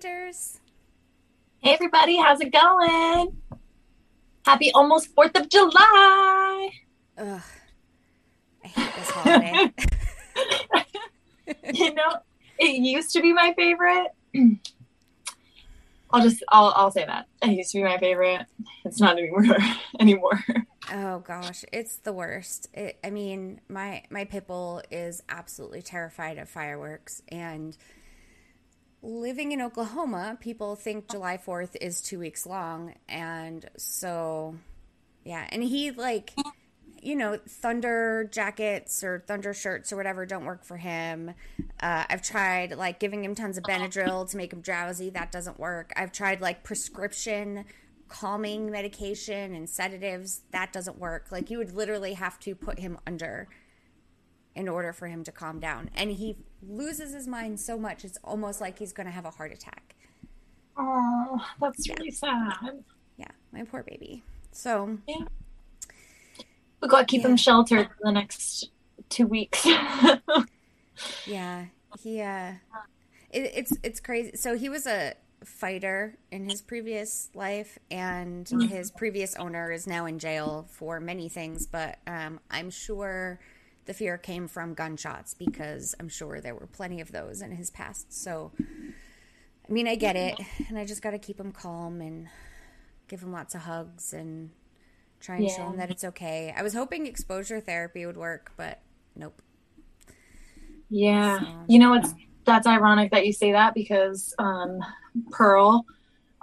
Hey, hunters. Hey, everybody. How's it going? Happy almost 4th of July. Ugh. I hate this holiday. you know, it used to be my favorite. I'll just, I'll, I'll say that. It used to be my favorite. It's not anymore. anymore. oh gosh, it's the worst. It, I mean, my my pitbull is absolutely terrified of fireworks, and living in Oklahoma, people think July 4th is two weeks long. And so, yeah. And he, like, you know, thunder jackets or thunder shirts or whatever don't work for him. Uh, I've tried, like, giving him tons of Benadryl to make him drowsy. That doesn't work. I've tried, like, prescription calming medication and sedatives. That doesn't work. Like, you would literally have to put him under in order for him to calm down. And he loses his mind so much, it's almost like he's going to have a heart attack. Oh, that's yeah. really sad. Yeah, my poor baby. So, yeah. We got to keep yeah. him sheltered for the next two weeks. yeah, he, uh, it, it's, it's crazy. So he was a fighter in his previous life and mm-hmm. his previous owner is now in jail for many things, but, um, I'm sure the fear came from gunshots because I'm sure there were plenty of those in his past. So, I mean, I get it, and I just got to keep him calm and give him lots of hugs and try and yeah. show him that it's okay. I was hoping exposure therapy would work, but nope. Yeah, so, you know it's that's ironic that you say that because um, Pearl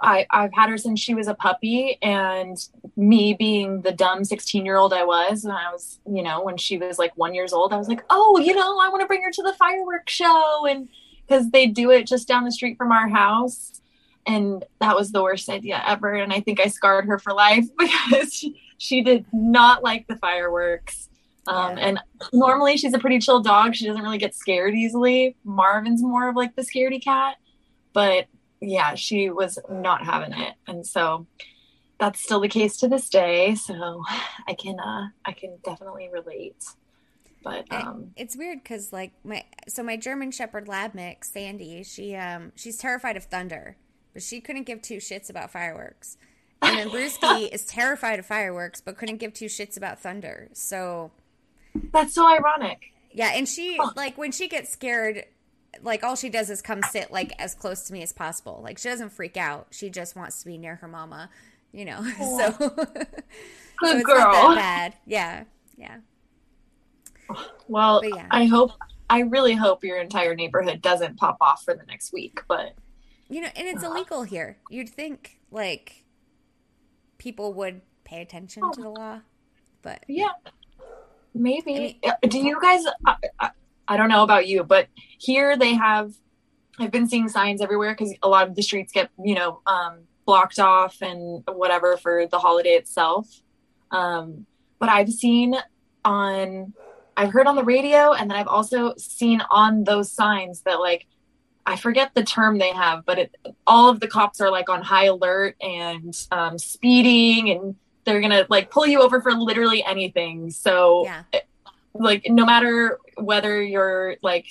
I, I've had her since she was a puppy and me being the dumb 16 year old I was when I was, you know, when she was like one years old, I was like, oh, you know, I want to bring her to the fireworks show. And because they do it just down the street from our house. And that was the worst idea ever. And I think I scarred her for life because she, she did not like the fireworks. Um, yeah. And normally she's a pretty chill dog. She doesn't really get scared easily. Marvin's more of like the scaredy cat. But yeah, she was not having it. And so that's still the case to this day. So I can uh I can definitely relate. But um it's weird cuz like my so my German shepherd lab mix Sandy, she um she's terrified of thunder, but she couldn't give two shits about fireworks. And then Brewski is terrified of fireworks but couldn't give two shits about thunder. So That's so ironic. Yeah, and she like when she gets scared like all she does is come sit like as close to me as possible. Like she doesn't freak out. She just wants to be near her mama, you know. So good so girl. Bad. Yeah. Yeah. Well, yeah. I hope I really hope your entire neighborhood doesn't pop off for the next week, but you know, and it's illegal here. You'd think like people would pay attention oh. to the oh. law, but yeah. Maybe. I mean, uh, do you guys I don't know about you, but here they have. I've been seeing signs everywhere because a lot of the streets get you know um, blocked off and whatever for the holiday itself. Um, but I've seen on, I've heard on the radio, and then I've also seen on those signs that like I forget the term they have, but it, all of the cops are like on high alert and um, speeding, and they're gonna like pull you over for literally anything. So, yeah. like, no matter whether you're like,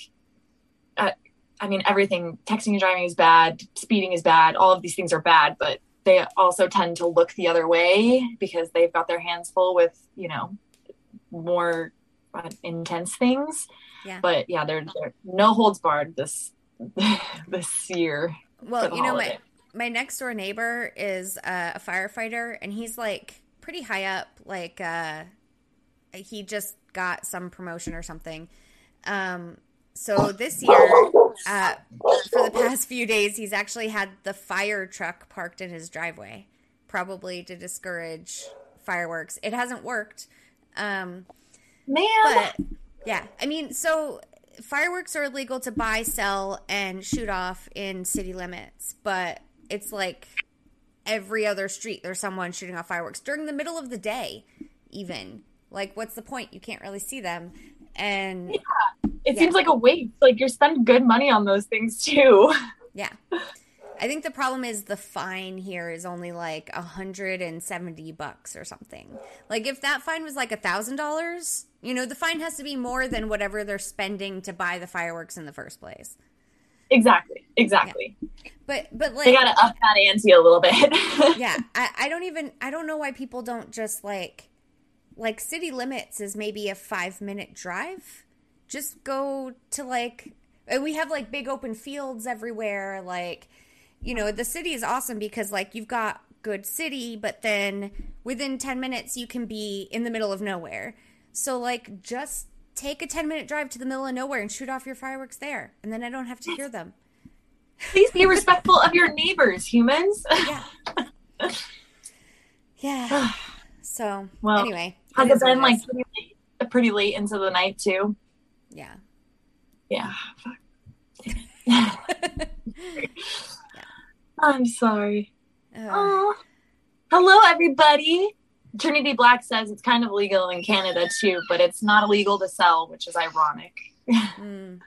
uh, I mean, everything, texting and driving is bad, speeding is bad, all of these things are bad, but they also tend to look the other way because they've got their hands full with, you know, more uh, intense things. Yeah. But yeah, they're, they're no holds barred this this year. Well, you know, my my next door neighbor is uh, a firefighter, and he's like pretty high up. Like uh, he just got some promotion or something. Um, so this year, uh, for the past few days, he's actually had the fire truck parked in his driveway, probably to discourage fireworks. It hasn't worked. Um, Man. But yeah, I mean, so fireworks are illegal to buy, sell, and shoot off in city limits, but it's like every other street there's someone shooting off fireworks during the middle of the day, even. Like, what's the point? You can't really see them. And yeah, it yeah. seems like a waste. Like, you're spending good money on those things too. Yeah. I think the problem is the fine here is only like a hundred and seventy bucks or something. Like if that fine was like a thousand dollars, you know, the fine has to be more than whatever they're spending to buy the fireworks in the first place. exactly, exactly. Yeah. But but like they gotta up that ante a little bit. yeah, I, I don't even I don't know why people don't just like like city limits is maybe a five minute drive. Just go to like we have like big open fields everywhere. Like you know the city is awesome because like you've got good city, but then within ten minutes you can be in the middle of nowhere. So like just take a 10 minute drive to the middle of nowhere and shoot off your fireworks there and then i don't have to hear them please be respectful of your neighbors humans yeah yeah so well anyway it been like pretty late, pretty late into the night too yeah yeah, yeah. i'm sorry uh, hello everybody Trinity Black says it's kind of legal in Canada too, but it's not illegal to sell, which is ironic. Mm.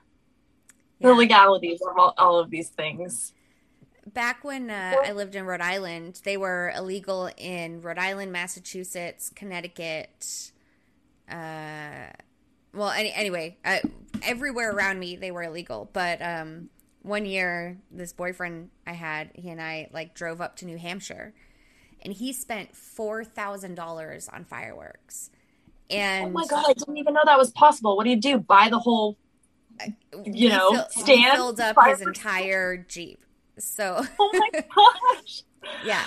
Yeah. the legalities of all, all, of these things. Back when uh, I lived in Rhode Island, they were illegal in Rhode Island, Massachusetts, Connecticut. Uh, well, any, anyway, uh, everywhere around me they were illegal. But um, one year, this boyfriend I had, he and I like drove up to New Hampshire and he spent four thousand dollars on fireworks. And oh my god, I didn't even know that was possible. What do you do? Buy the whole, you know, fill, stand? filled up his entire jeep. So, oh my gosh, yeah,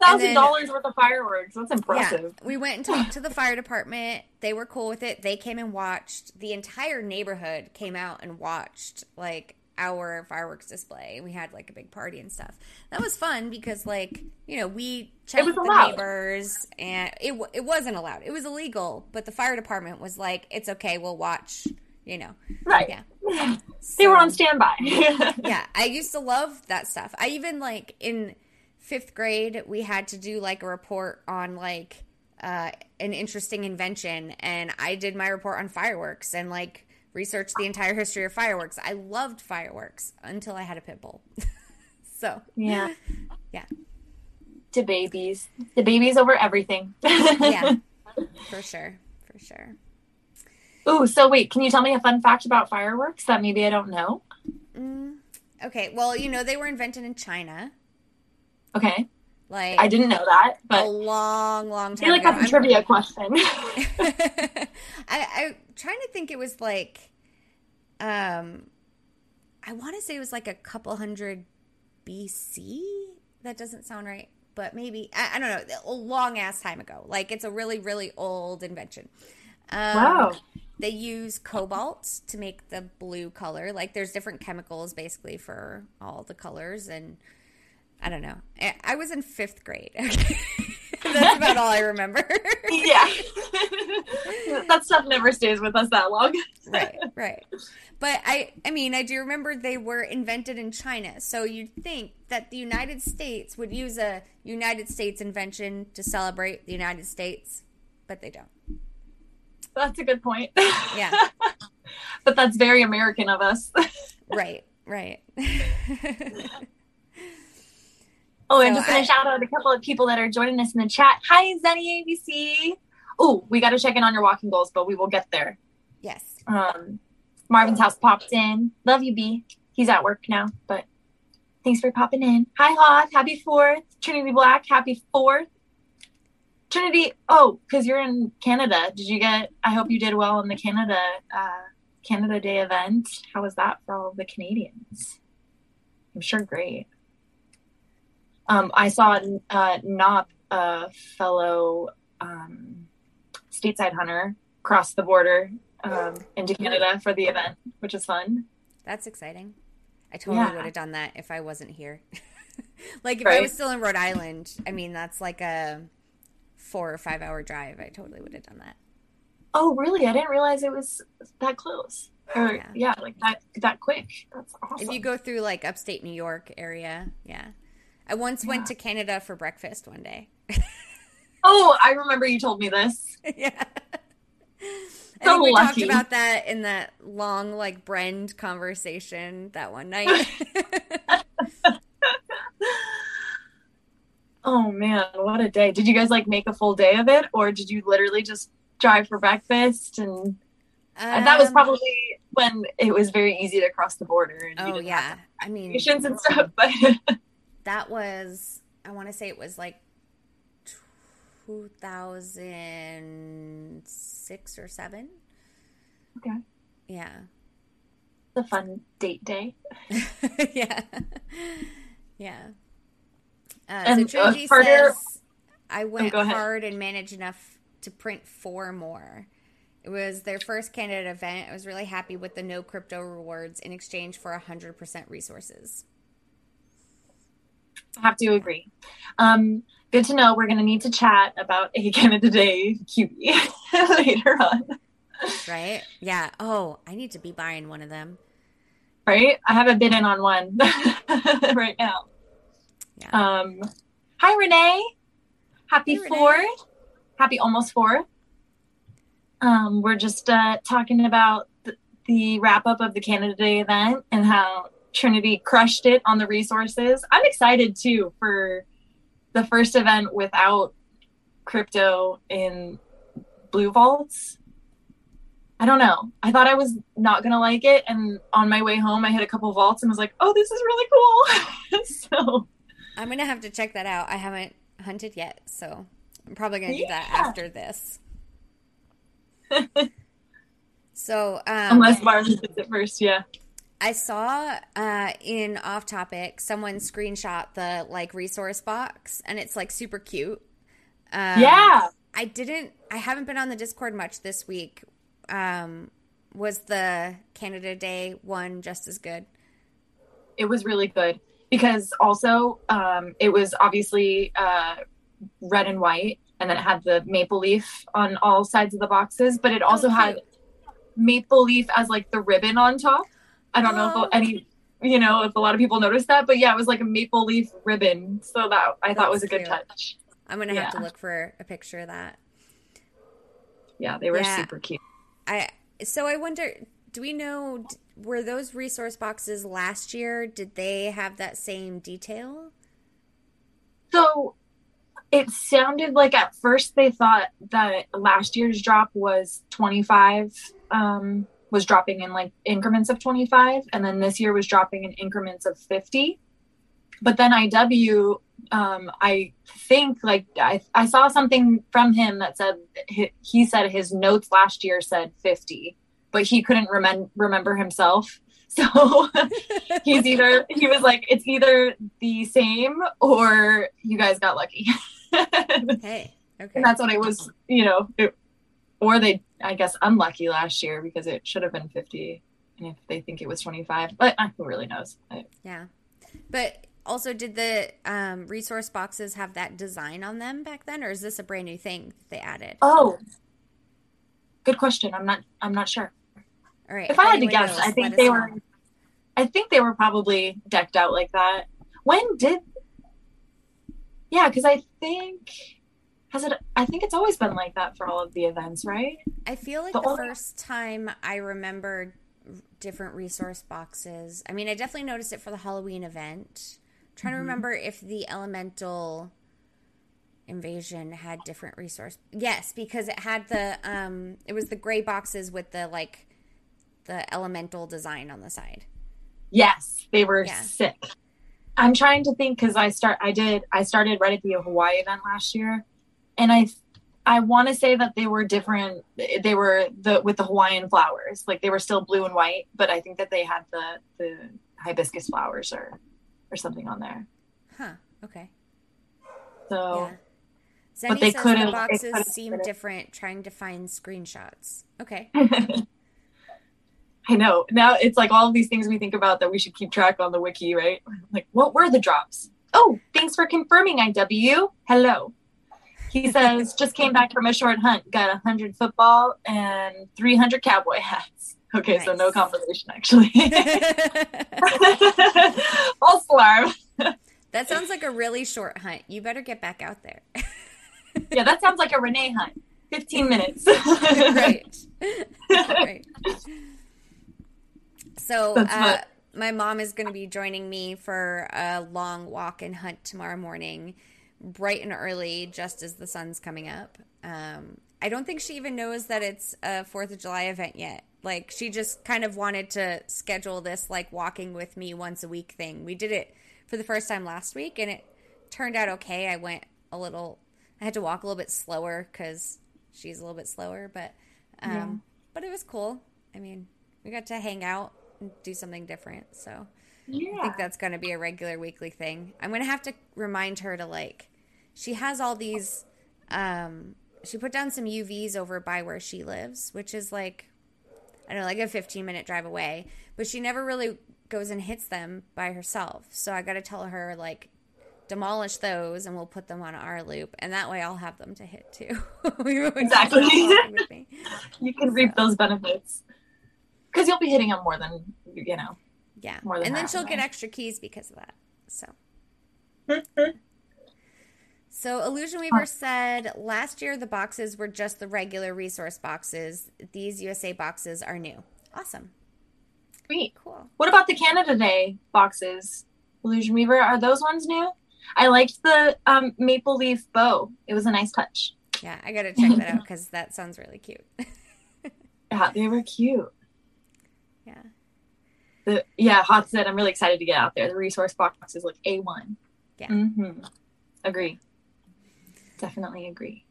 thousand dollars worth of fireworks. That's impressive. Yeah, we went and talked to the fire department. They were cool with it. They came and watched. The entire neighborhood came out and watched like our fireworks display. We had like a big party and stuff. That was fun because like, you know, we checked the allowed. neighbors and it it wasn't allowed. It was illegal, but the fire department was like, "It's okay, we'll watch." You know. Right. Yeah. So, they were on standby. yeah, I used to love that stuff. I even like in 5th grade, we had to do like a report on like uh, an interesting invention and I did my report on fireworks and like researched the entire history of fireworks. I loved fireworks until I had a pit bull. so yeah, yeah. To babies, the babies over everything. yeah, for sure, for sure. Ooh, so wait, can you tell me a fun fact about fireworks that maybe I don't know? Mm, okay, well, you know they were invented in China. Okay. Like I didn't know that, but a long, long time. Ago. I feel like ago. that's a trivia question. I, I'm trying to think. It was like, um, I want to say it was like a couple hundred BC. That doesn't sound right, but maybe I, I don't know. A long ass time ago. Like it's a really, really old invention. Um, wow. They use cobalt to make the blue color. Like there's different chemicals basically for all the colors and I don't know. I was in fifth grade. That's about all I remember. yeah. that stuff never stays with us that long. right, right. But I I mean, I do remember they were invented in China. So you'd think that the United States would use a United States invention to celebrate the United States, but they don't. That's a good point. Yeah. but that's very American of us. right, right. Oh, and so just gonna I, shout out a couple of people that are joining us in the chat. Hi, Zenny ABC. Oh, we got to check in on your walking goals, but we will get there. Yes. Um, Marvin's house popped in. Love you, B. He's at work now, but thanks for popping in. Hi, Hoth. Happy Fourth. Trinity Black. Happy Fourth. Trinity. Oh, because you're in Canada. Did you get? I hope you did well in the Canada uh, Canada Day event. How was that for all the Canadians? I'm sure great. Um, I saw uh, Nop, a fellow um, stateside hunter, cross the border um, into Canada for the event, which is fun. That's exciting. I totally yeah. would have done that if I wasn't here. like if right. I was still in Rhode Island, I mean that's like a four or five hour drive. I totally would have done that. Oh, really? I didn't realize it was that close. Oh, or yeah, yeah like that that quick. That's awesome. If you go through like upstate New York area, yeah. I once yeah. went to Canada for breakfast one day. oh, I remember you told me this. yeah. I so think we lucky. talked about that in that long, like Brend conversation that one night. oh man, what a day! Did you guys like make a full day of it, or did you literally just drive for breakfast? And, um, that was um, probably when it was very easy to cross the border. And oh yeah, I mean, and stuff. But that was, I want to say it was like 2006 or seven. Okay. Yeah. The fun date day. yeah. Yeah. Uh, and so Trinity uh, says, I oh, went oh, hard and managed enough to print four more. It was their first Canada Day event. I was really happy with the no crypto rewards in exchange for 100% resources. I have to agree. Um, good to know. We're going to need to chat about a Canada Day cutie later on. Right? Yeah. Oh, I need to be buying one of them. Right? I haven't been in on one right now. Yeah. Um, hi, Renee. Happy hey, four. Renee. Happy almost four. Um, we're just uh, talking about the, the wrap up of the Canada Day event and how Trinity crushed it on the resources. I'm excited too for the first event without crypto in Blue Vaults. I don't know. I thought I was not gonna like it, and on my way home, I hit a couple vaults and was like, "Oh, this is really cool." so I'm gonna have to check that out. I haven't hunted yet, so I'm probably gonna do yeah. that after this. so um, unless Mars does it first, yeah. I saw uh, in off topic someone screenshot the like resource box and it's like super cute. Um, yeah. I didn't. I haven't been on the Discord much this week. Um, was the Canada Day one just as good? It was really good because also um, it was obviously uh, red and white, and then it had the maple leaf on all sides of the boxes, but it also oh, had maple leaf as like the ribbon on top. I don't know if oh. any, you know, if a lot of people noticed that, but yeah, it was like a maple leaf ribbon. So that I That's thought was a good cute. touch. I'm gonna yeah. have to look for a picture of that. Yeah, they were yeah. super cute. I so I wonder, do we know were those resource boxes last year? Did they have that same detail? So it sounded like at first they thought that last year's drop was 25 um, was dropping in like increments of 25 and then this year was dropping in increments of 50 but then iw um, i think like I, I saw something from him that said he, he said his notes last year said 50 but he couldn't remem- remember himself. So he's either he was like it's either the same or you guys got lucky. Hey okay. And that's what it was you know it, or they I guess unlucky last year because it should have been 50 and if they think it was 25 but uh, who really knows? I, yeah. But also did the um, resource boxes have that design on them back then or is this a brand new thing they added? Oh good question. I'm not i'm not sure all right if, i had to guess i think they were i think they were probably decked out like that. When did yeah because i think has it i think it's always been like that for all of the events right? I feel like the, the first time i remember different resource boxes i mean i definitely noticed it for the halloween event. I'm trying mm-hmm. to remember if the elemental invasion had different resource yes because it had the um it was the gray boxes with the like the elemental design on the side yes they were yeah. sick i'm trying to think because i start i did i started right at the hawaii event last year and I I want to say that they were different. They were the with the Hawaiian flowers, like they were still blue and white, but I think that they had the the hibiscus flowers or or something on there. Huh. Okay. So. Yeah. Zenny but they could the boxes seem different. Trying to find screenshots. Okay. I know. Now it's like all of these things we think about that we should keep track on the wiki, right? Like, what were the drops? Oh, thanks for confirming, IW. Hello. He says, just came back from a short hunt, got 100 football and 300 cowboy hats. Okay, nice. so no confirmation actually. False alarm. that sounds like a really short hunt. You better get back out there. yeah, that sounds like a Renee hunt. 15 minutes. right. right. So, uh, my mom is going to be joining me for a long walk and hunt tomorrow morning bright and early, just as the sun's coming up. Um, I don't think she even knows that it's a Fourth of July event yet. Like she just kind of wanted to schedule this like walking with me once a week thing. We did it for the first time last week and it turned out okay. I went a little I had to walk a little bit slower cuz she's a little bit slower, but um yeah. but it was cool. I mean, we got to hang out do something different. So yeah. I think that's going to be a regular weekly thing. I'm going to have to remind her to like she has all these um she put down some UVs over by where she lives, which is like I don't know, like a 15 minute drive away, but she never really goes and hits them by herself. So I got to tell her like demolish those and we'll put them on our loop and that way I'll have them to hit too. exactly. you can reap those benefits. Cuz you'll be hitting them more than you know. Yeah. More than and then she'll get extra keys because of that. So So Illusion Weaver said last year the boxes were just the regular resource boxes. These USA boxes are new. Awesome. Sweet. Cool. What about the Canada Day boxes? Illusion Weaver, are those ones new? I liked the um, maple leaf bow. It was a nice touch. Yeah, I gotta check that out because that sounds really cute. yeah, they were cute. Yeah. The yeah, Hot set. I'm really excited to get out there. The resource box is like a one. Yeah. Mm-hmm. Agree definitely agree.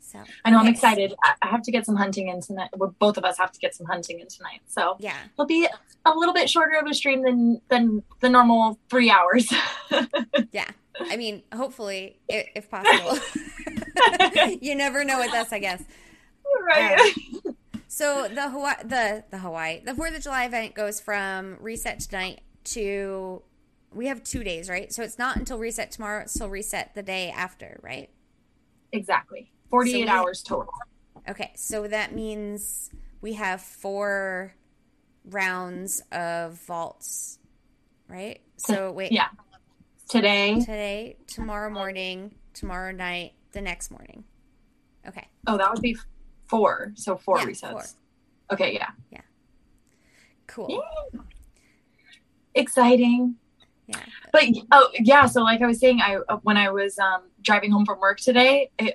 So I know okay. I'm excited. I have to get some hunting in tonight. We're, both of us have to get some hunting in tonight. So yeah, it'll be a little bit shorter of a stream than than the normal three hours. yeah, I mean, hopefully, if, if possible. you never know with us, I guess. Right. Um, so the Hawaii, the the Hawaii, the Fourth of July event goes from reset tonight to we have two days, right? So it's not until reset tomorrow, it's still reset the day after, right? Exactly. 48 so hours total. Okay, so that means we have four rounds of vaults, right? So wait. Yeah. Today. Today, tomorrow morning, tomorrow night, the next morning. Okay. Oh, that would be four. So four yeah, resets. Four. Okay, yeah. Yeah. Cool. Yeah. Exciting. Yeah. But oh yeah, so like I was saying, I uh, when I was um, driving home from work today, it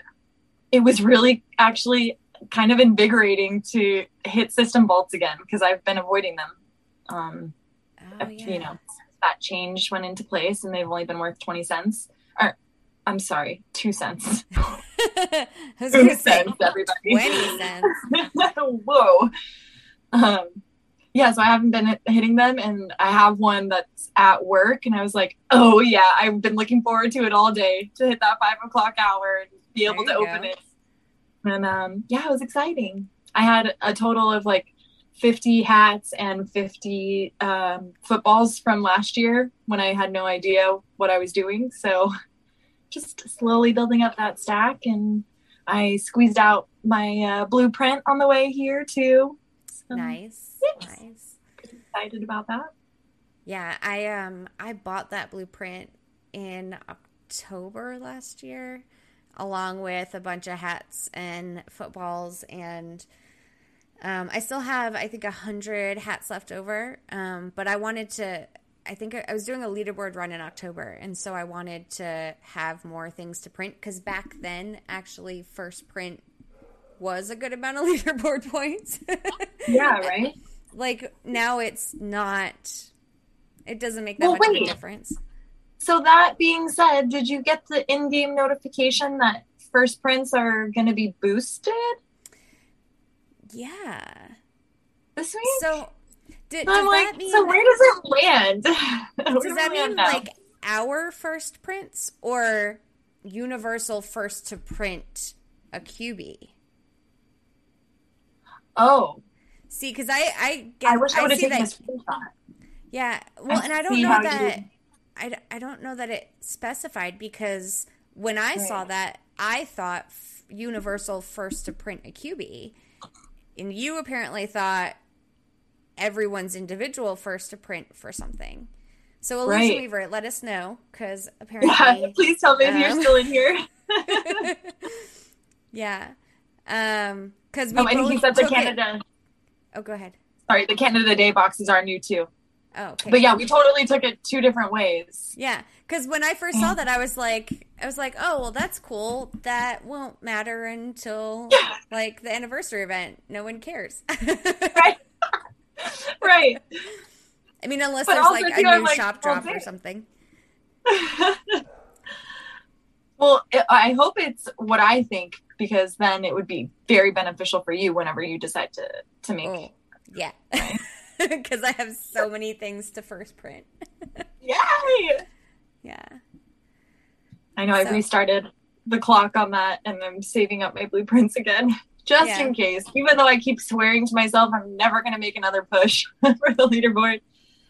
it was really actually kind of invigorating to hit system vaults again because I've been avoiding them. Um, oh, yeah. You know, that change went into place and they've only been worth 20 cents. Or, I'm sorry, two cents. two cents, everybody. 20 cents. Whoa. Um, yeah, so I haven't been hitting them, and I have one that's at work, and I was like, oh yeah, I've been looking forward to it all day to hit that five o'clock hour and be able to open go. it. And um, yeah, it was exciting. I had a total of like 50 hats and 50 um, footballs from last year when I had no idea what I was doing. So just slowly building up that stack, and I squeezed out my uh, blueprint on the way here too. So, nice Nice. Excited about that. Yeah, I um I bought that blueprint in October last year, along with a bunch of hats and footballs, and um, I still have I think a hundred hats left over. Um, but I wanted to. I think I was doing a leaderboard run in October, and so I wanted to have more things to print because back then, actually, first print was a good amount of leaderboard points. yeah, right? Like now it's not it doesn't make that well, much wait. of a difference. So that being said did you get the in-game notification that first prints are going to be boosted? Yeah. This week? so did, I'm like, mean, so where does it land? does that mean now? like our first prints or universal first to print a QB? Oh, See, because I I get I wish I would have taken that, a screenshot. Yeah, well, I and I don't know that I, I don't know that it specified because when I right. saw that, I thought Universal first to print a QB, and you apparently thought everyone's individual first to print for something. So Illusion right. Weaver, let us know because apparently. Yeah, please tell me um, if you're still in here. yeah, um, because we. Oh, and he said the Canada. Oh, go ahead. Sorry, the Canada Day boxes are new too. Oh, okay. But yeah, we totally took it two different ways. Yeah, because when I first saw that, I was like, I was like, oh well, that's cool. That won't matter until Yeah. like the anniversary event. No one cares. Right. right. I mean, unless But there's like a new like, shop well, drop or something. well, I- I hope it's what I think because then it would be very beneficial for you whenever you decide to to make. Oh, yeah. Because I have so many things to first print. Yay! Yeah. I know I So- restarted the clock on that and I'm saving up my blueprints again. Just Yeah. in case. Even though I keep swearing to myself I'm never gonna make another push for the leaderboard.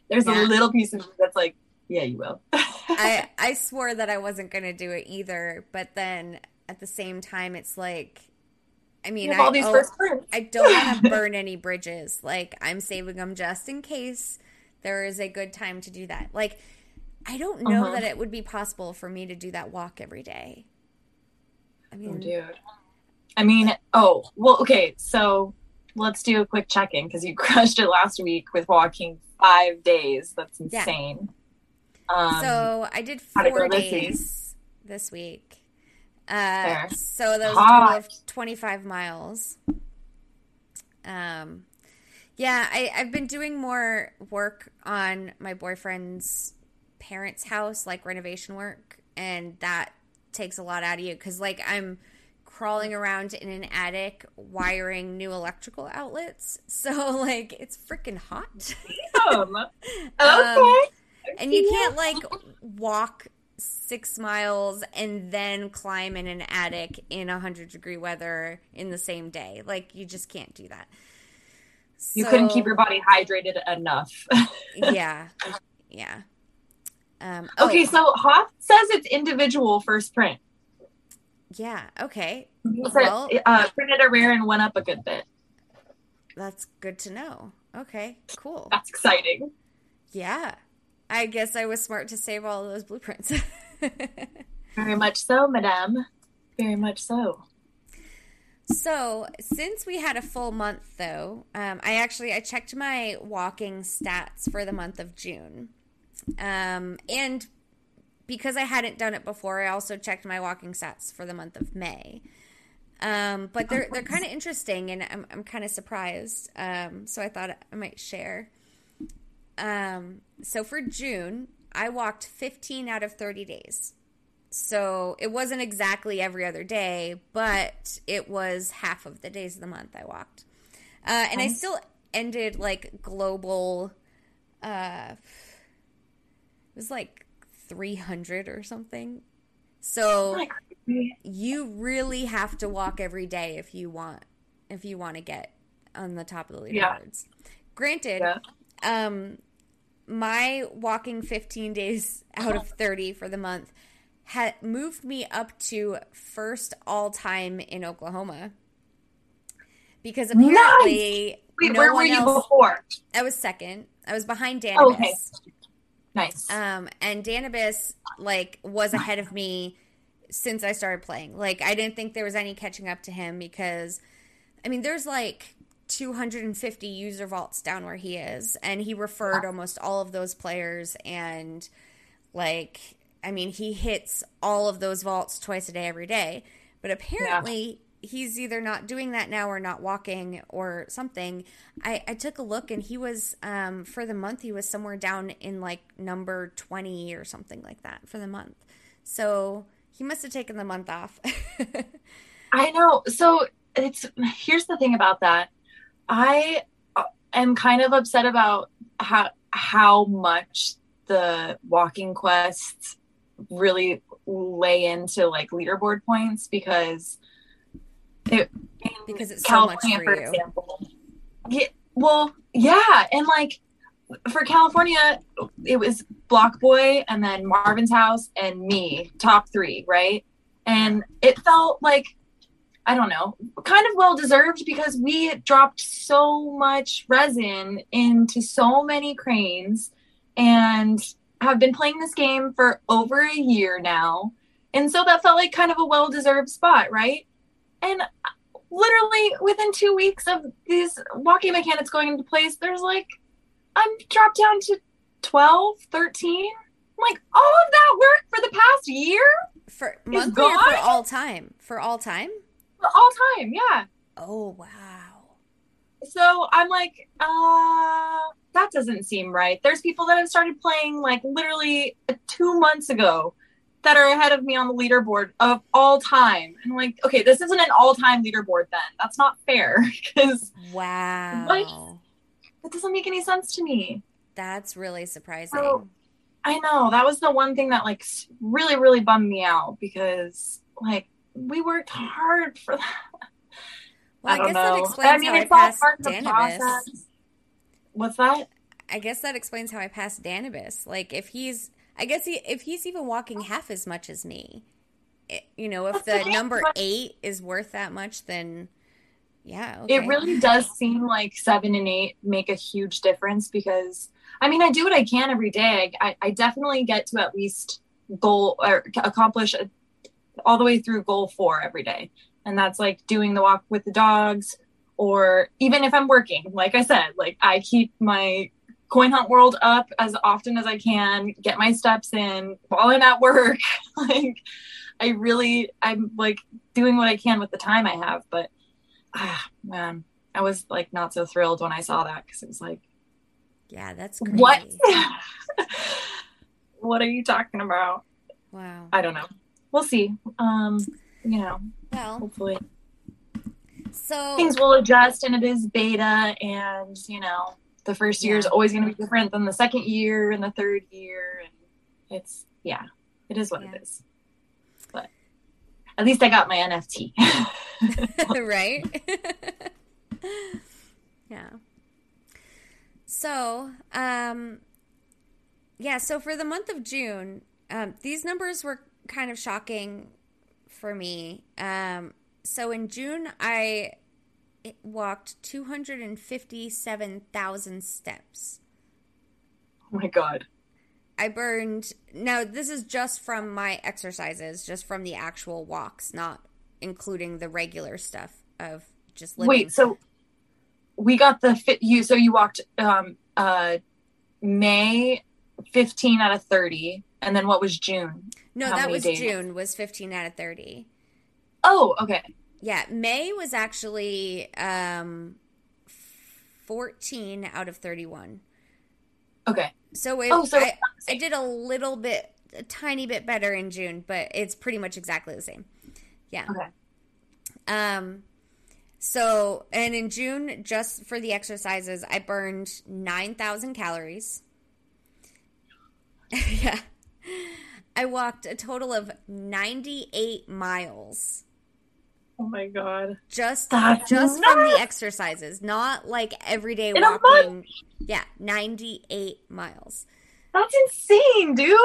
There's Yeah. a little piece of me that's like, yeah, you will. I I swore that I wasn't going to do it either, but then at the same time, it's like, I mean, I, all these oh. I don't want to burn any bridges. Like, I'm saving them just in case there is a good time to do that. Like, I don't know Uh-huh. that it would be possible for me to do that walk every day. I Oh, mean, dude. I mean, oh, well, okay. So let's do a quick check in because you crushed it last week with walking five days. That's Yeah. insane. Um, so I did four days this week. Uh, so Hot. of 25 miles. Um, yeah, I, I've been doing more work on my boyfriend's parents' house, like renovation work, and that takes a lot out of you because, like, I'm crawling around in an attic wiring new electrical outlets. So, like, it's freaking hot. um, Um, okay. and you can't like walk six miles and then climb in an attic in a hundred degree weather in the same day. Like you just can't do that. you couldn't keep your body hydrated enough. yeah, yeah. Um, oh, okay, so Hoff says it's individual first print. Yeah, okay, Well- uh, printed a rare and went up a good bit. that's good to know. Okay, cool. That's exciting. Yeah, I guess I was smart to save all those blueprints. Very much so, madame. Very much so. So, since we had a full month though, um, I actually I checked my walking stats for the month of June. Um, and because I hadn't done it before, I also checked my walking stats for the month of May. Um, but they're they're kind of interesting, and I'm I'm kind of surprised. Um, so I thought I might share. Um, so for June, I walked 15 out of 30 days. So it wasn't exactly every other day, but it was half of the days of the month I walked. Uh, and I still ended like global, uh, it was like 300 or something. So you really have to walk every day if you want if you want to get on the top of the Yeah. Granted, Yeah. um my walking 15 days out of 30 for the month had moved me up to first all time in Oklahoma. Because apparently Wait, no where were you else before? I was second. I was behind Dan Oh, okay. Nice. Um, and Danibus like was ahead of me since I started playing. Like I didn't think there was any catching up to him because, I mean, there's like 250 user vaults down where he is, and he referred almost all of those players. And like, I mean, he hits all of those vaults twice a day, every day. But apparently. He's either not doing that now or not walking or something. I, I took a look and he was, um, for the month, he was somewhere down in like number 20 or something like that for the month. So he must have taken the month off. I know. So it's here's the thing about that. I uh, am kind of upset about how how much the walking quests really lay into like leaderboard points because it Because it's so much California, for for you. example. Yeah, well, yeah, and like for California, it was Block Boy and then Marvin's House and me, top three, right? And it felt like I don't know, kind of well deserved because we dropped so much resin into so many cranes and have been playing this game for over a year now. And so that felt like kind of a well deserved spot, right? And literally within two weeks of these walking mechanics going into place, there's like I'm dropped down to 12, 13. I'm like, all of that work for the past year? For monthly or for all time? For all time? For all time, yeah. Oh wow. So I'm like, uh that doesn't seem right. There's people that have started playing like literally two months ago that are ahead of me on the leaderboard of all time. And like, okay, this isn't an all time leaderboard then. That's not fair. Because wow. Like, that doesn't make any sense to me. That's really surprising. So, I know. That was the one thing that like really, really bummed me out because like we worked hard for that. Well, I, I guess know. that explains I mean, how I passed Danibus. What's that? I guess that explains how I passed Danibus. Like if he's, I guess he, if he's even walking half as much as me, it, you know, if the number eight is worth that much, then yeah, okay. it really does seem like seven and eight make a huge difference because I mean, I do what I can every day. I, I definitely get to at least goal or accomplish a, all the way through goal four every day. And that's like doing the walk with the dogs, or even if I'm working, like I said, like I keep my coin hunt world up as often as I can, get my steps in while I'm at work. like I really, I'm like doing what I can with the time I have. But ah, man, I was like not so thrilled when I saw that because it was like, yeah, that's crazy. what. what are you talking about? Wow. I don't know. We'll see. Um, you know, well, hopefully. So things will adjust, and it is beta, and you know, the first year yeah. is always going to be different than the second year and the third year, and it's yeah, it is what yeah. it is. But at least I got my NFT. right? yeah. So, um, yeah, so for the month of June, um, these numbers were kind of shocking for me. Um, so in June, I walked 257,000 steps. Oh my God. I burned. Now, this is just from my exercises, just from the actual walks, not including the regular stuff of just living. Wait, so we got the fit you so you walked um uh May 15 out of 30 and then what was June? No, How that was days? June was 15 out of 30. Oh, okay. Yeah, May was actually um 14 out of 31. Okay. So, it, oh, so I, I did a little bit a tiny bit better in June, but it's pretty much exactly the same. Yeah. Okay. Um so, and in June, just for the exercises, I burned 9,000 calories. yeah. I walked a total of 98 miles. Oh my god. Just That's just nuts. from the exercises, not like everyday in walking. Yeah, 98 miles. That's insane, dude.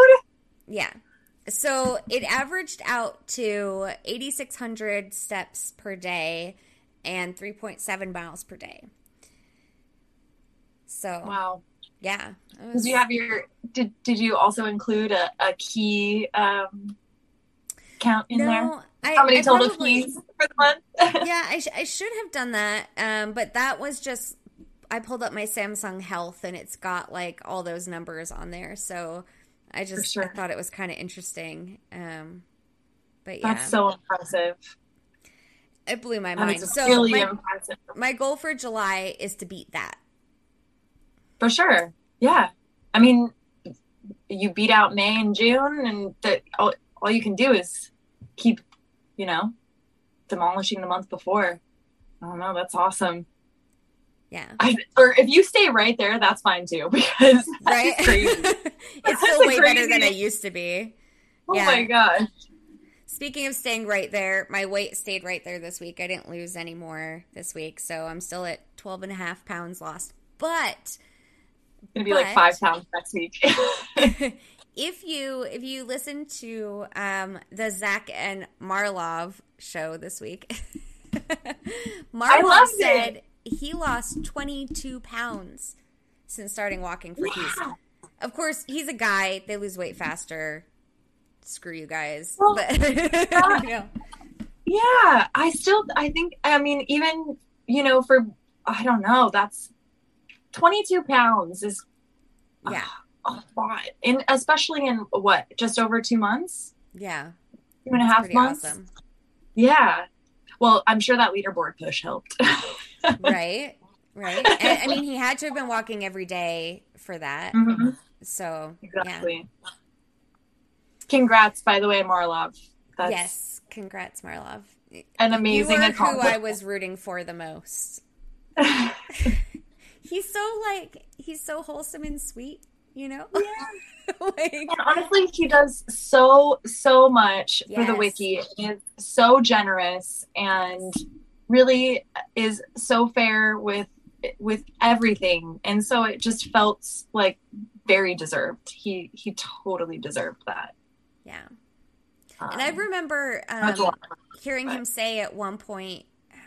Yeah. So, it averaged out to 8600 steps per day and 3.7 miles per day. So wow, yeah. Was... Did you have your did Did you also include a, a key um, count in no, there? I, How many I total probably, keys for the month? yeah, I, sh- I should have done that, um, but that was just I pulled up my Samsung Health and it's got like all those numbers on there. So I just sure. I thought it was kind of interesting. Um, but yeah, that's so impressive. It blew my mind. So really my, impressive. my goal for July is to beat that. For sure. Yeah. I mean, you beat out May and June, and that all, all you can do is keep, you know, demolishing the month before. I don't know. That's awesome. Yeah. I, or if you stay right there, that's fine too, because right? it's still way crazy. better than it used to be. Oh yeah. my gosh. Speaking of staying right there, my weight stayed right there this week. I didn't lose any more this week, so I'm still at 12 and a half pounds lost. But it's gonna be but, like five pounds next week. if you if you listen to um, the Zach and Marlov show this week, Marlov said it. he lost 22 pounds since starting walking for yeah. Of course, he's a guy; they lose weight faster screw you guys. Well, but you know. Yeah, I still I think I mean even you know for I don't know that's 22 pounds is yeah a lot, and especially in what just over two months. Yeah, two and a half months. Awesome. Yeah. Well, I'm sure that leaderboard push helped. right. Right. And, I mean, he had to have been walking every day for that. Mm-hmm. So, exactly. Yeah. Congrats, by the way, Marlov. That's yes. Congrats, Marlov. An amazing you who I was rooting for the most. he's so like he's so wholesome and sweet, you know. Yeah. like, and honestly, he does so so much yes. for the wiki. He's so generous and really is so fair with with everything, and so it just felt like very deserved. He he totally deserved that. Yeah. Um, and I um, remember um, hearing him say at one point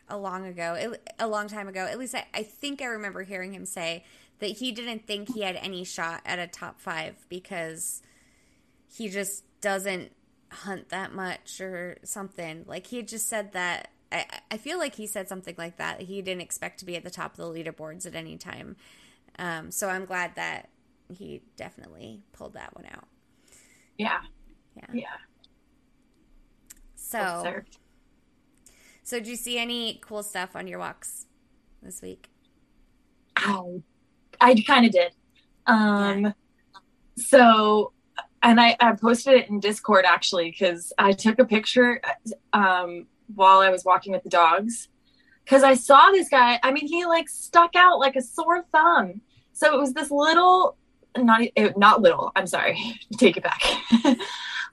a long ago, a long time ago, at least I, I think I remember hearing him say that he didn't think he had any shot at a top five because he just doesn't hunt that much or something. Like he just said that. I, I feel like he said something like that. He didn't expect to be at the top of the leaderboards at any time. Um, so I'm glad that he definitely pulled that one out. Yeah. Yeah. Yeah. So, so did you see any cool stuff on your walks this week? I, I kind of did. Um, so, and I, I posted it in Discord actually because I took a picture um, while I was walking with the dogs because I saw this guy. I mean, he like stuck out like a sore thumb. So it was this little, not not little. I'm sorry, take it back.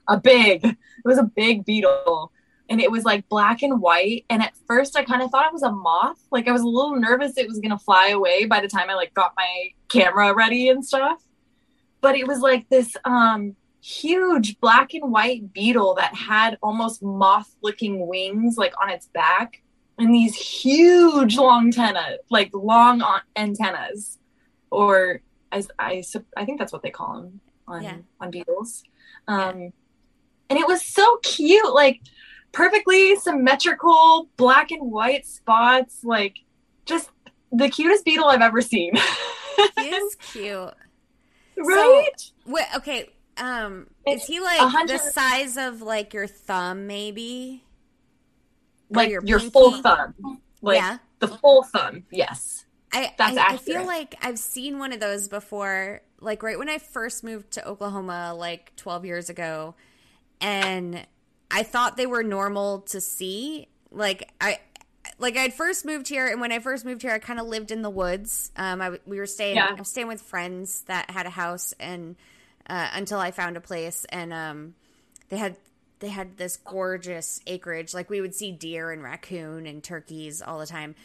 a big, it was a big beetle and it was like black and white. And at first I kind of thought it was a moth. Like I was a little nervous it was going to fly away by the time I like got my camera ready and stuff. But it was like this, um, huge black and white beetle that had almost moth looking wings like on its back and these huge long antenna like long antennas or as I, I think that's what they call them on yeah. on beetles um yeah and it was so cute like perfectly symmetrical black and white spots like just the cutest beetle i've ever seen. He is cute. Right? so, wait, okay um it's is he like 100... the size of like your thumb maybe? Like your, your full thumb. Like yeah. the full thumb yes. I, That's I, I feel like I've seen one of those before, like right when I first moved to Oklahoma, like 12 years ago and I thought they were normal to see. Like I like I'd first moved here, and when I first moved here, I kind of lived in the woods. Um, I we were staying. Yeah. I'm staying with friends that had a house, and uh, until I found a place, and um, they had they had this gorgeous acreage. Like we would see deer and raccoon and turkeys all the time.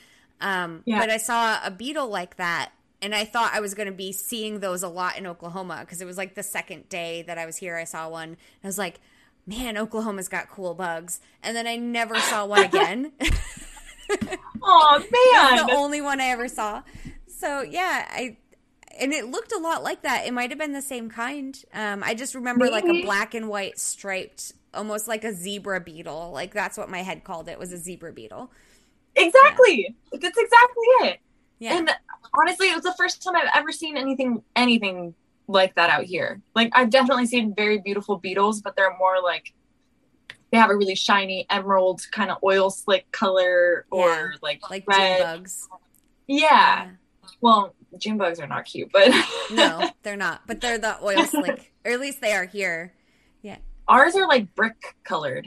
Um, yeah. But I saw a beetle like that, and I thought I was going to be seeing those a lot in Oklahoma because it was like the second day that I was here. I saw one. I was like, man, Oklahoma's got cool bugs. And then I never saw one again. oh man. the only one I ever saw. So yeah, I and it looked a lot like that. It might have been the same kind. Um, I just remember Maybe. like a black and white striped, almost like a zebra beetle. Like that's what my head called it was a zebra beetle. Exactly. Yeah. That's exactly it. Yeah. And honestly, it was the first time I've ever seen anything anything like that out here. Like I've definitely seen very beautiful beetles, but they're more like they have a really shiny emerald kind of oil slick color or yeah, like like red. June bugs. Yeah. yeah. Well, June bugs are not cute, but no, they're not. But they're the oil slick, or at least they are here. Yeah. Ours are like brick colored.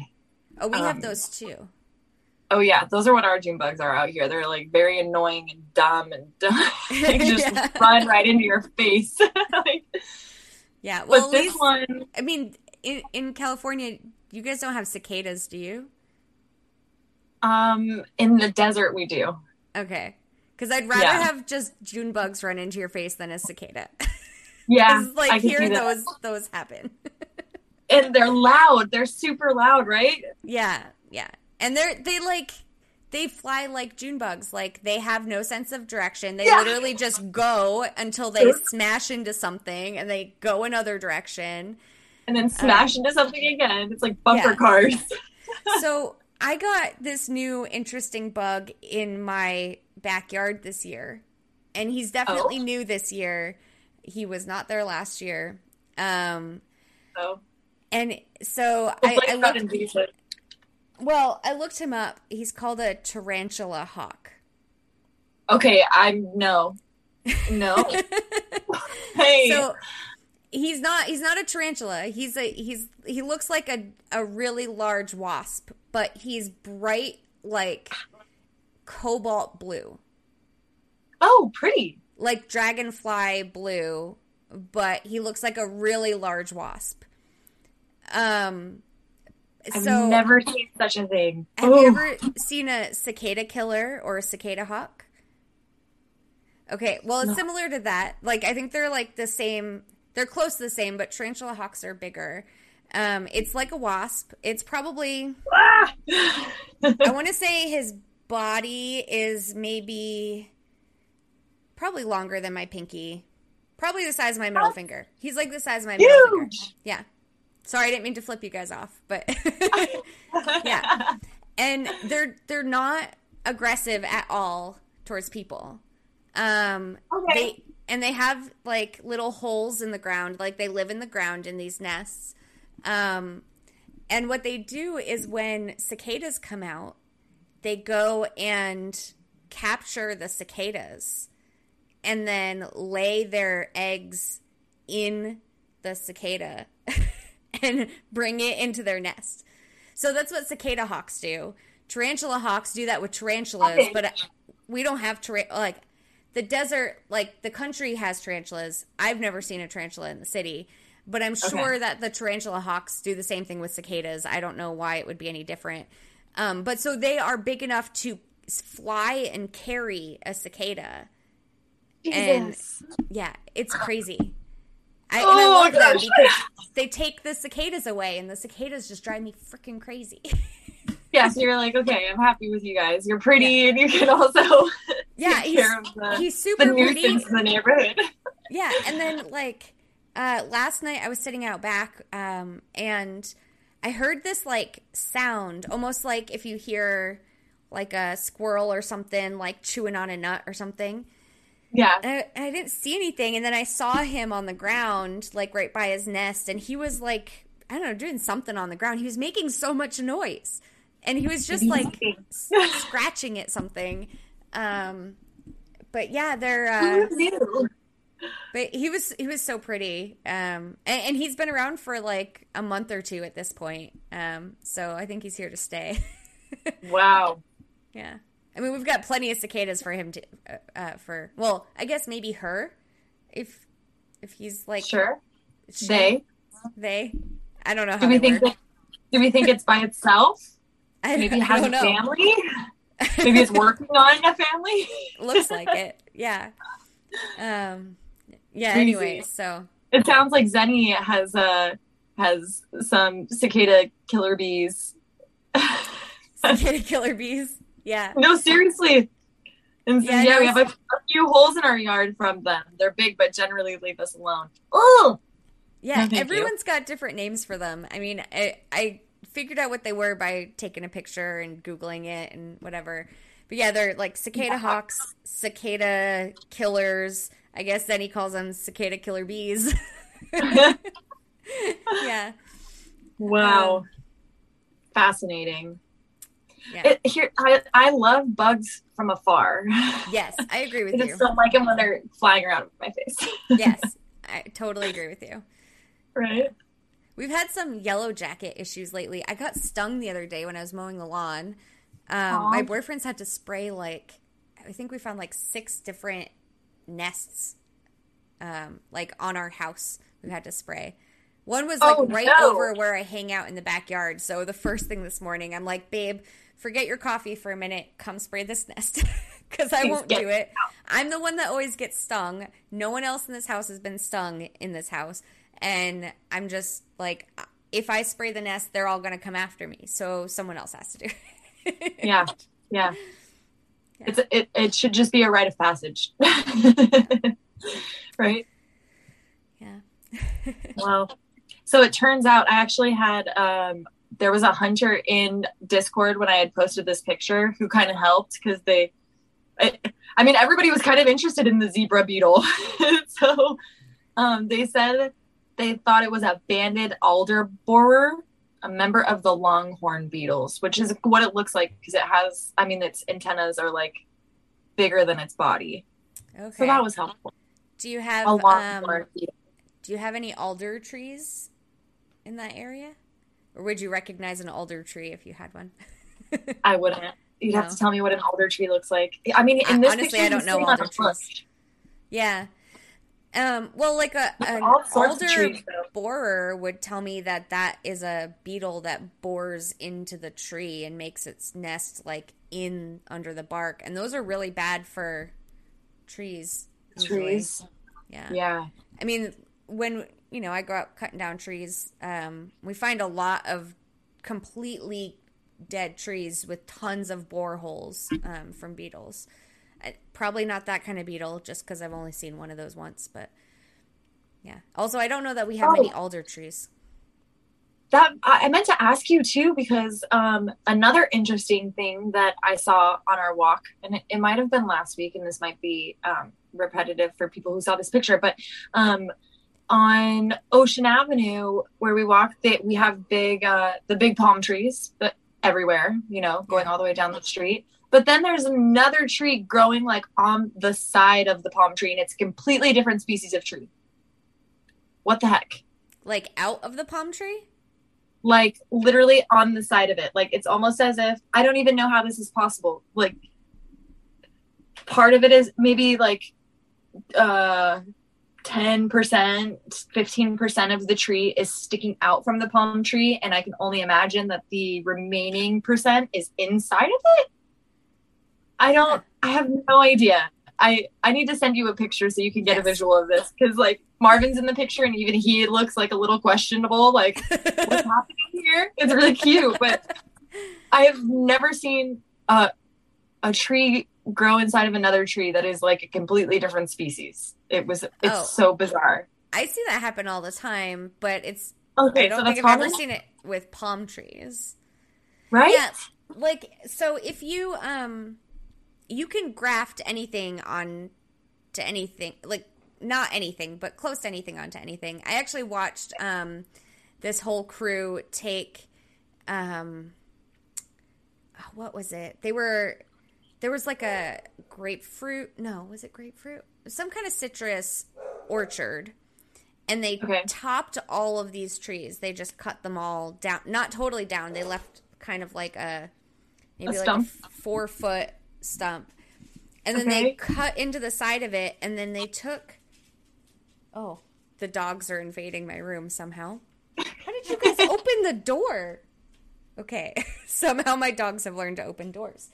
Oh, we um, have those too. Oh yeah, those are what our June bugs are out here. They're like very annoying and dumb and they just yeah. run right into your face. like, yeah, well, but this least, one, I mean, in, in California, you guys don't have cicadas, do you? Um, in the desert, we do. Okay, because I'd rather yeah. have just June bugs run into your face than a cicada. Yeah, like here those those happen. and they're loud. They're super loud, right? Yeah, yeah and they're they like they fly like June bugs. Like they have no sense of direction. They yeah. literally just go until they smash into something and they go another direction. And then smash um, into something again. It's like bumper yeah. cars. so I got this new interesting bug in my backyard this year. And he's definitely oh. new this year. He was not there last year. Um, Oh, and so I, hopefully I it's not looked. Well, I looked him up. He's called a tarantula hawk. Okay, I'm no, no. hey, So he's not he's not a tarantula. He's a he's he looks like a a really large wasp, but he's bright like cobalt blue. oh, pretty. Like dragonfly blue, but he looks like a really large wasp. Um I've so never seen such a thing. have you Oh, ever seen a cicada killer or a cicada hawk? Okay, well, it's No. similar to that. Like, I think they're like the same. They're close to the same, but tarantula hawks are bigger. Um, it's like a wasp. It's probably ah! I want to say his body is maybe probably longer than my pinky. Probably the size of my middle finger. He's like the size of my middle finger. Yeah. Sorry, I didn't mean to flip you guys off, but Yeah. and they're they're not aggressive at all towards people. Um Okay. they and they have like little holes in the ground, like they live in the ground in these nests. Um and what they do is when cicadas come out, they go and capture the cicadas and then lay their eggs in the cicada and bring it into their nest. So that's what cicada hawks do. Tarantula hawks do that with tarantulas, Okay. but we don't have tar- like the desert like the country has tarantulas. I've never seen a tarantula in the city, but I'm sure that the tarantula hawks do the same thing with cicadas. I don't know why it would be any different. Um, but so they are big enough to fly and carry a cicada. And- Yeah, it's crazy. I, and I Oh, love them because they take the cicadas away, and the cicadas just drive me freaking crazy. yeah, so you're like, okay, I'm happy with you guys. You're pretty, and you can also yeah, take he's care of the, he's the super pretty. nuisance in the neighborhood. Yeah, and then like uh, last night I was sitting out back, um, and I heard this like sound, almost like if you hear like a squirrel or something like chewing on a nut or something. Yeah. I, I didn't see anything, and then I saw him on the ground, like right by his nest, and he was like, I don't know, doing something on the ground. He was making so much noise, and he was just like scratching at something. Um, but yeah, they're. Uh, but he was he was so pretty, um, and, and he's been around for like a month or two at this point. Um, so I think he's here to stay. Wow. yeah, I mean we've got plenty of cicadas for him to uh, uh, for. Well, I guess maybe her, if if he's like Sure. she- They. they. I don't know how Do we think that, do we think it's by itself? I, Maybe it has a know. family? Maybe it's working on a family? Looks like it. Yeah. Um. Yeah. Crazy. Anyway, so It sounds like Zenny has uh has some cicada killer bees. cicada killer bees. Yeah. no, seriously. And so, Yeah, yeah, we have a, a few holes in our yard from them. They're big, but generally leave us alone. Oh, Yeah, No, thank you. everyone's got different names for them. I mean, I, I figured out what they were by taking a picture and googling it and whatever. But yeah, they're like cicada Yeah. hawks, cicada killers. I guess then he calls them cicada killer bees. yeah, wow, Um, fascinating. Yeah, It, here, I I love bugs from afar. yes, I agree with you. just don't like them when they're flying around my face. yes, I totally agree with you. right. We've had some yellow jacket issues lately. I got stung the other day when I was mowing the lawn. Um, my boyfriend's had to spray like I think we found like six different nests, um, like on our house. We had to spray. One was like Oh, right no. over where I hang out in the backyard. So the first thing this morning, I'm like, babe, forget your coffee for a minute. Come spray this nest because I Please won't do it. I'm the one that always gets stung. No one else in this house has been stung in this house. And I'm just like, if I spray the nest, they're all going to come after me. So someone else has to do it. Yeah. Yeah. Yeah. It's it, it should just be a rite of passage. right? yeah. Well, so it turns out I actually had um there was a hunter in Discord when I had posted this picture who kind of helped because they I, I mean everybody was kind of interested in the zebra beetle. so um, they said they thought it was a banded alder borer, a member of the longhorn beetles, which is what it looks like because it has, I mean, its antennas are like bigger than its body. Okay. So that was helpful. Do you have um, do you have any alder trees in that area? Or would you recognize an alder tree if you had one? I wouldn't. You'd no. have to tell me what an alder tree looks like. I mean, in this honestly, picture, I don't know alder trees. Yeah. Um, well, like a an alder trees, borer would tell me that that is a beetle that bores into the tree and makes its nest like in under the bark, and those are really bad for trees. Usually. Trees. Yeah. Yeah. I mean, when you know I go out cutting down trees, um, we find a lot of completely dead trees with tons of boreholes um, from beetles. Probably not that kind of beetle, just because I've only seen one of those once. But yeah. Also, I don't know that we have oh. many alder trees. That I meant to ask you too, because um, another interesting thing that I saw on our walk, and it, it might have been last week, and this might be um, repetitive for people who saw this picture, but um, on Ocean Avenue where we walk, that we have big uh, the big palm trees, but everywhere, you know, going all the way down the street. But then there's another tree growing like on the side of the palm tree, and it's a completely different species of tree. What the heck? Like out of the palm tree? Like literally on the side of it. Like it's almost as if I don't even know how this is possible. Like part of it is maybe like uh 10%, 15% of the tree is sticking out from the palm tree. And I can only imagine that the remaining percent is inside of it. I don't, I have no idea. I, I need to send you a picture so you can get yes. a visual of this because like Marvin's in the picture and even he looks like a little questionable. Like, what's happening here? It's really cute, but I have never seen a, a tree grow inside of another tree that is like a completely different species. It was it's oh, so bizarre. I see that happen all the time, but it's okay. I don't so think I've common? ever seen it with palm trees. Right? Yeah. Like so if you um you can graft anything on to anything like not anything, but close to anything onto anything. I actually watched um this whole crew take um what was it? They were there was like a grapefruit. No, was it grapefruit? Some kind of citrus orchard. And they okay. topped all of these trees. They just cut them all down. Not totally down. They left kind of like a maybe a like a four foot stump. And then okay. they cut into the side of it. And then they took. Oh, the dogs are invading my room somehow. How did you guys open the door? Okay. Somehow my dogs have learned to open doors.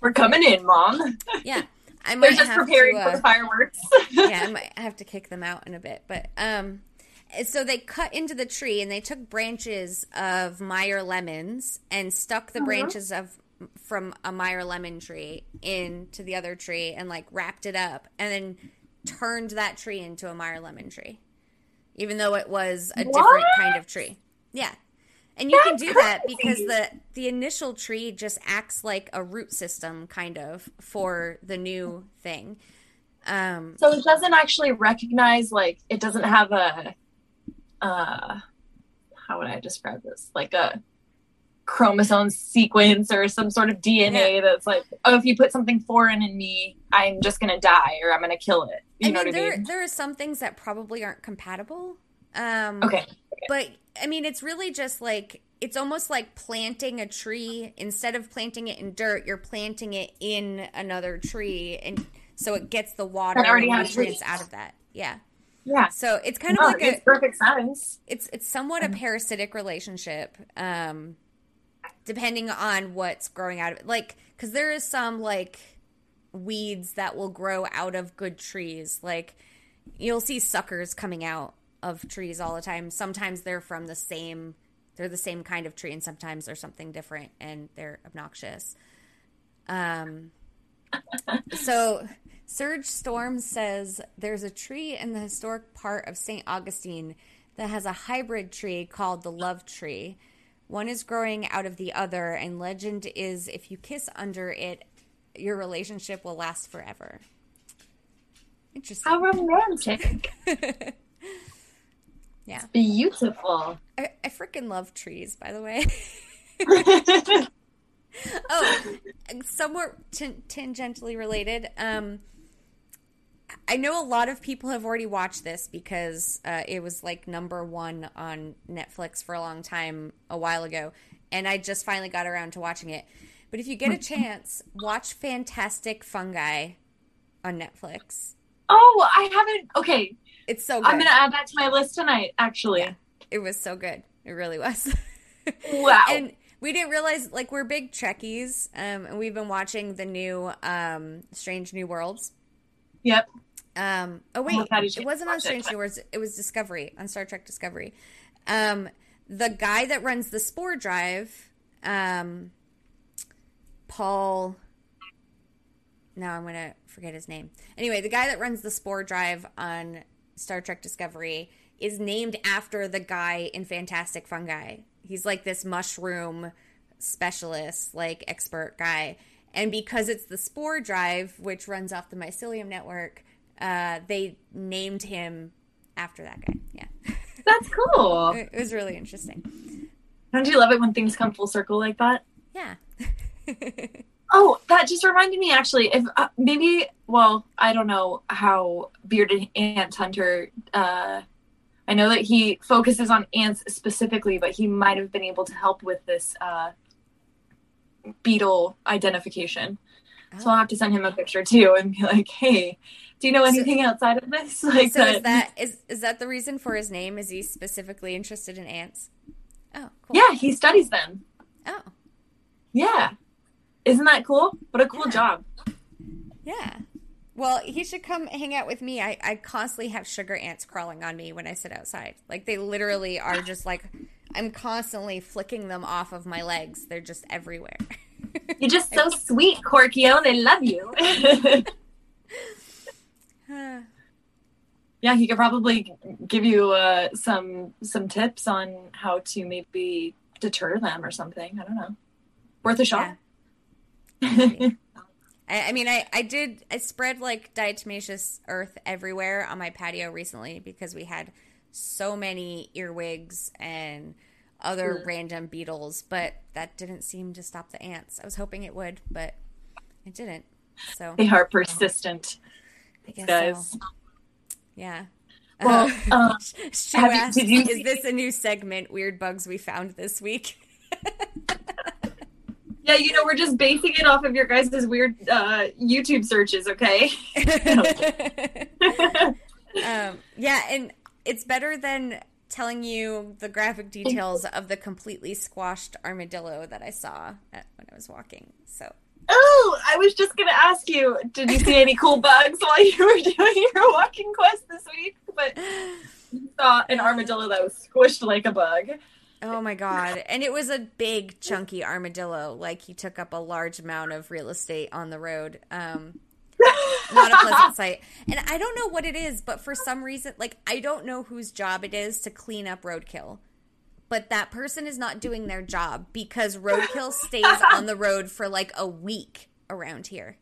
We're coming in, mom. Yeah. I might They're just preparing to, uh, for the fireworks. yeah, I might have to kick them out in a bit. But um so they cut into the tree and they took branches of Meyer lemons and stuck the uh-huh. branches of from a Meyer lemon tree into the other tree and like wrapped it up and then turned that tree into a Meyer lemon tree. Even though it was a what? different kind of tree. Yeah. And you That's can do crazy. that because the the initial tree just acts like a root system kind of for the new thing. Um, so it doesn't actually recognize like it doesn't have a uh how would I describe this? Like a chromosome sequence or some sort of DNA yeah. that's like, oh, if you put something foreign in me, I'm just gonna die or I'm gonna kill it. You I know mean, what there, I mean? There are some things that probably aren't compatible. Um, okay. okay. But I mean, it's really just like it's almost like planting a tree. Instead of planting it in dirt, you're planting it in another tree, and so it gets the water and nutrients out of that. Yeah. Yeah. So it's kind no, of like a perfect sense. It's it's somewhat a parasitic relationship, um, depending on what's growing out of it. Like, because there is some like weeds that will grow out of good trees. Like you'll see suckers coming out of trees all the time. Sometimes they're from the same they're the same kind of tree and sometimes they're something different and they're obnoxious. Um so Surge Storm says there's a tree in the historic part of St. Augustine that has a hybrid tree called the love tree. One is growing out of the other, and legend is if you kiss under it, your relationship will last forever. Interesting. How romantic. Yeah. It's beautiful. I, I freaking love trees, by the way. oh, somewhat t- tangentially related. Um, I know a lot of people have already watched this because uh, it was like number one on Netflix for a long time a while ago, and I just finally got around to watching it. But if you get a chance, watch Fantastic Fungi on Netflix. Oh, I haven't. Okay, it's so. good. I'm gonna add that to my list tonight. Actually, yeah, it was so good. It really was. wow. and we didn't realize like we're big Trekkies, um, and we've been watching the new um, Strange New Worlds. Yep. Um, oh wait, it wasn't on Strange New Worlds. It was Discovery on Star Trek Discovery. Um, the guy that runs the Spore Drive, um, Paul. Now I'm gonna forget his name. Anyway, the guy that runs the Spore Drive on Star Trek Discovery is named after the guy in Fantastic Fungi. He's like this mushroom specialist, like expert guy. And because it's the Spore Drive, which runs off the mycelium network, uh, they named him after that guy. Yeah. That's cool. it was really interesting. Don't you love it when things come full circle like that? Yeah. oh, that just reminded me actually. If uh, maybe, well, I don't know how Bearded Ant Hunter. Uh, I know that he focuses on ants specifically, but he might have been able to help with this uh, beetle identification. Oh. So I'll have to send him a picture too and be like, "Hey, do you know anything so, outside of this?" Like so that. is that is is that the reason for his name? Is he specifically interested in ants? Oh, cool. Yeah, he studies them. Oh. Yeah. Isn't that cool? What a cool yeah. job. Yeah. Well, he should come hang out with me. I, I constantly have sugar ants crawling on me when I sit outside. Like they literally are just like I'm constantly flicking them off of my legs. They're just everywhere. You're just so sweet, Korkio. They love you. yeah, he could probably give you uh, some some tips on how to maybe deter them or something. I don't know. Worth a shot. Yeah. I, I, mean, I, I did, I spread like diatomaceous earth everywhere on my patio recently because we had so many earwigs and other mm. random beetles, but that didn't seem to stop the ants. I was hoping it would, but it didn't. So they are persistent, I guess guys. So. Yeah. Well, uh, um, asked, you, "Is this a new segment? Weird bugs we found this week." yeah, you know, we're just basing it off of your guys' weird uh, YouTube searches, okay? um, yeah, and it's better than telling you the graphic details of the completely squashed armadillo that I saw at, when I was walking. So. Oh, I was just gonna ask you, did you see any cool bugs while you were doing your walking quest this week? But you saw an armadillo that was squished like a bug. Oh my god. And it was a big chunky armadillo. Like he took up a large amount of real estate on the road. Um not a pleasant sight. And I don't know what it is, but for some reason, like I don't know whose job it is to clean up roadkill. But that person is not doing their job because roadkill stays on the road for like a week around here.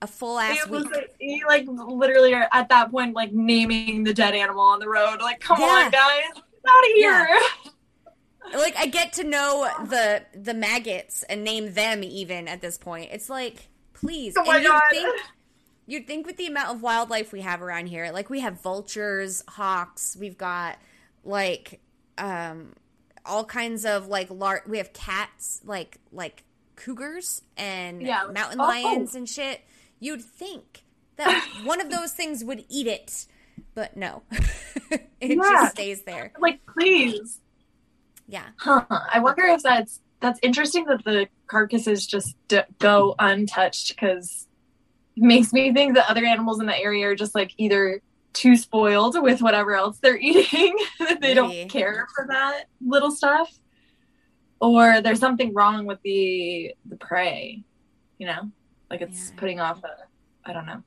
A full ass week. Like, you like literally are at that point like naming the dead animal on the road. Like, come yeah. on, guys, out of here. Yeah. Like I get to know the the maggots and name them even at this point. It's like, please. Oh my god. Think, you'd think with the amount of wildlife we have around here, like we have vultures, hawks, we've got like um all kinds of like large we have cats like like cougars and yeah. mountain oh. lions and shit. You'd think that one of those things would eat it, but no. it yeah. just stays there. Like please. Yeah. Huh. I wonder if that's that's interesting that the carcasses just d- go untouched because it makes me think that other animals in the area are just like either too spoiled with whatever else they're eating that they Maybe. don't care for that little stuff or there's something wrong with the the prey you know like it's yeah. putting off a i don't know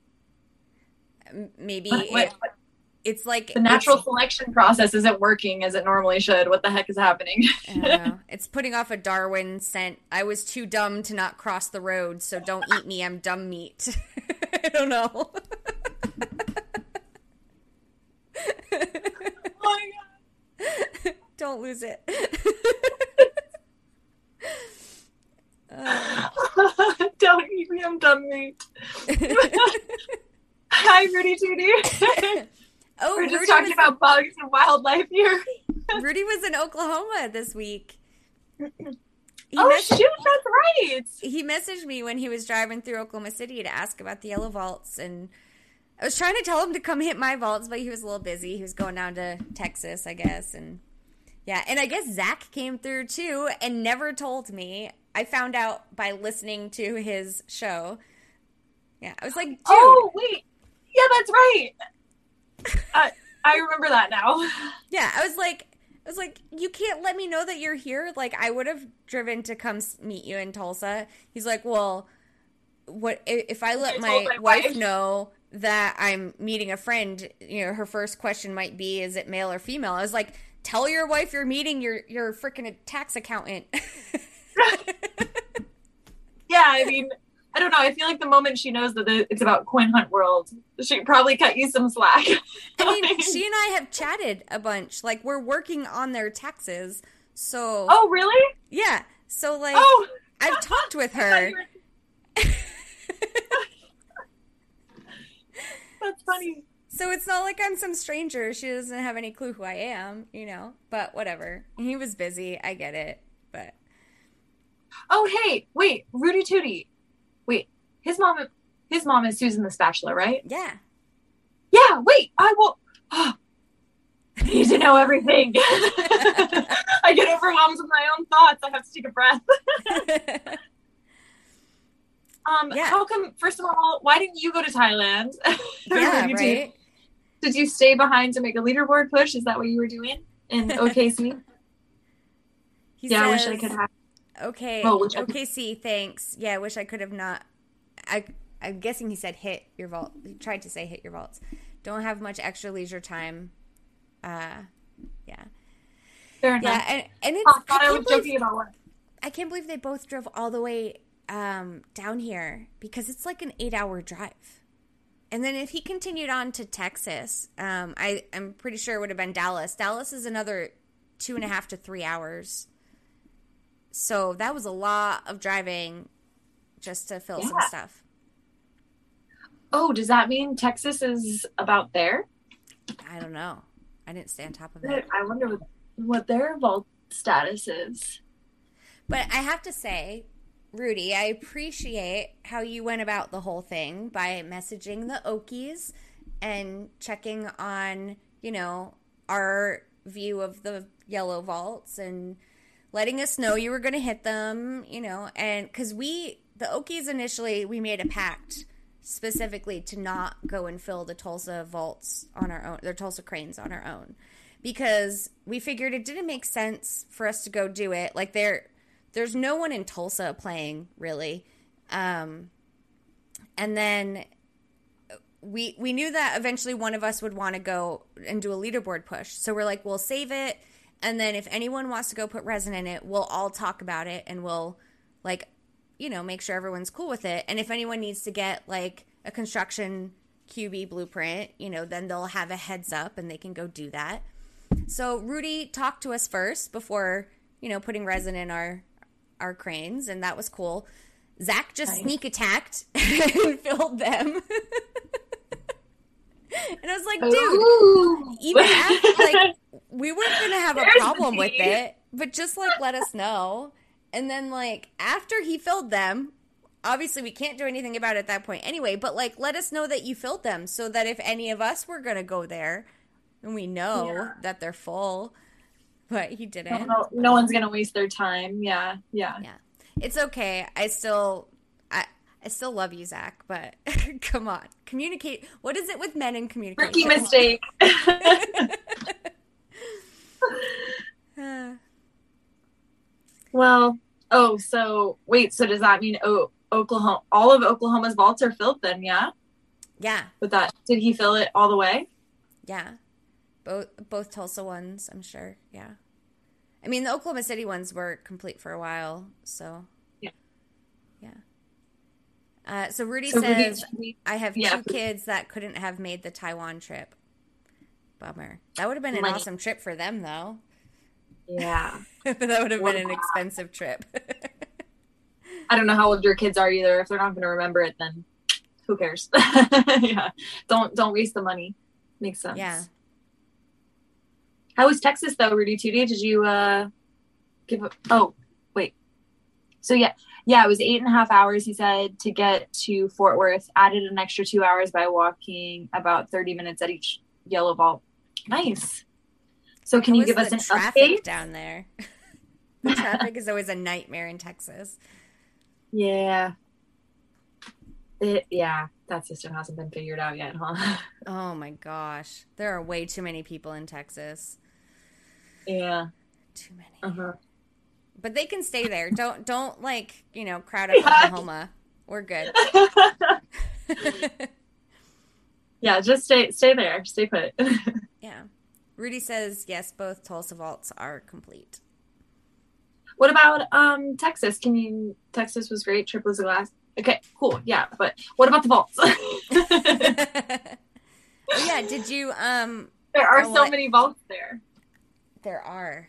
maybe what, what, what, it's like the natural selection process isn't working as it normally should. What the heck is happening? it's putting off a Darwin scent. I was too dumb to not cross the road, so don't eat me. I'm dumb meat. I don't know. oh my god. Don't lose it. uh. Don't eat me, I'm dumb meat. Hi, Rudy Tooty. Oh, we're just Rudy talking was... about bugs and wildlife here. Rudy was in Oklahoma this week. He oh messaged, shoot, that's right. He messaged me when he was driving through Oklahoma City to ask about the yellow vaults, and I was trying to tell him to come hit my vaults, but he was a little busy. He was going down to Texas, I guess, and yeah, and I guess Zach came through too and never told me. I found out by listening to his show. Yeah, I was like, oh, Dude. oh wait, yeah, that's right. uh, I remember that now. Yeah, I was like, I was like, you can't let me know that you're here. Like, I would have driven to come meet you in Tulsa. He's like, well, what if I let my, my wife, wife know that I'm meeting a friend? You know, her first question might be, "Is it male or female?" I was like, tell your wife you're meeting your your freaking tax accountant. yeah, I mean, I don't know. I feel like the moment she knows that it's about Coin Hunt World, she probably cut you some slack. I mean, she and I have chatted a bunch. Like we're working on their taxes. So Oh, really? Yeah. So like oh. I've talked with her. That's funny. So it's not like I'm some stranger. She doesn't have any clue who I am, you know. But whatever. He was busy. I get it. But Oh, hey, wait, Rudy Tooty. His mom his mom is Susan the Spatula, right? Yeah. Yeah, wait, I will oh, I need to know everything. I get overwhelmed with my own thoughts. I have to take a breath. um, yeah. how come first of all, why didn't you go to Thailand? yeah, right. Did you stay behind to make a leaderboard push? Is that what you were doing in OKC? yeah, says, I wish I could have. Okay. Oh, OKC, thanks. Yeah, I wish I could have not. I I'm guessing he said hit your vault. He tried to say hit your vaults. Don't have much extra leisure time. Uh, yeah. Fair enough. Yeah, and, and it's. Oh, I, I, I was believe, joking about what. I can't believe they both drove all the way um, down here because it's like an eight-hour drive. And then if he continued on to Texas, um, I, I'm pretty sure it would have been Dallas. Dallas is another two and a half to three hours. So that was a lot of driving just to fill yeah. some stuff. Oh, does that mean Texas is about there? I don't know. I didn't stay on top of it. I wonder what their vault status is. But I have to say, Rudy, I appreciate how you went about the whole thing by messaging the Okies and checking on, you know, our view of the yellow vaults and letting us know you were going to hit them, you know, and because we, the Okies initially, we made a pact specifically to not go and fill the Tulsa vaults on our own, the Tulsa cranes on our own, because we figured it didn't make sense for us to go do it. Like, they're, there's no one in Tulsa playing really. Um, and then we we knew that eventually one of us would want to go and do a leaderboard push. So we're like, we'll save it, and then if anyone wants to go put resin in it, we'll all talk about it and we'll like, you know, make sure everyone's cool with it. And if anyone needs to get like a construction QB blueprint, you know, then they'll have a heads up and they can go do that. So Rudy talked to us first before, you know, putting resin in our our cranes, and that was cool. Zach just nice. sneak attacked and filled them. and I was like, dude, Ooh. even after, like, we weren't gonna have a problem with it, but just like let us know. And then like after he filled them, obviously we can't do anything about it at that point anyway, but like let us know that you filled them so that if any of us were gonna go there and we know yeah. that they're full, but he didn't. No, no one's gonna waste their time. Yeah, yeah, yeah. It's okay. I still, I, I still love you, Zach. But come on, communicate. What is it with men and communication? Rookie mistake. well, oh, so wait. So does that mean oh, Oklahoma? All of Oklahoma's vaults are filled then? Yeah. Yeah. With that, did he fill it all the way? Yeah. Both both Tulsa ones, I'm sure. Yeah. I mean, the Oklahoma City ones were complete for a while, so yeah, yeah. Uh, so Rudy so says, Rudy, "I have yeah. two kids that couldn't have made the Taiwan trip. Bummer. That would have been an awesome trip for them, though. Yeah. that would have been an expensive trip. I don't know how old your kids are either. If they're not going to remember it, then who cares? yeah. Don't don't waste the money. Makes sense. Yeah. How was Texas though, Rudy Tooty? Did you uh give a oh wait. So yeah, yeah, it was eight and a half hours, he said, to get to Fort Worth. Added an extra two hours by walking about 30 minutes at each yellow vault. Nice. So can How you give us an traffic update? down there? the traffic is always a nightmare in Texas. Yeah. It, yeah, that system hasn't been figured out yet, huh? Oh my gosh. There are way too many people in Texas. yeah. Too many. Uh-huh. But they can stay there. Don't don't like, you know, crowd up Oklahoma. We're good. yeah, just stay stay there. Stay put. yeah. Rudy says yes, both Tulsa vaults are complete. what about um Texas? Can you Texas was great, triple the glass. Okay, cool. Yeah, but what about the vaults? Yeah, did you um there are so what- many vaults there. there are.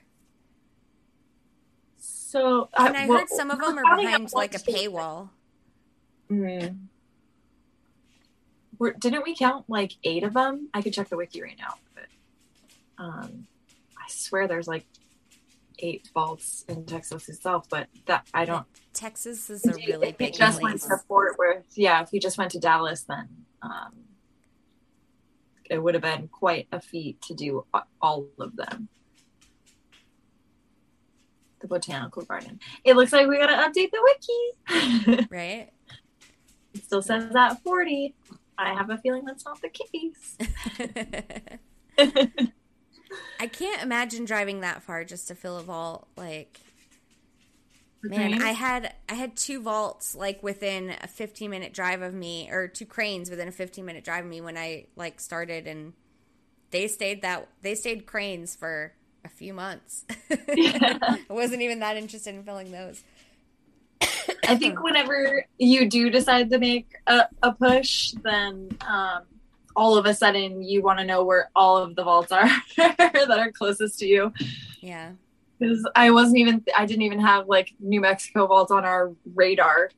So uh, And I well, heard some of them are behind like a paywall. Mm. We're, didn't we count like eight of them? I could check the wiki right now, but um, I swear there's like eight vaults in Texas itself. But that I don't. Texas is a really if big just went to Fort Worth, yeah. If you just went to Dallas, then um, it would have been quite a feat to do all of them. The botanical garden. It looks like we gotta update the wiki. Right? It still says that 40. I have a feeling that's not the case. I can't imagine driving that far just to fill a vault. Like, man, Okay. I had I had two vaults like within a 15 minute drive of me, or two cranes within a 15 minute drive of me when I like started, and they stayed that they stayed cranes for a few months. I wasn't even that interested in filling those. I think whenever you do decide to make a, a push, then um, all of a sudden you want to know where all of the vaults are that are closest to you. Yeah. Because I wasn't even, I didn't even have like New Mexico vaults on our radar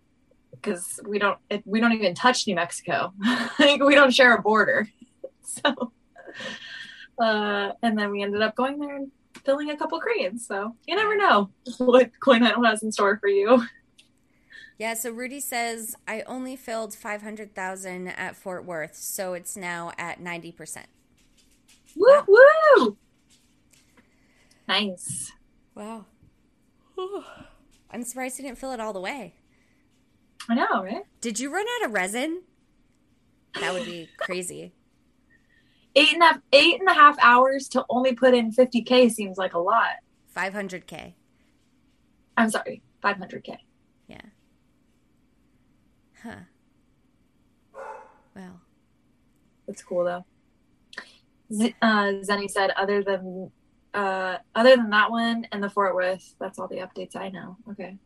because we don't, we don't even touch New Mexico. like we don't share a border. So, uh, and then we ended up going there and filling a couple cranes. So you never know what Coin Idol has in store for you. Yeah, so Rudy says I only filled 500,000 at Fort Worth, so it's now at 90%. Woo woo! Nice. Wow. I'm surprised he didn't fill it all the way. I know, right? Did you run out of resin? That would be crazy. Eight and a half, eight and a half hours to only put in 50k seems like a lot. 500k. I'm sorry, 500k. Yeah. Huh. Well, That's cool though. Z- uh, Zenny said, other than uh, other than that one and the Fort Worth, that's all the updates I know. Okay.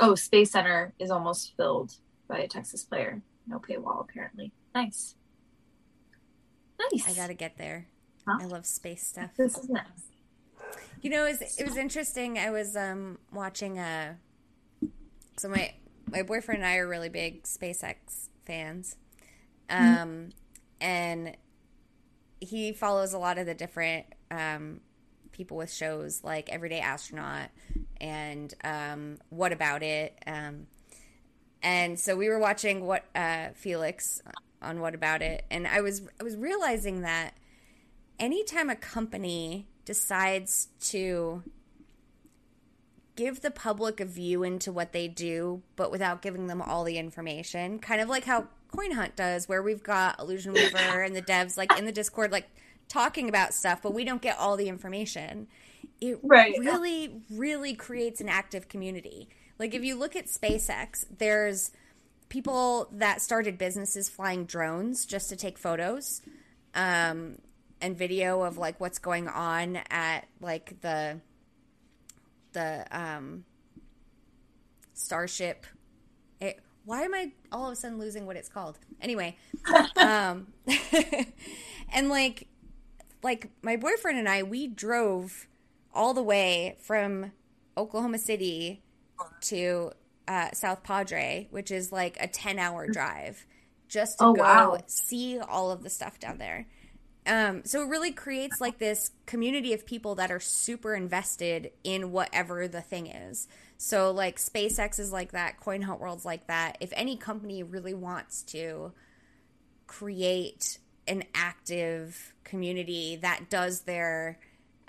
Oh, Space Center is almost filled by a Texas player. No paywall apparently. Nice. Nice. I got to get there. Huh? I love space stuff. This is nice. You know, it was, it was interesting. I was um, watching a. So my my boyfriend and I are really big SpaceX fans, um, and he follows a lot of the different um, people with shows like Everyday Astronaut and um, What About It. Um, and so we were watching what uh, Felix on What About It, and I was I was realizing that anytime a company decides to give the public a view into what they do, but without giving them all the information, kind of like how Coin Hunt does, where we've got Illusion Weaver and the devs like in the Discord, like talking about stuff, but we don't get all the information. It Right. really, really creates an active community. Like if you look at SpaceX, there's people that started businesses flying drones just to take photos um, and video of like what's going on at like the the um, starship it, why am i all of a sudden losing what it's called anyway um, and like like my boyfriend and i we drove all the way from Oklahoma City to uh, South Padre, which is like a 10 hour drive, just to Oh, go wow. see all of the stuff down there. Um, so it really creates like this community of people that are super invested in whatever the thing is. So like SpaceX is like that, Coin Hunt World's like that. If any company really wants to create an active community that does their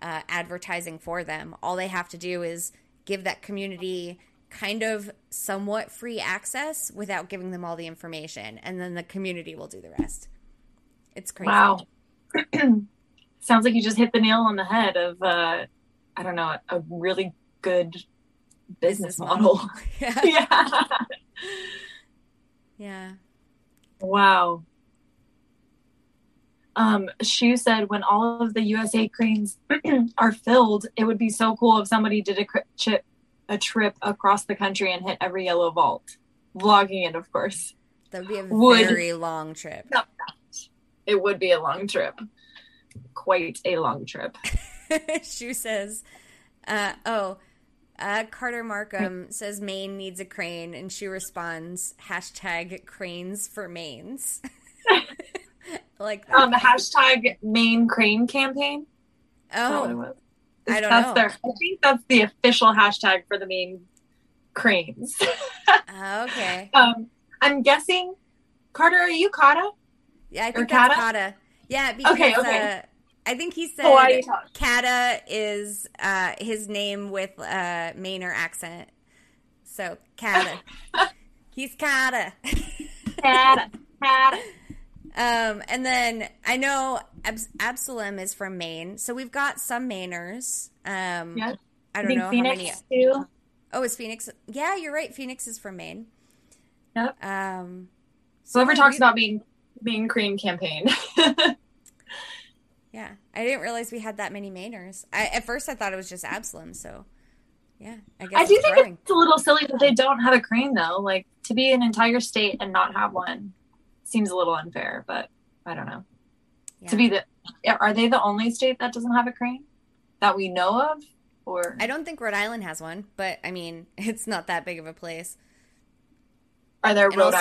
uh, advertising for them, all they have to do is give that community kind of somewhat free access without giving them all the information, and then the community will do the rest. It's crazy. Wow. Sounds like you just hit the nail on the head of, uh, I don't know, a really good business, model. yeah. yeah. Yeah. Wow. Um, Shu said when all of the USA cranes are filled, it would be so cool if somebody did a cri- chip a trip across the country and hit every yellow vault. Vlogging it, of course. That would be a Would- very long trip. It would be a long trip. Quite a long trip. Shu says, uh, oh, uh, Carter Markham says Maine needs a crane, and she responds, hashtag cranes for Maines. like that. Um, hashtag Maine crane campaign. Is that what it oh. I don't that's know. Their, I think that's the official hashtag for the Maine cranes. uh, okay. um, I'm guessing, Carter, are you Kata? Yeah, I Or think that's Kata? Kata. Yeah, because Okay, okay. Uh, I think he said Hawaii talk. Kata is uh, his name with uh, Mainer accent. So Kata. He's Kata. Kata. Kata. Um, and then I know Abs- Absalom is from Maine, so we've got some Mainers. Um, Yeah. I I don't think know Phoenix how many. too. Oh, is Phoenix? Yeah, you're right. Phoenix is from Maine. Yep. Um, So whoever talks we- about being being cream campaign. Yeah, I didn't realize we had that many Mainers. I, at first, I thought it was just Absalom. So, yeah, I guess I do think growing. it's a little silly that they don't have a crane though. Like to be an entire state and not have one seems a little unfair. But I don't know. Yeah. To be the are they the only state that doesn't have a crane that we know of? Or I don't think Rhode Island has one, but I mean, it's not that big of a place. are there and Rhode also-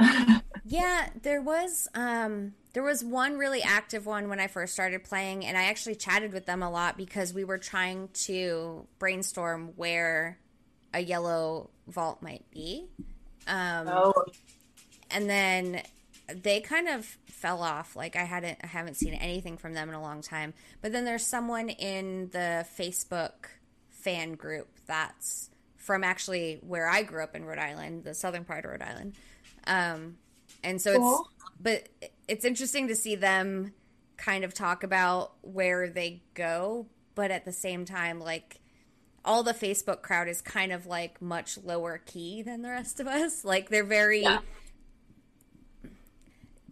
Island? Yeah, there was um there was one really active one when I first started playing and I actually chatted with them a lot because we were trying to brainstorm where a yellow vault might be. Um oh, and then they kind of fell off. Like i hadn't i haven't seen anything from them in a long time. But then there's someone in the facebook fan group that's from actually where i grew up in rhode island the southern part of rhode island. Um, and so Cool. it's but it's interesting to see them kind of talk about where they go but at the same time like all the facebook crowd is kind of like much lower key than the rest of us like they're very Yeah.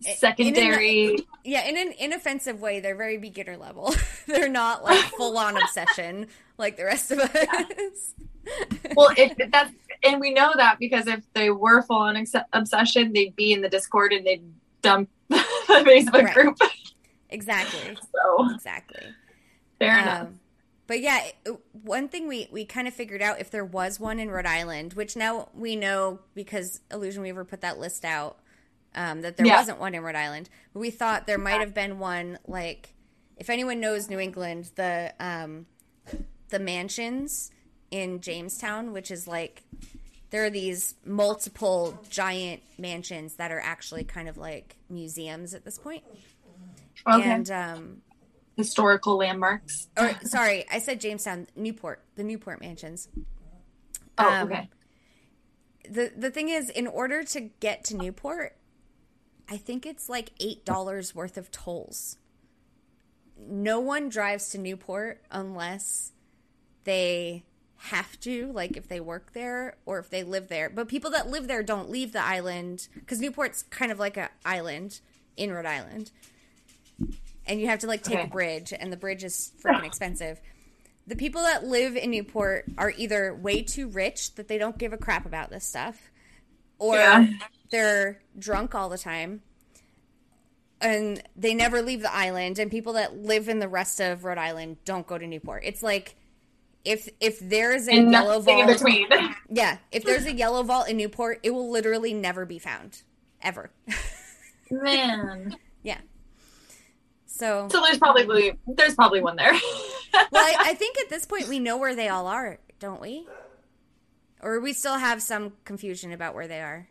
In secondary. yeah, in an inoffensive way, they're very beginner level. they're not like full on obsession like the rest of us. well, if that's and we know that because if they were full on ex- obsession, they'd be in the Discord and they'd dump the Facebook Right. group. exactly. So Exactly. fair enough. Um, but yeah, one thing we, we kind of figured out if there was one in Rhode Island, which now we know because Illusion Weaver put that list out, um, that there Yeah. wasn't one in Rhode Island. But we thought there might have been one, like, if anyone knows New England, the um, the mansions in Jamestown, which is like there are these multiple giant mansions that are actually kind of like museums at this point. Okay. And um, Historical landmarks. or sorry, I said Jamestown, Newport, the Newport mansions. Oh, Um, okay. The the thing is, in order to get to Newport, I think it's like eight dollars worth of tolls. No one drives to Newport unless they have to, like if they work there or if they live there. But people that live there don't leave the island because Newport's kind of like an island in Rhode Island, and you have to like take Okay. a bridge, and the bridge is freaking expensive. The people that live in Newport are either way too rich that they don't give a crap about this stuff, or Yeah. They're drunk all the time, and they never leave the island and people that live in the rest of Rhode Island don't go to Newport. It's like if if there's a And yellow nothing in vault between. Yeah, if there's a yellow vault in Newport, it will literally never be found ever. Man. yeah. So, So there's probably there's probably one there. well, I, I think at this point we know where they all are, don't we? Or we still have some confusion about where they are.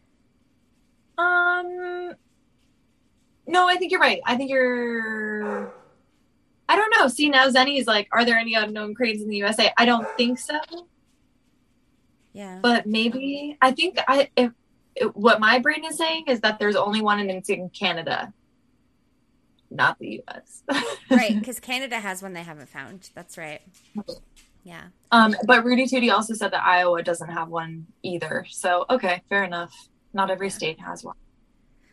Um, no, I think you're right. I think you're. I don't know. See now, Zenny's like, are there any unknown cranes in the USA? I don't think so, Yeah. but maybe. I think I if, if what my brain is saying is that there's only one and it's in Canada, not the US. right, because Canada has one they haven't found. That's right. Yeah. Um, but Rudy Tooty also said that Iowa doesn't have one either. So okay, fair enough. Not every state has one.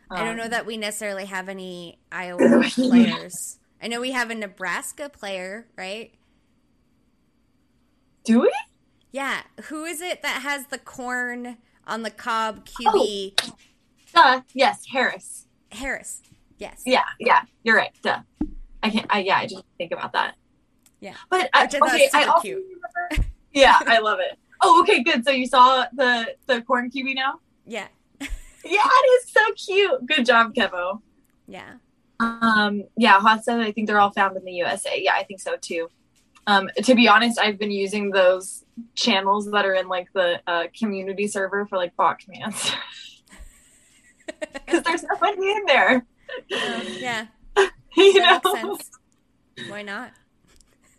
I don't know Um, that we necessarily have any Iowa players. I know we have a Nebraska player, right? Do we? Yeah. Who is it that has the corn on the cob QB? Duh. Yes, Harris. Harris. Yes. Yeah, yeah, you're right. Duh. I can't. I, yeah, I didn't think about that. Yeah. but I, Which I okay, I also cute. remember. Yeah, I love it. Oh, okay, good. So you saw the the corn kiwi now? Yeah. Yeah, it is so cute. Good job, Kevo. Yeah. Um, yeah, hot stuff. I think they're all found in the USA. Yeah, I think so too. Um, to be honest, I've been using those channels that are in like the uh, community server for like bot commands because there's nobody in there. Um, yeah. you That know? Why not?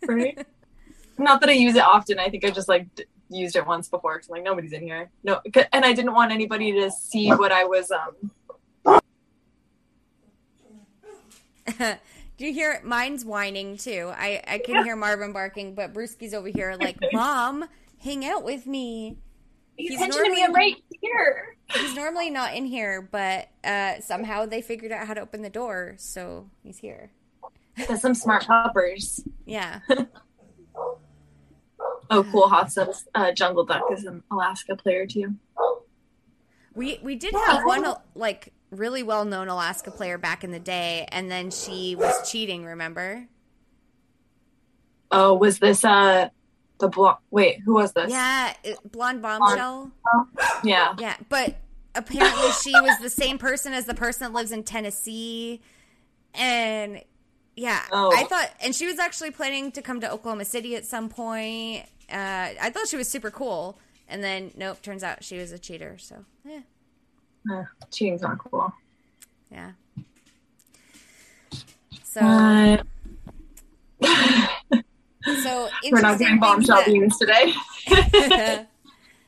right? Not that I use it often. I think I just like d- used it once before because like nobody's in here. No, and I didn't want anybody to see what I was. Um, Do you hear mine's whining too? I I can hear Marvin barking, but Brewski's over here like, "Mom, hang out with me." He's to me. Normally- right here. He's normally not in here, but uh, somehow they figured out how to open the door, so he's here. Some smart puppers. Yeah. Oh, cool. Hot stuff. Uh, Jungle Duck is an Alaska player too. We we did have one like really well known Alaska player back in the day, and then she was cheating. Remember? Oh, was this uh the block? Wait, who was this? Yeah, it- blonde bombshell. Yeah. Yeah, but apparently she was the same person as the person that lives in Tennessee, and yeah, Oh. I thought, and she was actually planning to come to Oklahoma City at some point. Uh, I thought she was super cool, and then nope, turns out she was a cheater. So yeah, Uh, cheating's not cool. yeah. So Uh, so we're not doing bombshell beans today.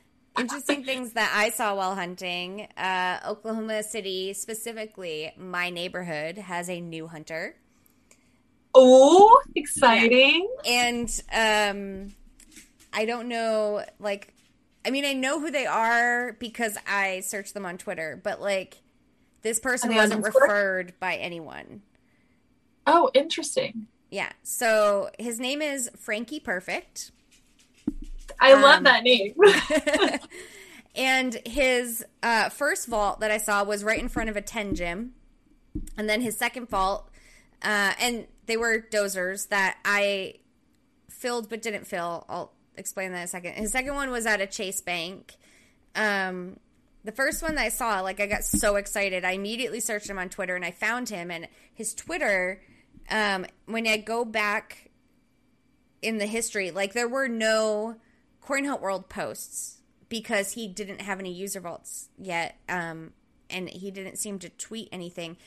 interesting things that I saw while hunting. Uh, Oklahoma City, specifically, my neighborhood has a new hunter. oh, exciting! and um i don't know like i mean i know who they are because i searched them on twitter but like this person Are they on wasn't referred by anyone Oh, interesting. yeah so his name is frankie perfect I Um, love that name. and his uh, first vault that I saw was right in front of a 10 gym. And then his second vault, uh, and they were dozers that I filled but didn't fill. I'll explain that in a second. His second one was at a Chase Bank. Um, the first one that I saw, like, I got so excited. I immediately searched him on Twitter and I found him. And his Twitter, um, when I go back in the history, like, there were no Coin Hunt World posts because he didn't have any user vaults yet, um, and he didn't seem to tweet anything.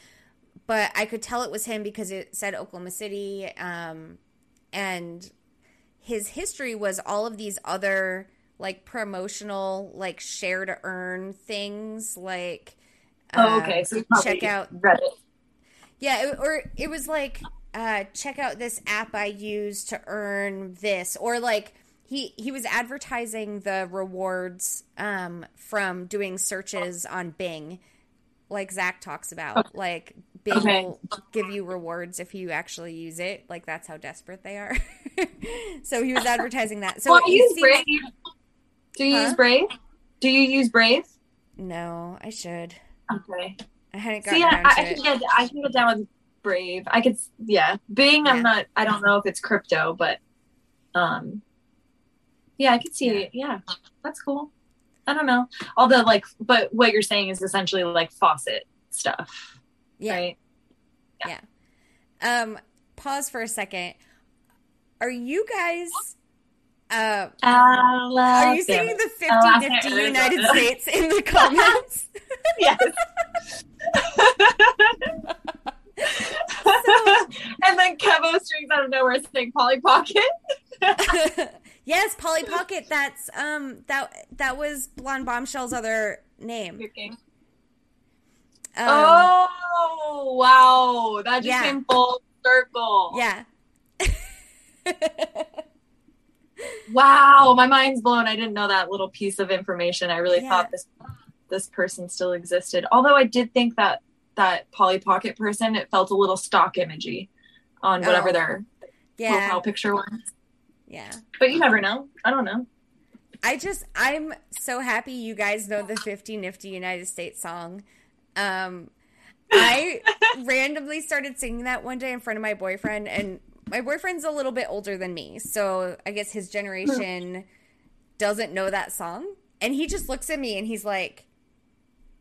But I could tell it was him because it said Oklahoma City, um, and his history was all of these other like promotional, like share to earn things, like oh, um, okay. So you probably check out Reddit. yeah, it, or it was like, uh, check out this app I use to earn this, or like he he was advertising the rewards um, from doing searches on Bing, like Zach talks about. Like Bing Okay. will give you rewards if you actually use it. Like that's how desperate they are. so he was advertising that. So well, use seems- Brave. Do you Huh? use Brave? Do you use Brave? No, I should. Okay. I hadn't gotten around I, I it. can get I can get down with Brave. I could, yeah. Bing, yeah. I'm not. I don't know if it's crypto, but um, yeah, I could see yeah. it. Yeah, that's cool. I don't know. All the like, but what you're saying is essentially like faucet stuff, yeah. right? Yeah. yeah. Um, pause for a second. Are you guys? Uh, are you singing the 50 Nifty United States in the comments? yes. so, and then Kevo strings out of nowhere saying Polly Pocket. Yes, Polly Pocket. That's um that that was Blonde Bombshell's other name. Um, oh wow, that just yeah. came full circle. Yeah. wow, my mind's blown. I didn't know that little piece of information. I really yeah. thought this this person still existed. Although I did think that that Polly Pocket person, it felt a little stock imagey on whatever oh. their yeah. profile picture was. Yeah. But you never know. I don't know. I just I'm so happy you guys know the 50 Nifty United States song. Um I randomly started singing that one day in front of my boyfriend and my boyfriend's a little bit older than me. So I guess his generation doesn't know that song. And he just looks at me and he's like,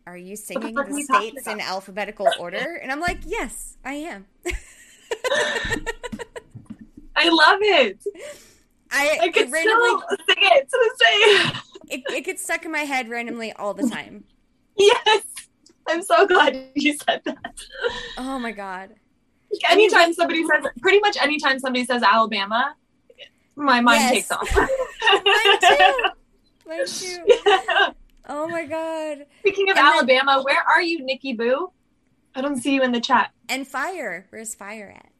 Are you singing the, the states in alphabetical order? And I'm like, Yes, I am. I love it. I, I could randomly sing it to this day. It, it gets stuck in my head randomly all the time. Yes. I'm so glad you said that. Oh my god. Anytime somebody says, pretty much anytime somebody says Alabama, my mind yes. takes off. Mine too. Mine too. Yeah. Oh my god. Speaking of and Alabama, then, where are you, Nikki Boo? I don't see you in the chat. And fire. Where's fire at?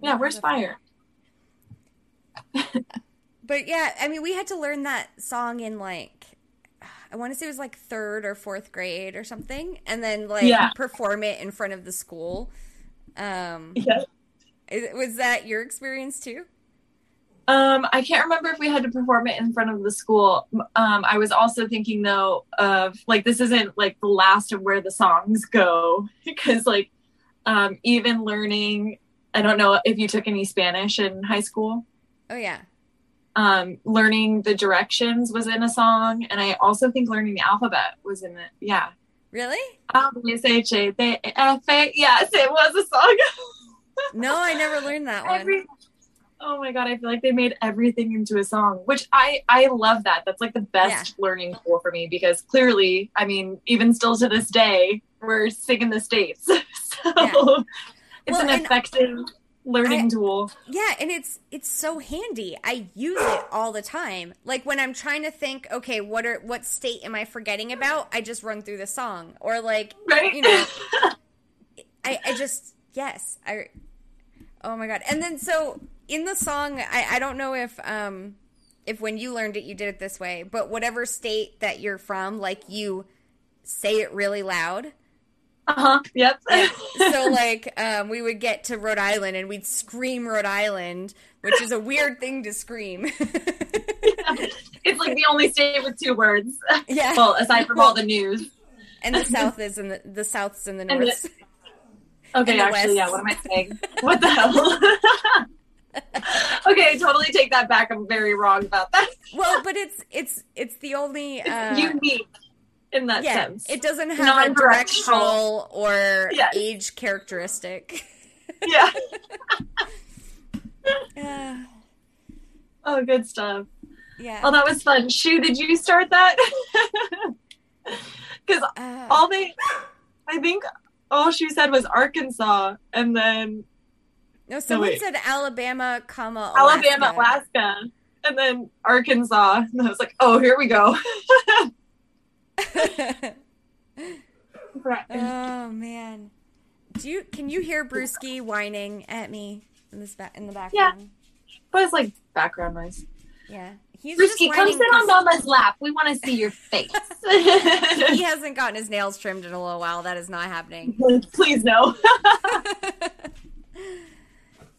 Yeah, where's fire? fire? but yeah, I mean, we had to learn that song in like I want to say it was like third or fourth grade or something, and then like yeah. perform it in front of the school. Um, yeah. Was that your experience too? Um, I can't remember if we had to perform it in front of the school. Um, I was also thinking though of like this isn't like the last of where the songs go because like um, even learning. I don't know if you took any Spanish in high school. Oh yeah um, learning the directions was in a song, and I also think learning the alphabet was in it. Yeah. Really? Yes, it was a song. no, I never learned that one. Every, oh my god, I feel like they made everything into a song, which I I love that. That's like the best yeah. learning tool for me because clearly, I mean, even still to this day, we're singing the states, so yeah. it's well, an effective learning I, tool. Yeah, and it's it's so handy. I use it all the time. Like when I'm trying to think, okay, what are what state am I forgetting about? I just run through the song. Or like right? you know I I just yes. I Oh my god. And then so in the song, I, I don't know if um if when you learned it you did it this way, but whatever state that you're from, like you say it really loud. Uh-huh. Yep. so like um, we would get to Rhode Island and we'd scream Rhode Island, which is a weird thing to scream. yeah. It's like the only state with two words. Yeah. Well, aside from all the news. And the South is in the the South's in the North. The, okay, the actually, West. yeah. What am I saying? What the hell? okay, totally take that back. I'm very wrong about that. well, but it's it's it's the only uh, unique in that yeah, sense. It doesn't have a directional or yes. age characteristic. yeah. oh, good stuff. Yeah. Oh, that was fun. Shu, did you start that? Because uh, all they, I think all she said was Arkansas, and then. No, someone no, said Alabama, comma Alaska. Alabama, Alaska, and then Arkansas. And I was like, oh, here we go oh man. Do you can you hear Brewski whining at me in this ba- in the background? Yeah. But it's like background noise. Yeah. He's Brewski, come sit on Mama's lap. We want to see your face. he hasn't gotten his nails trimmed in a little while. That is not happening. Please no.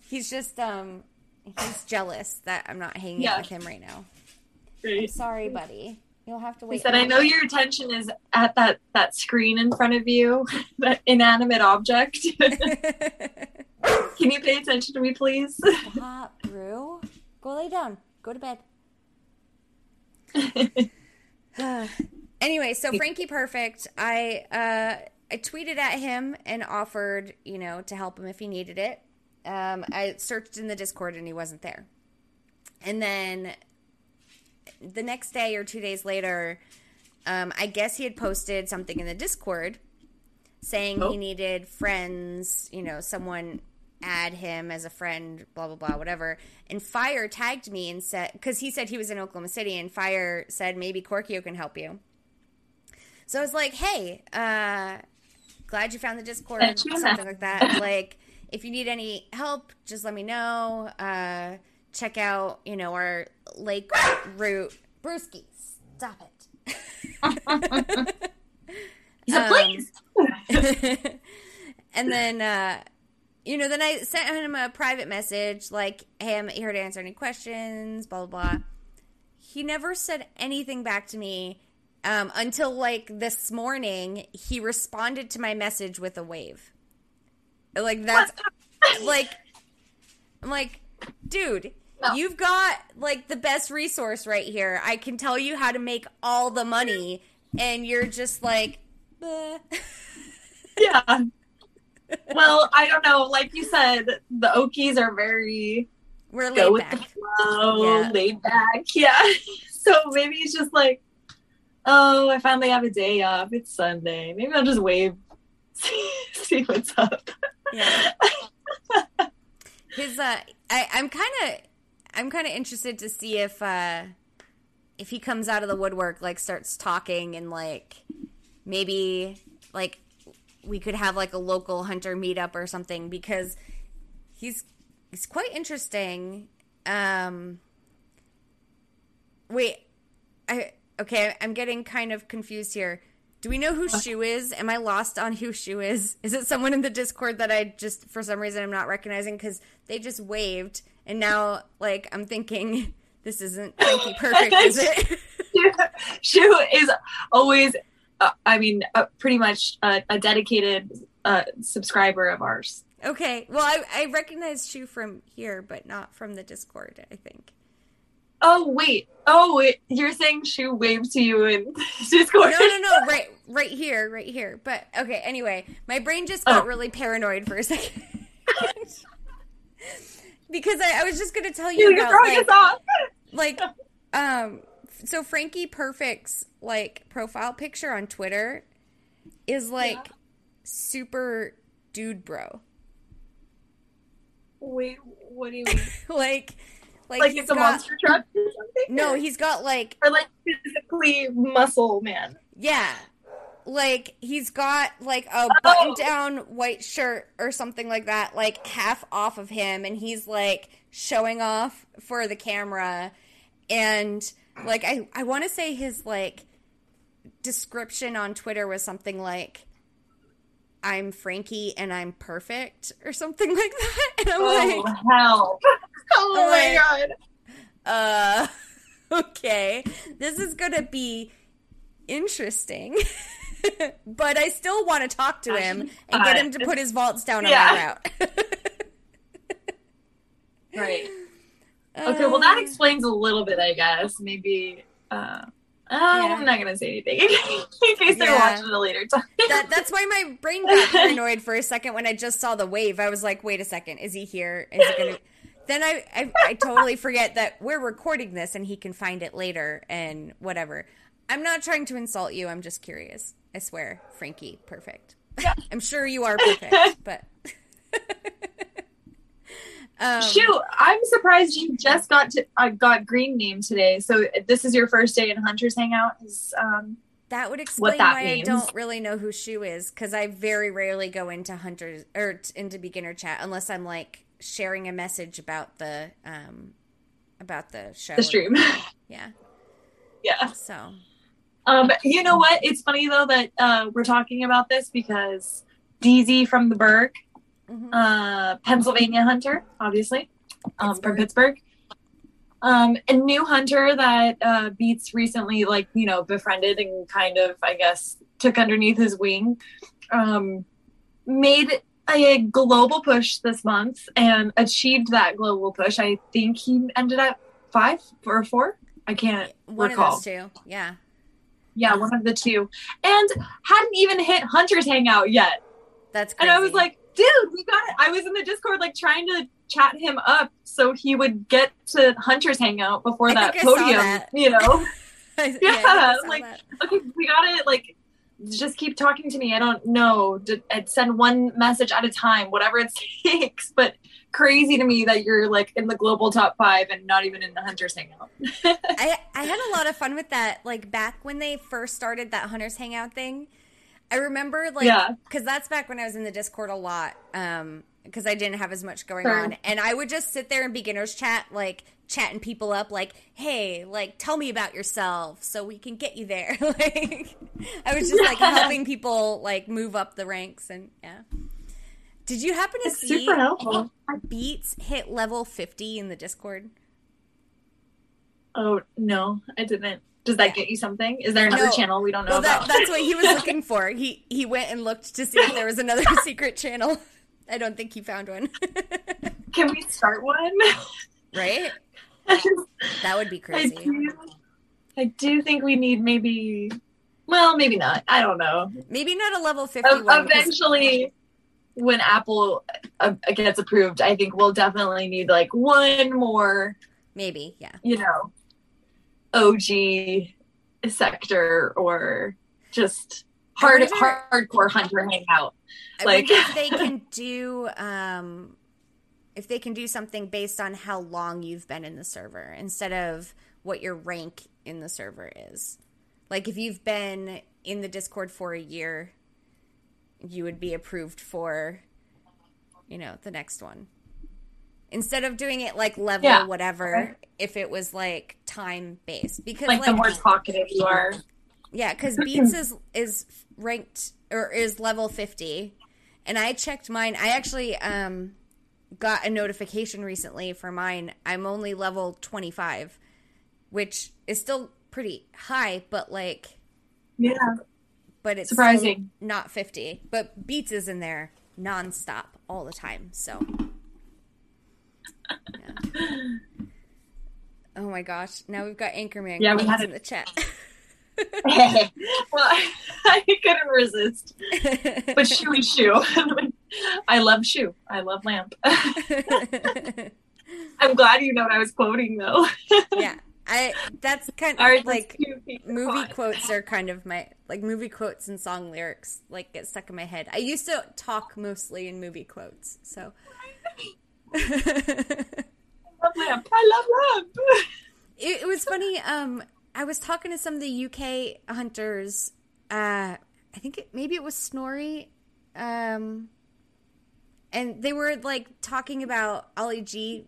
he's just um he's jealous that I'm not hanging yeah. out with him right now. Great. sorry, buddy. You'll have to wait. He said, "I know your attention is at that that screen in front of you, that inanimate object. Can you pay attention to me, please?" Hot brew. Go lay down. Go to bed. anyway, so Frankie Perfect, I uh, I tweeted at him and offered, you know, to help him if he needed it. Um, I searched in the Discord and he wasn't there. And then the next day or two days later, um, I guess he had posted something in the Discord saying oh. he needed friends, you know, someone add him as a friend, blah, blah, blah, whatever. And Fire tagged me and said, because he said he was in Oklahoma City, and Fire said, maybe Korkio can help you. So I was like, hey, uh, glad you found the Discord, something like that. like, if you need any help, just let me know. Uh, check out, you know, our lake route. Brewski, stop it. please. Um, and then, uh, you know, then I sent him a private message like, hey, I'm here to answer any questions, blah, blah, blah. He never said anything back to me um, until like this morning. He responded to my message with a wave. Like, that's like, I'm like, dude, no. you've got like the best resource right here. I can tell you how to make all the money, and you're just like, yeah. well, I don't know. Like you said, the Okies are very we're laid back. Flow, yeah. laid back. Yeah. So maybe it's just like, oh, I finally have a day off. It's Sunday. Maybe I'll just wave, see what's up. Yeah. His uh, I I'm kind of I'm kind of interested to see if uh if he comes out of the woodwork like starts talking and like maybe like we could have like a local hunter meetup or something because he's he's quite interesting. Um Wait, I okay, I'm getting kind of confused here. Do we know who Shu is? Am I lost on who Shu is? Is it someone in the Discord that I just for some reason I'm not recognizing because they just waved and now like I'm thinking this isn't Frankie Perfect, is it? Shu is always uh, I mean, uh, pretty much a, a dedicated uh, subscriber of ours. Okay. Well, I, I recognize Shu from here, but not from the Discord, I think. Oh, wait. Oh, wait. You're saying Shu waved to you in Discord? No, no, no. Right, right here, right here. But, okay, anyway. My brain just got oh. really paranoid for a second. Because I, I, was just going to tell you about, like, like, um, so Frankie Perfect's like profile picture on Twitter is like yeah. super dude bro. Wait, what do you mean? like like, like it's a got, monster truck or something? No, he's got like or like physically muscle man. Yeah. Like he's got like a oh. button down white shirt or something like that, like half off of him, and he's like showing off for the camera and like I I want to say his like description on Twitter was something like I'm Frankie and I'm perfect or something like that. And I'm oh, like hell. Oh I'm my like, god. Uh okay. This is going to be interesting. but I still want to talk to him and get him to put his vaults down on yeah. my route. right. Okay, well that um, explains a little bit, I guess. Maybe uh, uh yeah. I'm not gonna say anything in case yeah. they're watching it a later time. that, that's why my brain got paranoid for a second when I just saw the wave. I was like, wait a second, is he here? Is he gonna? then I, I I totally forget that we're recording this and he can find it later and whatever. I'm not trying to insult you. I'm just curious. I swear, Frankie, perfect. Yeah. I'm sure you are perfect, but. Um, Shoot, I'm surprised you just got to uh, got green name today. So this is your first day in Hunters Hangout. Is um, that would explain that why means. I don't really know who Shu is because I very rarely go into Hunters or t- into beginner chat unless I'm like sharing a message about the um about the show. The stream. Yeah. Yeah. So. Um, you know what? It's funny though that uh, we're talking about this because DZ from the Burgh mm-hmm. uh, Pennsylvania hunter, obviously, um, from Pittsburgh. Um, a new hunter that uh, Beats recently, like you know, befriended and kind of, I guess, took underneath his wing, um, made a global push this month and achieved that global push. I think he ended up five or four. I can't one recall. of those two. Yeah, yeah, one of the two, and hadn't even hit Hunter's Hangout yet. That's crazy. and I was like, dude, we got it. I was in the Discord like trying to chat him up so he would get to Hunter's Hangout before I that think I saw podium. that. You know, yeah, yeah, like- that. okay, we got it. Like, just keep talking to me. I don't know. D- I'd send one message at a time, whatever it takes. But crazy to me that you're like in the global top five and not even in the Hunter's Hangout. I I had a lot of fun with that. Like back when they first started that hunters hangout thing, I remember like Yeah. because that's back when I was in the Discord a lot. Um, because I didn't have as much going Sure. on, and I would just sit there in beginners chat, like chatting people up, like, "Hey, like, tell me about yourself, so we can get you there." like, I was just like helping people like move up the ranks, and yeah. Did you happen to It's see super helpful. Beats hit level fifty in the Discord? Oh no, I didn't. Does that get you something? Is there another No. channel we don't know Well, that, about? that's what he was looking for. He he went and looked to see if there was another secret channel. I don't think he found one. Can we start one? right? That would be I crazy. do, I do think we need maybe, well, maybe not. I don't know. Maybe not a level 51. 'cause- Eventually, when Apple uh, gets approved, I think we'll definitely need like one more, Maybe, yeah. you know, OG sector or just hard wonder- hardcore hunter hangout. Like- if they can do um if they can do something based on how long you've been in the server instead of what your rank in the server is. Like if you've been in the Discord for a year, you would be approved for you know, the next one. Instead of doing it like level Yeah. whatever, if it was like time based because Like, like, the more talkative you are. yeah, because Beats is is ranked or is level fifty, and I checked mine. I actually um got a notification recently for mine. I'm only level twenty five, which is still pretty high, but like, Yeah, but it's Surprising. not fifty. But Beats is in there nonstop all the time. So, yeah. oh my gosh! Now we've got Anchorman Yeah, we had in the chat. well, I couldn't resist. But shoey shoe. I love shoe. I love lamp. I'm glad you know what I was quoting though. yeah i that's kind of like movie quotes are kind of my like movie quotes and song lyrics like get stuck in my head i used to talk mostly in movie quotes so I love lamp. I love lamp. it was funny um i was talking to some of the uk hunters uh i think it, maybe it was snorri um and they were like talking about Ali G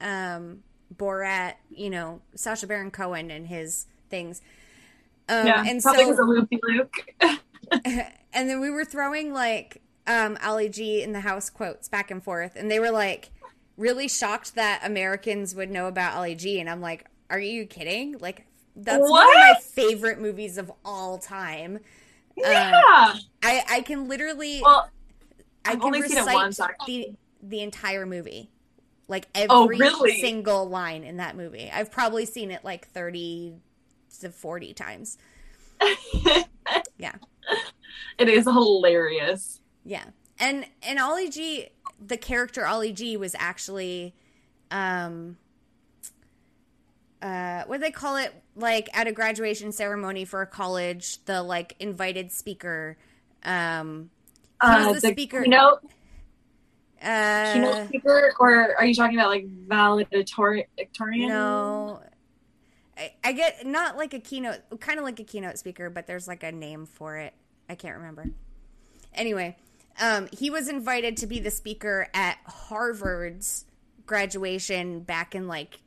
um borat you know Sacha baron cohen and his things um, yeah, and probably so a loopy Luke. and then we were throwing like um Ali G in the house quotes back and forth, and they were like really shocked that Americans would know about Ali G, and I'm like, are you kidding? Like that's one of my favorite movies of all time. yeah. I I can literally well, I can only seen it recite once, the the entire movie. Like Oh, every really? single line in that movie. I've probably seen it like 30 to 40 times. Yeah. it is hilarious. Yeah. And and Ali G the character Ali G was actually um uh what do they call it like at a graduation ceremony for a college the like invited speaker um Uh, the the speaker- keynote, uh keynote speaker, or are you talking about like valedictorian? no I, I get not like a keynote kind of like a keynote speaker but there's like a name for it i can't remember anyway um, he was invited to be the speaker at harvard's graduation back in like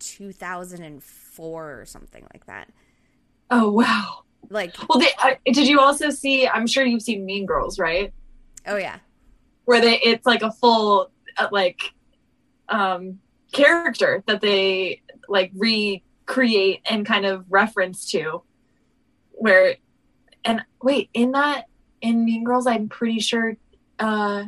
2004 or something like that Oh wow. like Well, they, uh, did you also see? I'm sure you've seen Mean Girls, right? oh yeah Where they it's like a full uh, like um character that they like recreate and kind of reference to where and wait in that in mean girls i'm pretty sure uh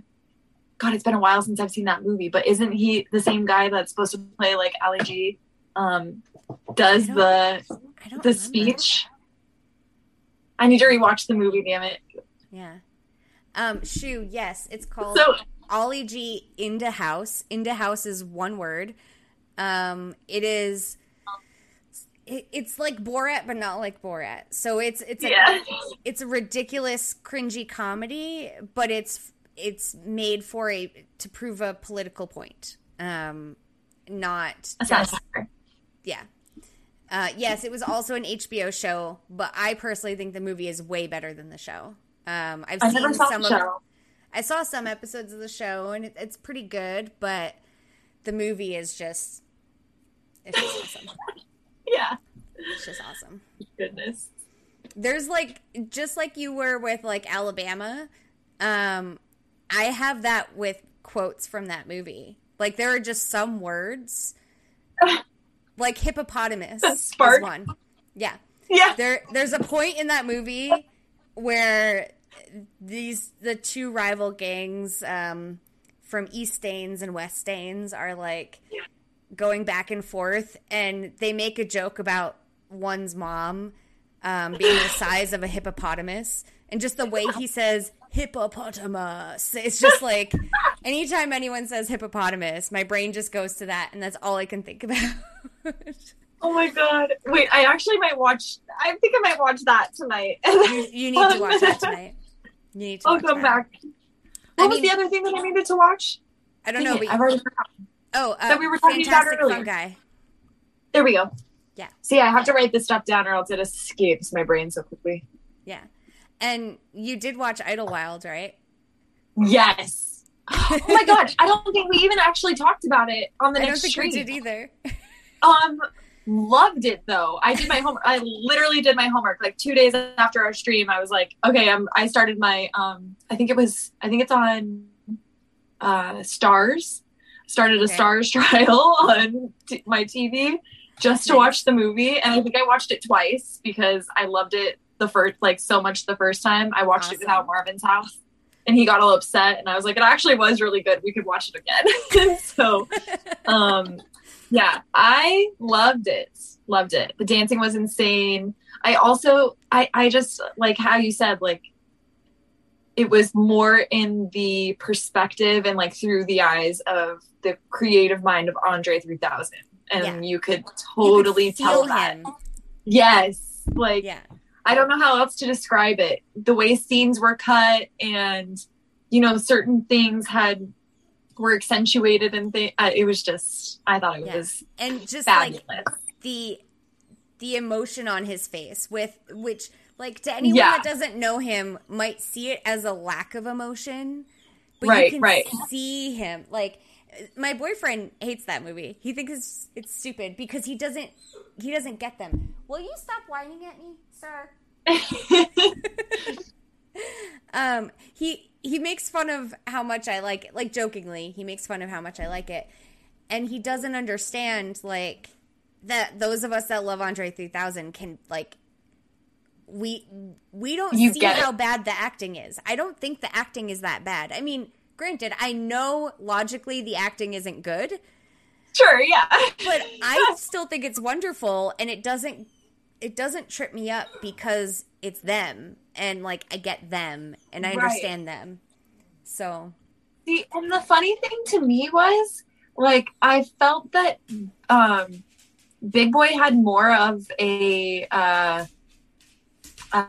god it's been a while since i've seen that movie but isn't he the same guy that's supposed to play like ali g? Um does the the remember. speech? I need to rewatch the movie damn it. Yeah um Shu yes it's called so Ali G Indahouse. Into house is one word. Um, it is. It, it's like Borat, but not like Borat. So it's it's a yeah. it's a ridiculous, cringy comedy, but it's it's made for a to prove a political point. Um, not just, yeah. Uh, yes, it was also an HBO show, but I personally think the movie is way better than the show. Um, I've I seen some of show. I saw some episodes of the show and it, it's pretty good, but the movie is just it's just awesome. yeah. It's just awesome. Goodness. There's like just like you were with like Alabama, um I have that with quotes from that movie. Like there are just some words like hippopotamus Spark. one. Yeah. Yeah. There there's a point in that movie where these the two rival gangs um, from East Danes and West Danes are like going back and forth, and they make a joke about one's mom um, being the size of a hippopotamus, and just the way he says hippopotamus. It's just like anytime anyone says hippopotamus, my brain just goes to that, and that's all I can think about. Oh my god! Wait, I actually might watch. I think I might watch that tonight. you, you need to watch that tonight. You need to. I'll come back. What I was mean, the other thing that I needed to watch? I don't Dang know. It, I've already forgotten. Oh, uh, that we were talking about earlier. guy. There we go. Yeah. See, I have to write this stuff down, or else it escapes my brain so quickly. Yeah, and you did watch Idlewild, right? Yes. oh my gosh! I don't think we even actually talked about it on the I next stream. I don't think we did either. um, loved it though. I did my homework. I literally did my homework like two days after our stream. I was like, okay, I'm. I started my. Um, I think it was. I think it's on. Uh, Starz. Started a okay. Starz trial on t- my TV just to watch the movie, and I think I watched it twice because I loved it the first like so much the first time. I watched awesome. it without Marvin's house. And he got all upset, and I was like, "It actually was really good. We could watch it again." so, um, yeah, I loved it. Loved it. The dancing was insane. I also I I just like how you said like it was more in the perspective and like through the eyes of the creative mind of Andre 3000 and yeah. you could totally you could tell that. Him. Yes. Like yeah. I don't know how else to describe it. The way scenes were cut and you know certain things had were accentuated and th- uh, it was just I thought it yeah. was and just fabulous. like the the emotion on his face with which like to anyone yeah. that doesn't know him might see it as a lack of emotion but right, you can right. see him like my boyfriend hates that movie he thinks it's, it's stupid because he doesn't he doesn't get them will you stop whining at me sir um he he makes fun of how much I like it, like jokingly. He makes fun of how much I like it, and he doesn't understand like that. Those of us that love Andre 3000 can like we we don't you see how bad the acting is. I don't think the acting is that bad. I mean, granted, I know logically the acting isn't good. Sure, yeah. but I still think it's wonderful and it doesn't it doesn't trip me up because it's them and like I get them and I right. understand them. So See, and the funny thing to me was like I felt that um Big Boi had more of a uh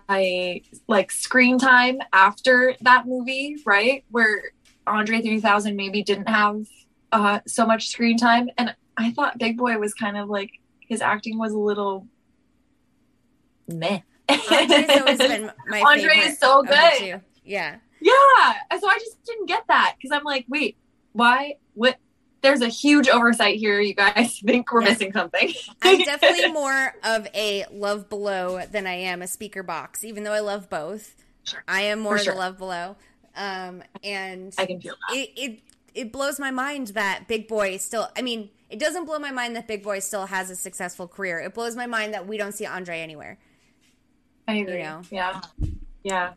a like screen time after that movie, right? Where Andre 3000 maybe didn't have uh so much screen time and I thought Big Boi was kind of like his acting was a little meh. Andre's always been my Andre favorite. is so good. Yeah. Yeah. So I just didn't get that because I'm like, wait, why? What? There's a huge oversight here. You guys think we're yeah. missing something. I'm definitely more of a love below than I am a Speakerboxxx, even though I love both. Sure. I am more sure. the love below. Um, and I can feel that. It, it it blows my mind that Big Boi still. I mean, It doesn't blow my mind that Big Boi still has a successful career. It blows my mind that we don't see Andre anywhere. I agree. You know? Yeah. Yeah.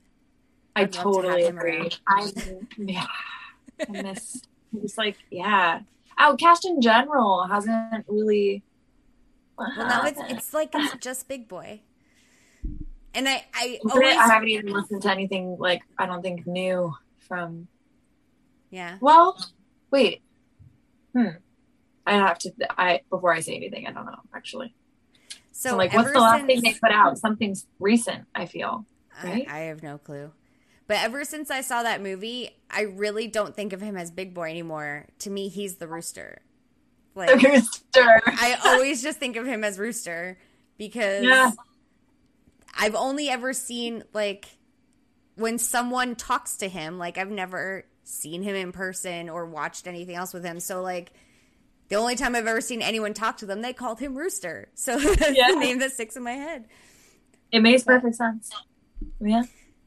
I totally to agree. I yeah. I miss just like yeah. OutKast in general hasn't really well now it's it's like it's just Big Boi. And I I always, I haven't even listened to anything like I don't think new from Yeah. Well, wait. Hmm. I have to I before I say anything, I don't know, actually. So, so like what's the last since, thing they put out? Something's recent, I feel. Right? I, I have no clue. But ever since I saw that movie, I really don't think of him as Big Boi anymore. To me, he's the rooster. Like the rooster. I always just think of him as Rooster because yeah. I've only ever seen like when someone talks to him, like I've never seen him in person or watched anything else with him. So like the only time I've ever seen anyone talk to them, they called him Rooster. So that's yeah. the name that sticks in my head. It makes perfect sense. Yeah.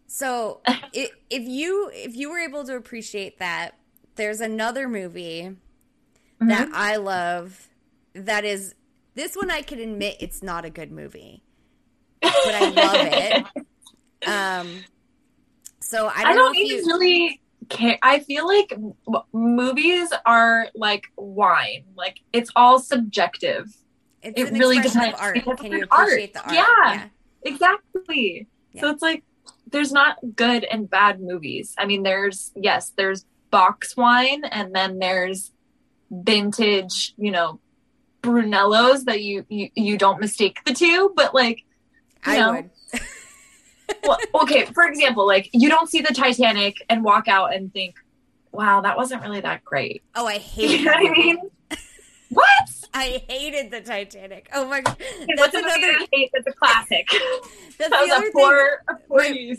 So it, if you if you were able to appreciate that, there's another movie mm-hmm. that I love that is this one I can admit it's not a good movie. But I love it. Um so I don't, I don't if you really care. I feel like movies are like wine. Like it's all subjective. It's it really depends. Art. Can you appreciate art. the art? Yeah, yeah. exactly. Yeah. So it's like there's not good and bad movies. I mean, there's yes, there's box wine, and then there's vintage, you know, Brunellos that you you, you don't mistake the two. But like, you I know, would well, okay, for example, like you don't see the Titanic and walk out and think, "Wow, that wasn't really that great." Oh, I hate. You know what I mean? what? I hated the Titanic. Oh my god, that's another. Hate. That's a classic. that's that other a poor, thing. Poor my,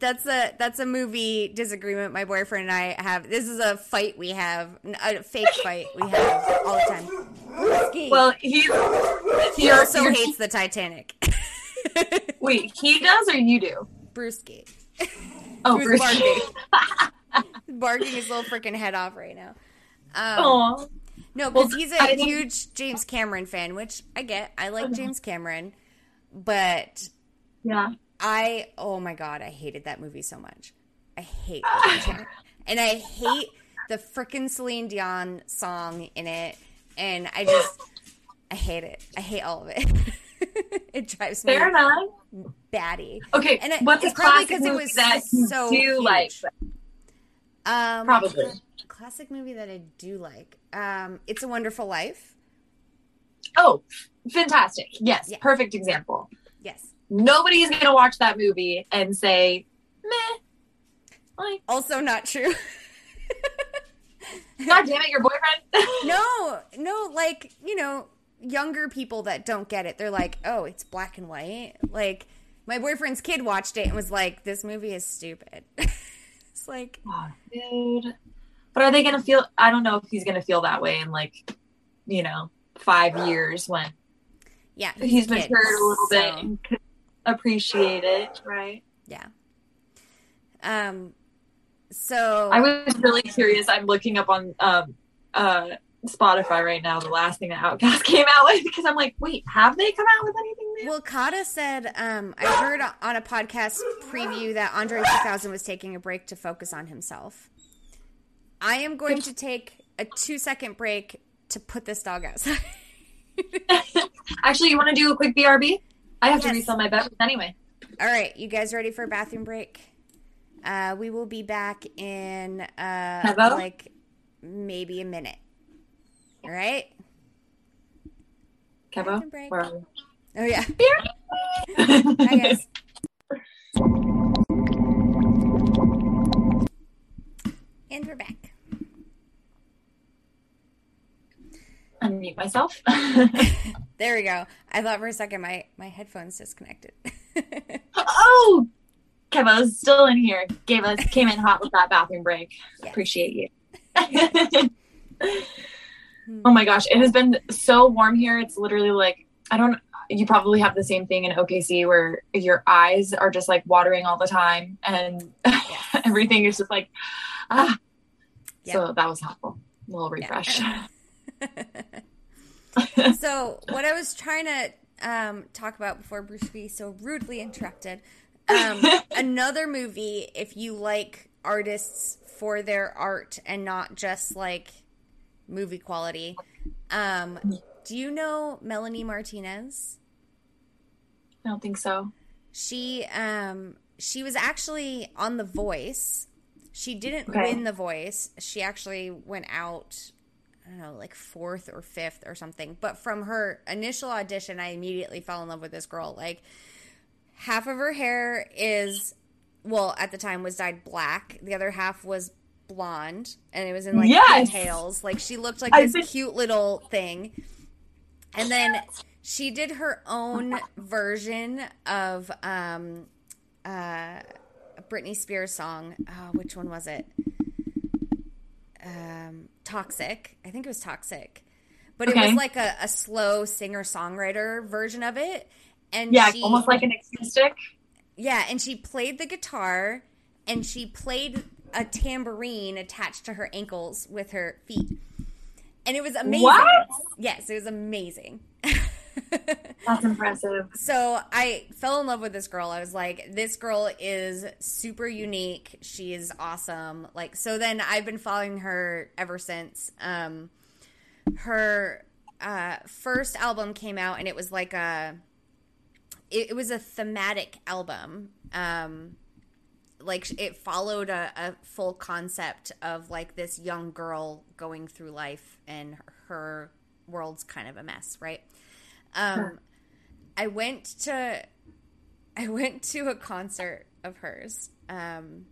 that's a that's a movie disagreement my boyfriend and I have. This is a fight we have, a fake fight we have all the time. Well, he he also hates the Titanic. Wait, he does or you do? Brewski. Oh, Bruce barking. barking his little freaking head off right now. Um, no, because well, he's a I huge James Cameron fan, which I get. I like James Cameron, but yeah, I oh my god, I hated that movie so much. I hate and I hate the freaking Celine Dion song in it, and I just I hate it. I hate all of it. it drives me Fair enough. batty. Okay, and it, what's it's probably because it was that so do like? Um, probably classic movie that I do like. Um, it's a Wonderful Life. Oh, fantastic! Yes, yeah. perfect example. Yes. Nobody's gonna watch that movie and say, "Meh." Like, also not true. God damn it, your boyfriend? no, no, like you know, younger people that don't get it, they're like, "Oh, it's black and white." Like my boyfriend's kid watched it and was like, "This movie is stupid." it's like, oh, dude. But are they gonna feel? I don't know if he's gonna feel that way in like, you know, five years when. Yeah, he's, he's matured a little so. bit and could appreciate it, right? Yeah. Um. So I was really curious. I'm looking up on um uh Spotify right now the last thing that OutKast came out with because I'm like, wait, have they come out with anything new? Well, Kata said, um, I heard on a podcast preview that Andre 2000 was taking a break to focus on himself. I am going to take a two second break to put this dog outside. Actually, you want to do a quick BRB? I have yes. to refill my beverage anyway. All right, you guys ready for a bathroom break? Uh, we will be back in uh, like maybe a minute. All right. Kevo, where are we? Oh yeah. Hi guys. And we're back. Unmute myself. there we go. I thought for a second my my headphones disconnected. oh, Kevo's still in here. Gave us came in hot with that bathroom break. Yes. Appreciate you. Oh my gosh, it has been so warm here. It's literally like I don't you probably have the same thing in OKC where your eyes are just like watering all the time and yes. everything is just like ah. Yep. So that was helpful. A little refresh. Yeah. so what I was trying to um, talk about before Bruce B so rudely interrupted. Um, another movie, if you like artists for their art and not just like movie quality. Um, do you know Melanie Martinez? I don't think so. She um she was actually on The Voice. She didn't Okay. win The Voice. She actually went out I don't know, like fourth or fifth or something. But from her initial audition, I immediately fell in love with this girl. Like half of her hair is well, at the time was dyed black. The other half was blonde and it was in like Yes! pigtails. Like she looked like this think- cute little thing. And then she did her own version of um uh Britney Spears song. Oh, which one was it? Um Toxic. I think it was Toxic. But it was like a, a slow singer songwriter version of it. And Yeah, she, almost like an acoustic. yeah, and she played the guitar and she played a tambourine attached to her ankles with her feet. And it was amazing. What? Yes, it was amazing. That's impressive. so I fell in love with this girl. I was like, this girl is super unique. She is awesome. Like so then I've been following her ever since. Um her uh first album came out and it was like a it, it was a thematic album. Um like it followed a, a full concept of like this young girl going through life and her world's kind of a mess, right? Um. I went to I went to a concert of hers. Um,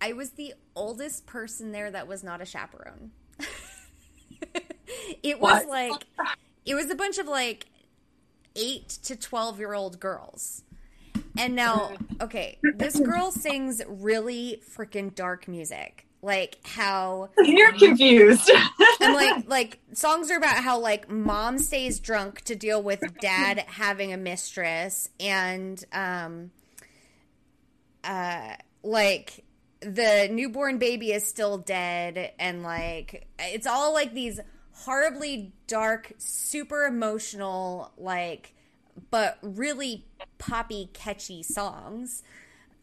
I was the oldest person there that was not a chaperone. it was What? like it was a bunch of like eight to twelve year old girls. And now, okay, this girl sings really freaking dark music. Like how You're confused. and like like songs are about how like mom stays drunk to deal with dad having a mistress and um uh like the newborn baby is still dead and like it's all like these horribly dark super emotional like but really poppy catchy songs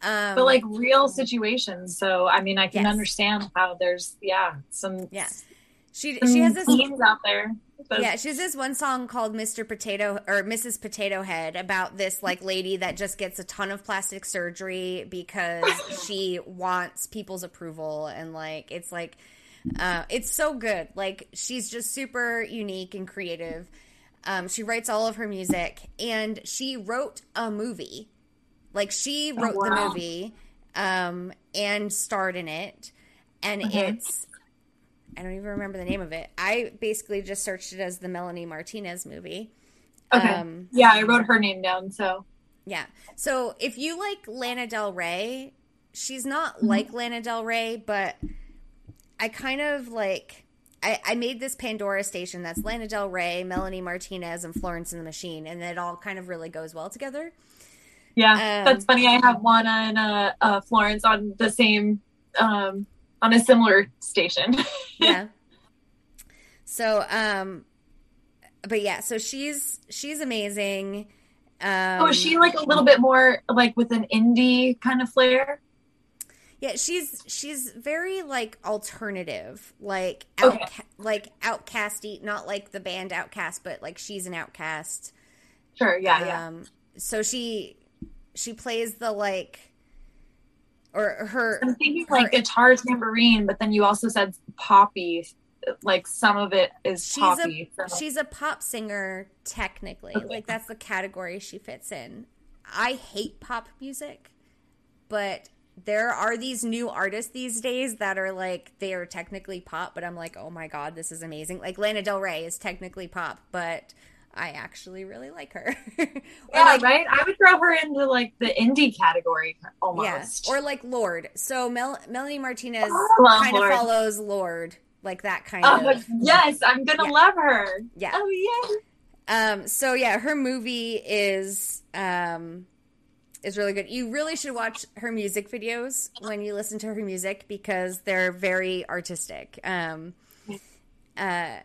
um but like real situations. So I mean, I can Yes. understand how there's yeah some yeah she some she has this out there. But Yeah, she has this one song called Mr. Potato or Mrs. Potato Head about this like lady that just gets a ton of plastic surgery because she wants people's approval and like it's like uh it's so good. Like she's just super unique and creative. Um she writes all of her music and she wrote a movie. Like she wrote the wow. movie um and starred in it and Okay. it's I don't even remember the name of it. I basically just searched it as the Melanie Martinez movie. okay, Um, yeah, I wrote her name down. So yeah. So if you like Lana Del Rey, she's not Mm-hmm. like Lana Del Rey, but I kind of like. I, I made this Pandora station that's Lana Del Rey, Melanie Martinez, and Florence and the Machine, and it all kind of really goes well together. yeah, Um, that's funny. I have one on uh, uh, Florence on the same um, on a similar station. yeah. So, um, but yeah, so she's she's amazing. Um, oh, is she like a little bit more like with an indie kind of flair? Yeah, she's she's very like alternative, like Okay. like outcasty, not like the band OutKast, but like she's an outcast. Sure, yeah, yeah. Um, so she she plays the like, or her I'm thinking her- like guitar tambourine, but then you also said poppy. Like some of it is she's poppy. a so- she's a pop singer technically, Okay. like that's the category she fits in. I hate pop music, but there are these new artists these days that are like they are technically pop, but I'm like, oh my god, this is amazing. Like Lana Del Rey is technically pop, but I actually really like her. yeah, like right. I would throw her into like the indie category almost. yeah, or like Lorde. So Mel- Melanie Martinez love kind of follows Lorde, like that kind Oh, of. yes, I'm gonna Yeah. love her. Yeah. Oh yeah. Um, so yeah, her movie is um is really good. You really should watch her music videos when you listen to her music because they're very artistic. Um, uh,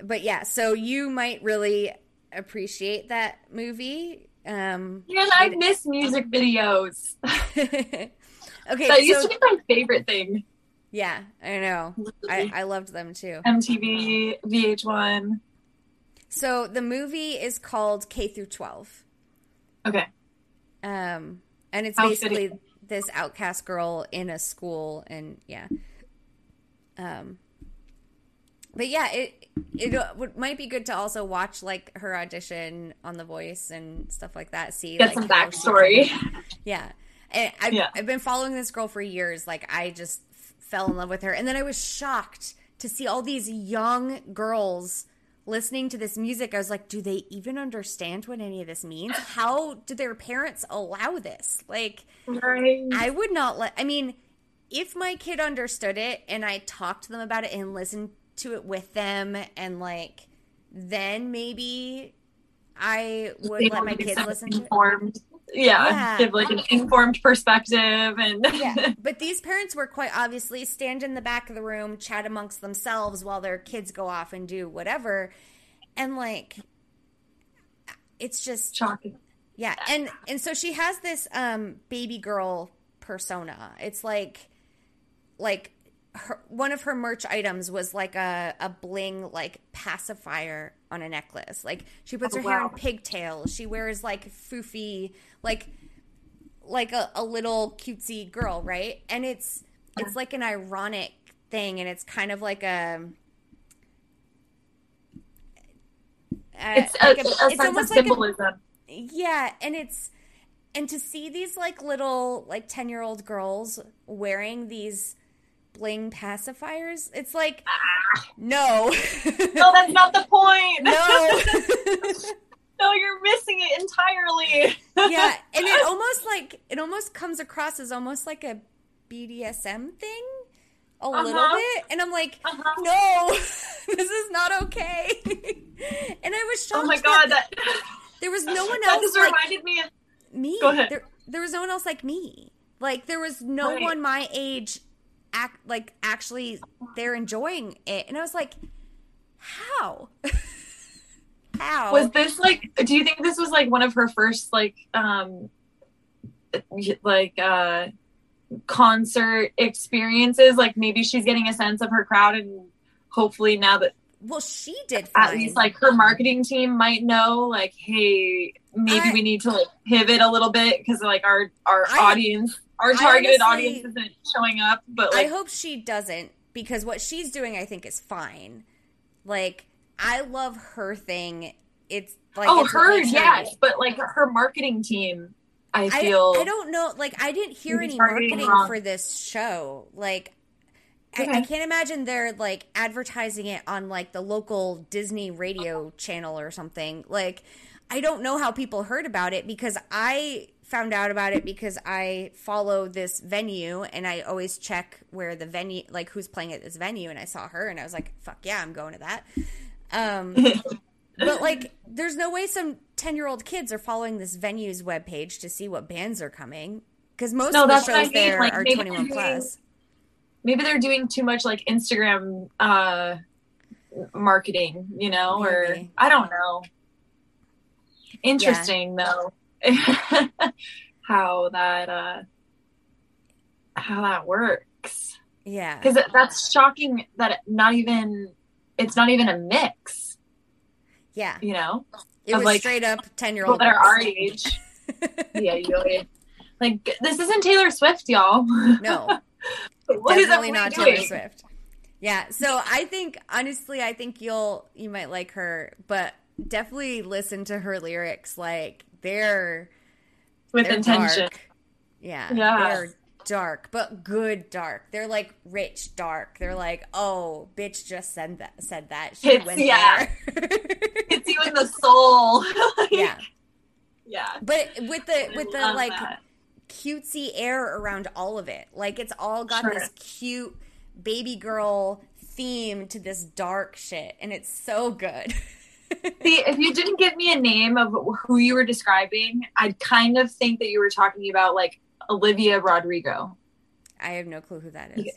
but yeah, so you might really appreciate that movie. Um, yeah, I miss music videos. okay, that used so, to be my favorite thing. Yeah, I know. I, I loved them too. MTV, VH1. So the movie is called K through 12. Okay. Um, and it's basically this outcast girl in a school, and yeah. Um, but yeah, it it would, might be good to also watch like her audition on The Voice and stuff like that. See, get like, some backstory. Yeah, and I've, yeah. I've been following this girl for years. Like I just fell in love with her, and then I was shocked to see all these young girls listening to this music. I was like, do they even understand what any of this means? How do their parents allow this? Like, right. I would not let. I mean, if my kid understood it and I talked to them about it and listened to it with them and like then maybe I would they let my kids listen informed. to it. Yeah, yeah, give like an informed perspective and yeah. But these parents were quite obviously stand in the back of the room, chat amongst themselves while their kids go off and do whatever. And like it's just shocking. Yeah. And and so she has this um baby girl persona. It's like like her, one of her merch items was like a, a bling like pacifier on a necklace. Like she puts oh, her wow. hair in pigtails. She wears like foofy like like a, a little cutesy girl, right? And it's it's like an ironic thing, and it's kind of like a. Uh, it's like a, a, a it's symbolism. yeah, and it's and to see these like little like 10 year old girls wearing these bling pacifiers. It's like, ah. no. no, that's not the point. No. no, you're missing it entirely. yeah, and it almost like it almost comes across as almost like a BDSM thing. A uh-huh. little bit, and I'm like, uh-huh. no, this is not okay. and I was shocked. Oh my god, that, that there was no one else. That like reminded me of me. Go ahead. There, there was no one else like me. Like there was no right. one my age act like actually they're enjoying it. And i was like how? How? Was this like do you think this was like one of her first like um like uh concert experiences? Like maybe she's getting a sense of her crowd and hopefully now that well she did fine. at least like her marketing team might know like hey maybe I, we need to like pivot a little bit because like our our I, audience our targeted honestly, audience isn't showing up. But like, I hope she doesn't because what she's doing, I think, is fine. Like I love her thing. It's like oh, it's her yes, but like her marketing team. I feel I, I don't know. Like I didn't hear any marketing wrong. for this show. Like Okay. I, I, can't imagine they're like advertising it on like the local Disney radio channel or something. Like, I don't know how people heard about it because I found out about it because I follow this venue and I always check where the venue, like who's playing at this venue. And I saw her and I was like, fuck yeah, I'm going to that. Um, but like, there's no way some 10 year old kids are following this venue's webpage to see what bands are coming. Because most no, of the shows there like, are 21 plus. Maybe they're doing too much like Instagram uh, marketing, you know, maybe. or I don't know. Interesting yeah. though. how that uh how that works. Yeah. Cuz that's shocking that not even it's not even a mix. Yeah. You know? It was like, straight up 10 year old that are our age. yeah, you like this isn't Taylor Swift, y'all. No. Definitely not doing? Taylor Swift. Yeah, so I think honestly, I think you'll you might like her, but definitely listen to her lyrics. Like they're with they're intention. Dark. Yeah, yeah, they're dark, but good dark. They're like rich dark. They're like, oh, bitch just said that. Said that. She it's, went yeah. there. it's you in the soul. like, yeah, yeah. But with the with the like that. cutesy air around all of it, like it's all got sure. this cute baby girl theme to this dark shit, and it's so good. See, if you didn't give me a name of who you were describing, I'd kind of think that you were talking about like Olivia Rodrigo. I have no clue who that is.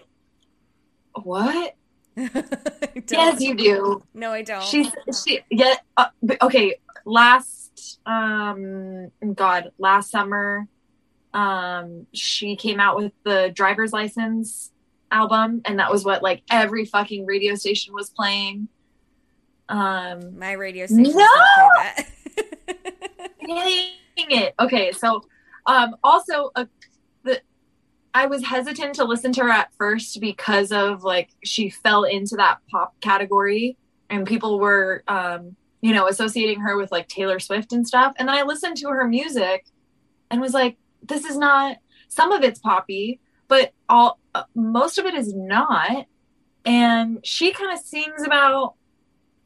What? yes, you do. No, I don't. She's she yeah. Uh, okay, last um, God, last summer, um, she came out with the driver's license album, and that was what like every fucking radio station was playing. Um, my radio station no! play that. Dang it. Okay, so um, also uh, the I was hesitant to listen to her at first because of like she fell into that pop category, and people were um, you know associating her with like Taylor Swift and stuff. And then I listened to her music and was like, this is not. Some of it's poppy, but all uh, most of it is not. And she kind of sings about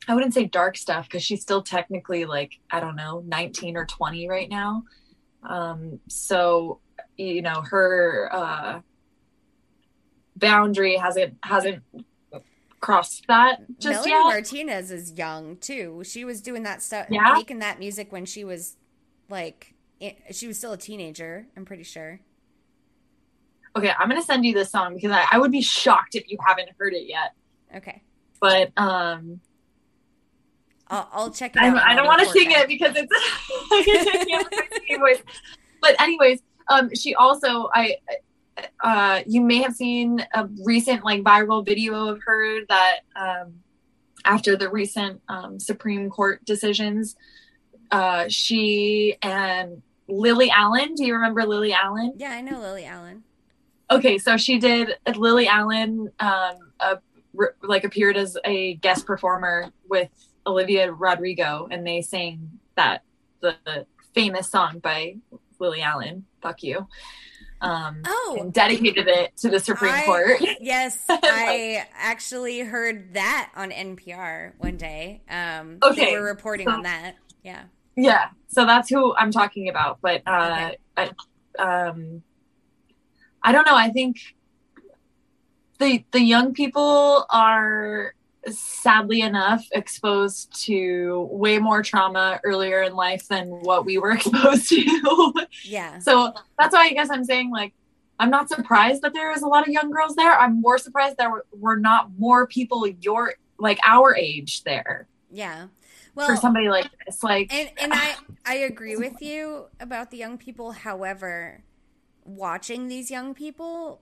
I wouldn't say dark stuff because she's still technically like I don't know 19 or 20 right now. Um, so you know her uh, boundary hasn't hasn't crossed that just Melanie yet. Martinez is young too. She was doing that stuff, yeah? making that music when she was like she was still a teenager. I'm pretty sure. Okay, I'm gonna send you this song because I, I would be shocked if you haven't heard it yet. Okay. But um I'll, I'll check it out. I, I don't want to sing it because it's. But anyways, um, she also I uh, you may have seen a recent like viral video of her that um, after the recent um, Supreme Court decisions, uh, she and Lily Allen. Do you remember Lily Allen? Yeah, I know Lily Allen. Okay, so she did Lily Allen um, a, like appeared as a guest performer with Olivia Rodrigo, and they sang that the, the famous song by Lily Allen, "Fuck You." Um, oh, and dedicated it to the Supreme I, Court. yes, I actually heard that on NPR one day. Um, okay, they were reporting so, on that. Yeah, yeah. So that's who I'm talking about. But uh, okay. I, um, I don't know. I think the the young people are sadly enough exposed to way more trauma earlier in life than what we were exposed to. yeah. So that's why I guess I'm saying like I'm not surprised that there is a lot of young girls there. I'm more surprised that we're, we're not more people your like our age there. Yeah. Well, for somebody like this, like, and and I I agree with you about the young people. However, watching these young people,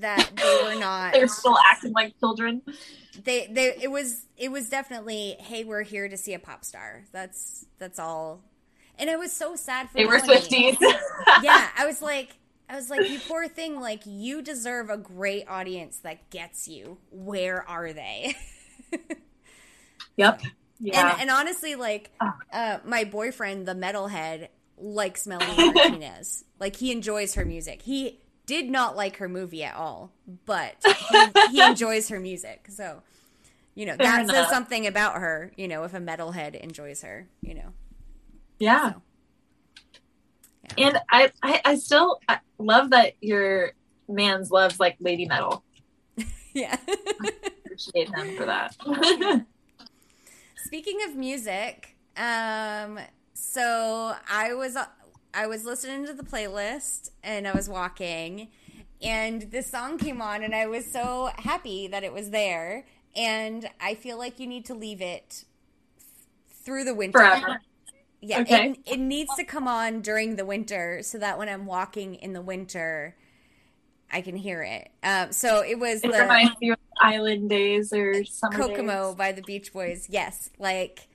that they were not they're still acting like children. They they it was it was definitely hey we're here to see a pop star. That's that's all. And it was so sad for they were swifties. Yeah i was like i was like you poor thing like you deserve a great audience that gets you. Where are they? Yep. Yeah. And, and honestly like ah. uh, my boyfriend the metalhead likes melanie martinez. Like he enjoys her music. He did not like her movie at all, but he, he enjoys her music. So, you know, Fair that enough. says something about her, you know, if a metalhead enjoys her, you know. Yeah. So, yeah. And I, I, I still love that your man's loves like lady metal. yeah. appreciate him for that. Speaking of music, um, so I was I was listening to the playlist and I was walking and this song came on and I was so happy that it was there and I feel like you need to leave it through the winter. Forever. Yeah, okay. it, it needs to come on during the winter so that when I'm walking in the winter, I can hear it. Um, so it was it the reminds you of Island Days or Kokomo days. by the Beach Boys. Yes, like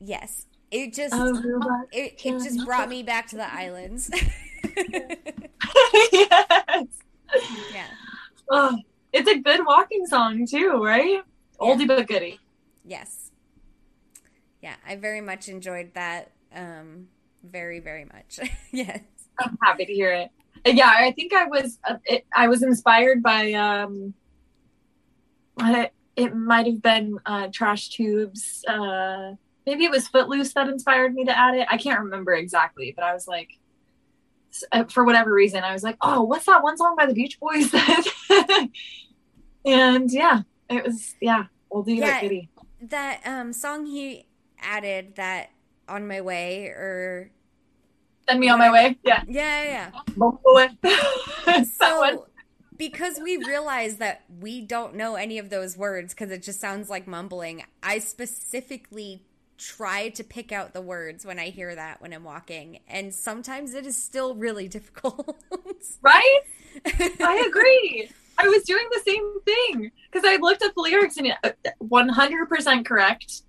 yes, it just oh, it, it just brought me back to the islands. yes. Yeah. Oh, it's a good walking song too, right? Yeah. Oldie but goodie. Yes. Yeah, I very much enjoyed that. Um, very, very much. yes. I'm happy to hear it. Yeah, I think I was uh, it, I was inspired by um, it, it might have been uh, Trash Tubes. Uh, maybe it was Footloose that inspired me to add it. I can't remember exactly, but I was like, uh, for whatever reason, I was like, oh, what's that one song by the Beach Boys? and yeah, it was yeah, oldie yeah, but goodie. That um, song he added that on my way or send me on my way. Yeah, yeah, yeah. yeah. so because we realize that we don't know any of those words because it just sounds like mumbling. I specifically try to pick out the words when I hear that when I'm walking, and sometimes it is still really difficult. right? I agree. I was doing the same thing because I looked up the lyrics and 100% uh, correct.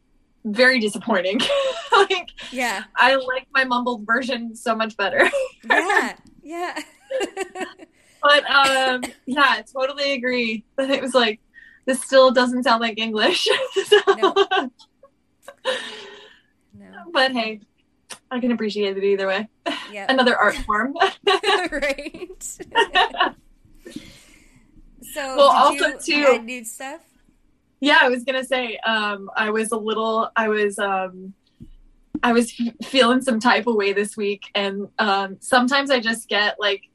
Very disappointing. like, yeah, I like my mumbled version so much better. yeah, yeah. but um, yeah, totally agree. But it was like this still doesn't sound like English. so. no. no. But hey, I can appreciate it either way. Yeah. Another art form. right. so well, also too new stuff. Yeah, I was gonna say, um, I was a little, I was, um, I was f- feeling some type of way this week, and um, sometimes I just get like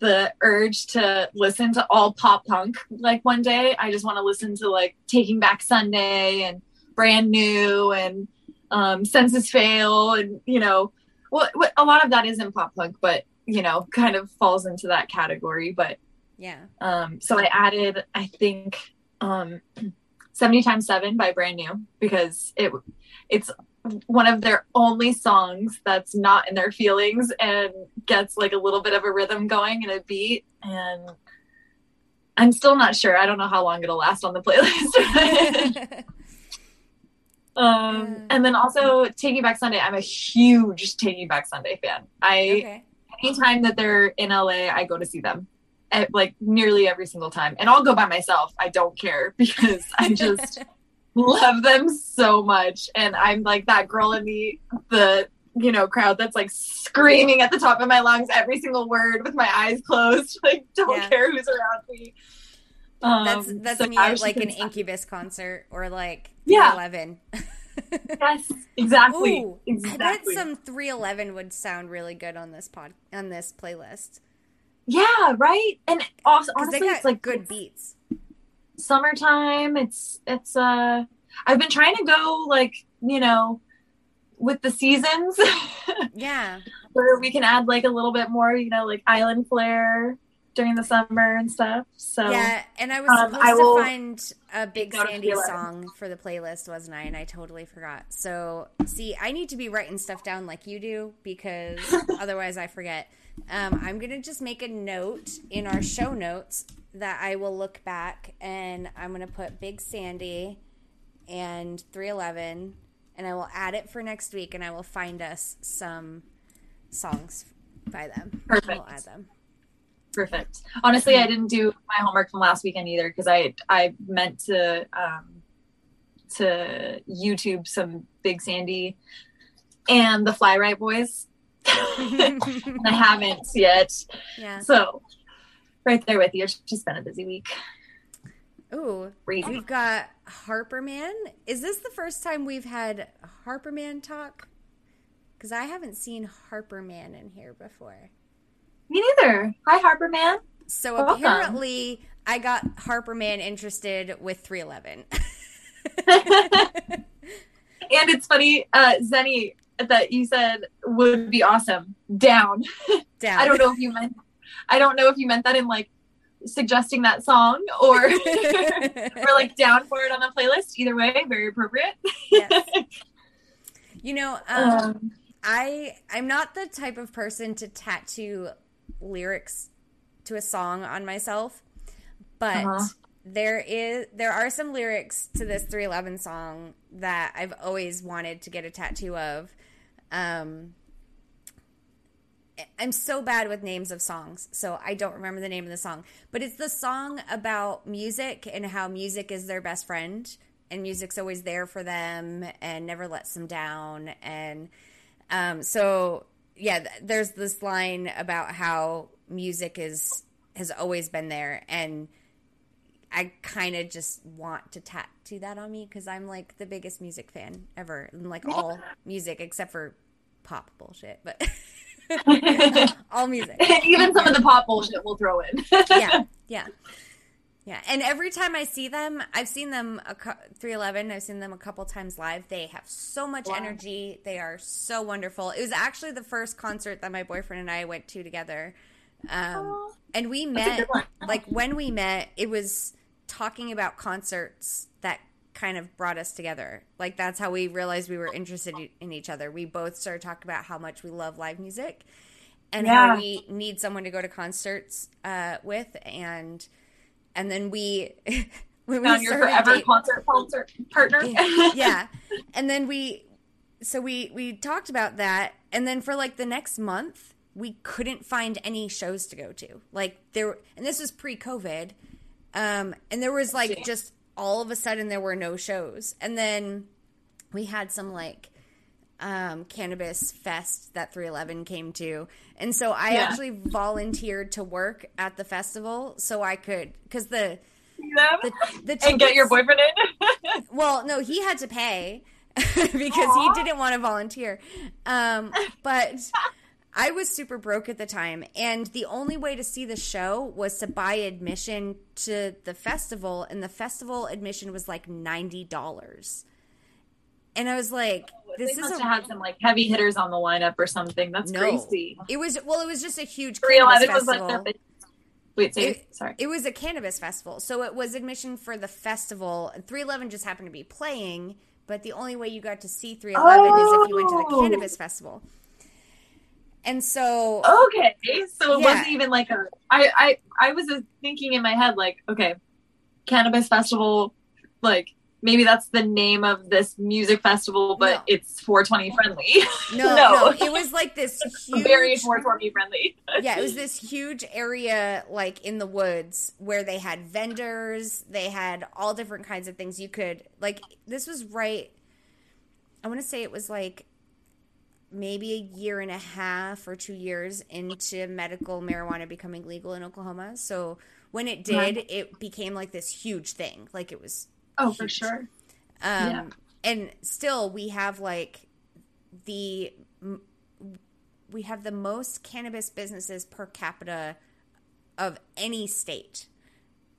the urge to listen to all pop punk. Like one day, I just want to listen to like Taking Back Sunday and Brand New and um, Senses Fail, and you know, well, a lot of that isn't pop punk, but you know, kind of falls into that category. But yeah. Um, so I added, I think, um, 70 times seven by Brand New because it it's one of their only songs that's not in their feelings and gets like a little bit of a rhythm going and a beat and I'm still not sure. I don't know how long it'll last on the playlist. um and then also Taking Back Sunday. I'm a huge Taking Back Sunday fan. I okay. anytime that they're in LA, I go to see them at, like nearly every single time. And I'll go by myself. I don't care because I just love them so much. And I'm like that girl in the the you know crowd that's like screaming at the top of my lungs every single word with my eyes closed. Like don't yeah. care who's around me. Um, that's that's so me at like an Incubus concert or like yeah. Eleven. yes, exactly. Ooh, exactly. I bet some 311 would sound really good on this pod on this playlist. Yeah, right. And also, honestly, it's like good beats. Summertime. It's it's uh. I've been trying to go like you know, with the seasons. yeah. Where we can add like a little bit more, you know, like island flair during the summer and stuff. So yeah, and I was um, supposed to find a Big Sandy song for the playlist, wasn't I? And I totally forgot. So see, I need to be writing stuff down like you do because otherwise I forget. Um, I'm gonna just make a note in our show notes that I will look back and I'm gonna put Big Sandy and 311 and I will add it for next week and I will find us some songs by them. Perfect. We'll add them. Perfect. Honestly, I didn't do my homework from last weekend either because I I meant to um, to YouTube some Big Sandy and the Fly-Rite Boys. I haven't yet. Yeah. So right there with you. It's just been a busy week. Ooh, we've got Harperman. Is this the first time we've had Harperman talk? Because I haven't seen Harperman in here before. Me neither. Hi, Harper Man. So Welcome. apparently, I got Harper Man interested with 311. and it's funny, uh, Zenny, that you said would be awesome. Down. Down. I don't know if you meant. I don't know if you meant that in like suggesting that song or or like down for it on the playlist. Either way, very appropriate. yes. You know, um, um, I I'm not the type of person to tattoo lyrics to a song on myself, but uh-huh. there is there are some lyrics to this 311 song that I've always wanted to get a tattoo of. Um, I'm so bad with names of songs, so I don't remember the name of the song. But it's the song about music and how music is their best friend, and music's always there for them and never lets them down. And um, so, yeah, there's this line about how music is has always been there, and I kind of just want to tattoo that on me because I'm like the biggest music fan ever, and like all music except for pop bullshit, but all music. Even some of the pop bullshit we'll throw in. yeah, yeah, yeah. And every time I see them, I've seen them a 311. I've seen them a couple times live. They have so much wow. energy. They are so wonderful. It was actually the first concert that my boyfriend and I went to together. Um, and we met like when we met, it was talking about concerts that kind of brought us together. Like that's how we realized we were interested in each other. We both started talking about how much we love live music and yeah. how we need someone to go to concerts uh, with, and and then we. when Found we your forever date, concert concert partner. yeah, and then we, so we we talked about that, and then for like the next month, we couldn't find any shows to go to. Like there, and this was pre-COVID, um, and there was like just all of a sudden there were no shows, and then we had some like um, cannabis fest that 311 came to. And so I yeah. actually volunteered to work at the festival so I could, because the, the, the tickets, and get your boyfriend in. well, no, he had to pay because Aww. he didn't want to volunteer. Um, but I was super broke at the time, and the only way to see the show was to buy admission to the festival, and the festival admission was like ninety dollars. And I was like, oh, "This is a, had some like heavy hitters on the lineup or something." That's no, crazy. It was well, it was just a huge cannabis festival. Was like Wait, say it, sorry. It was a cannabis festival, so it was admission for the festival. Three Eleven just happened to be playing, but the only way you got to see Three Eleven oh. is if you went to the oh. cannabis festival. And so, okay, so it yeah. wasn't even like a. I I I was thinking in my head like, okay, cannabis festival, like maybe that's the name of this music festival, but no. it's 420 friendly. No, no, no, it was like this huge, very 420 friendly. yeah, it was this huge area like in the woods where they had vendors, they had all different kinds of things you could like. This was right. I want to say it was like maybe a year and a half or two years into medical marijuana becoming legal in Oklahoma. So when it uh-huh. did, it became like this huge thing. Like it was Oh, huge. for sure. Um, yeah. And still, we have like the we have the most cannabis businesses per capita of any state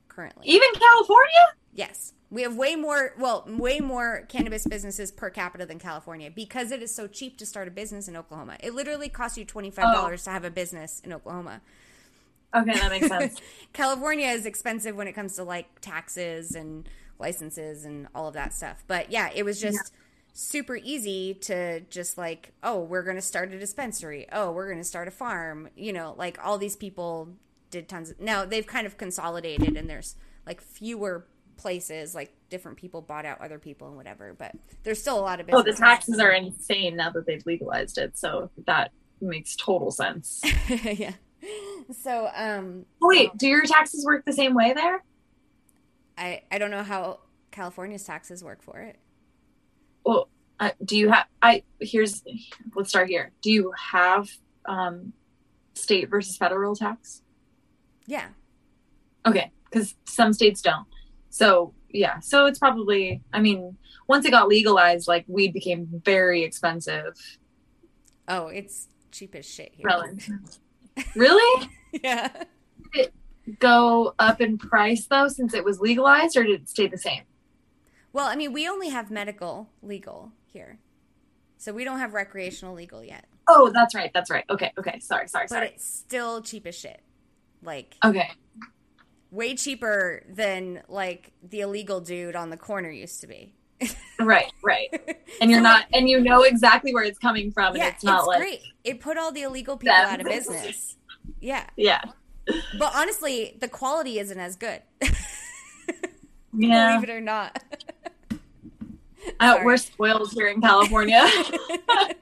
currently. Even California? Yes. We have way more, well, way more cannabis businesses per capita than California because it is so cheap to start a business in Oklahoma. It literally costs you $25 oh. to have a business in Oklahoma. Okay, that makes sense. California is expensive when it comes to like taxes and licenses and all of that stuff. But yeah, it was just yeah. super easy to just like, oh, we're going to start a dispensary. Oh, we're going to start a farm. You know, like all these people did tons of. Now they've kind of consolidated and there's like fewer places like different people bought out other people and whatever but there's still a lot of oh the taxes are insane now that they've legalized it so that makes total sense yeah so um wait do your taxes work the same way there I I don't know how California's taxes work for it. Well, uh, do you have? I here's let's start here. Do you have um, state versus federal tax? Yeah. Okay, because some states don't. So yeah, so it's probably. I mean, once it got legalized, like weed became very expensive. Oh, it's cheap as shit here. Really? yeah. It, go up in price though since it was legalized or did it stay the same? Well, I mean, we only have medical legal here. So we don't have recreational legal yet. Oh, that's right. That's right. Okay. Okay. Sorry. Sorry. But it's still cheap as shit. Like Okay. Way cheaper than like the illegal dude on the corner used to be. right, right. And you're not and you know exactly where it's coming from yeah, it's not it's like great. It put all the illegal people out of business. Yeah. Yeah but honestly, the quality isn't as good. yeah. Believe it or not. Uh, we're spoiled here in California. I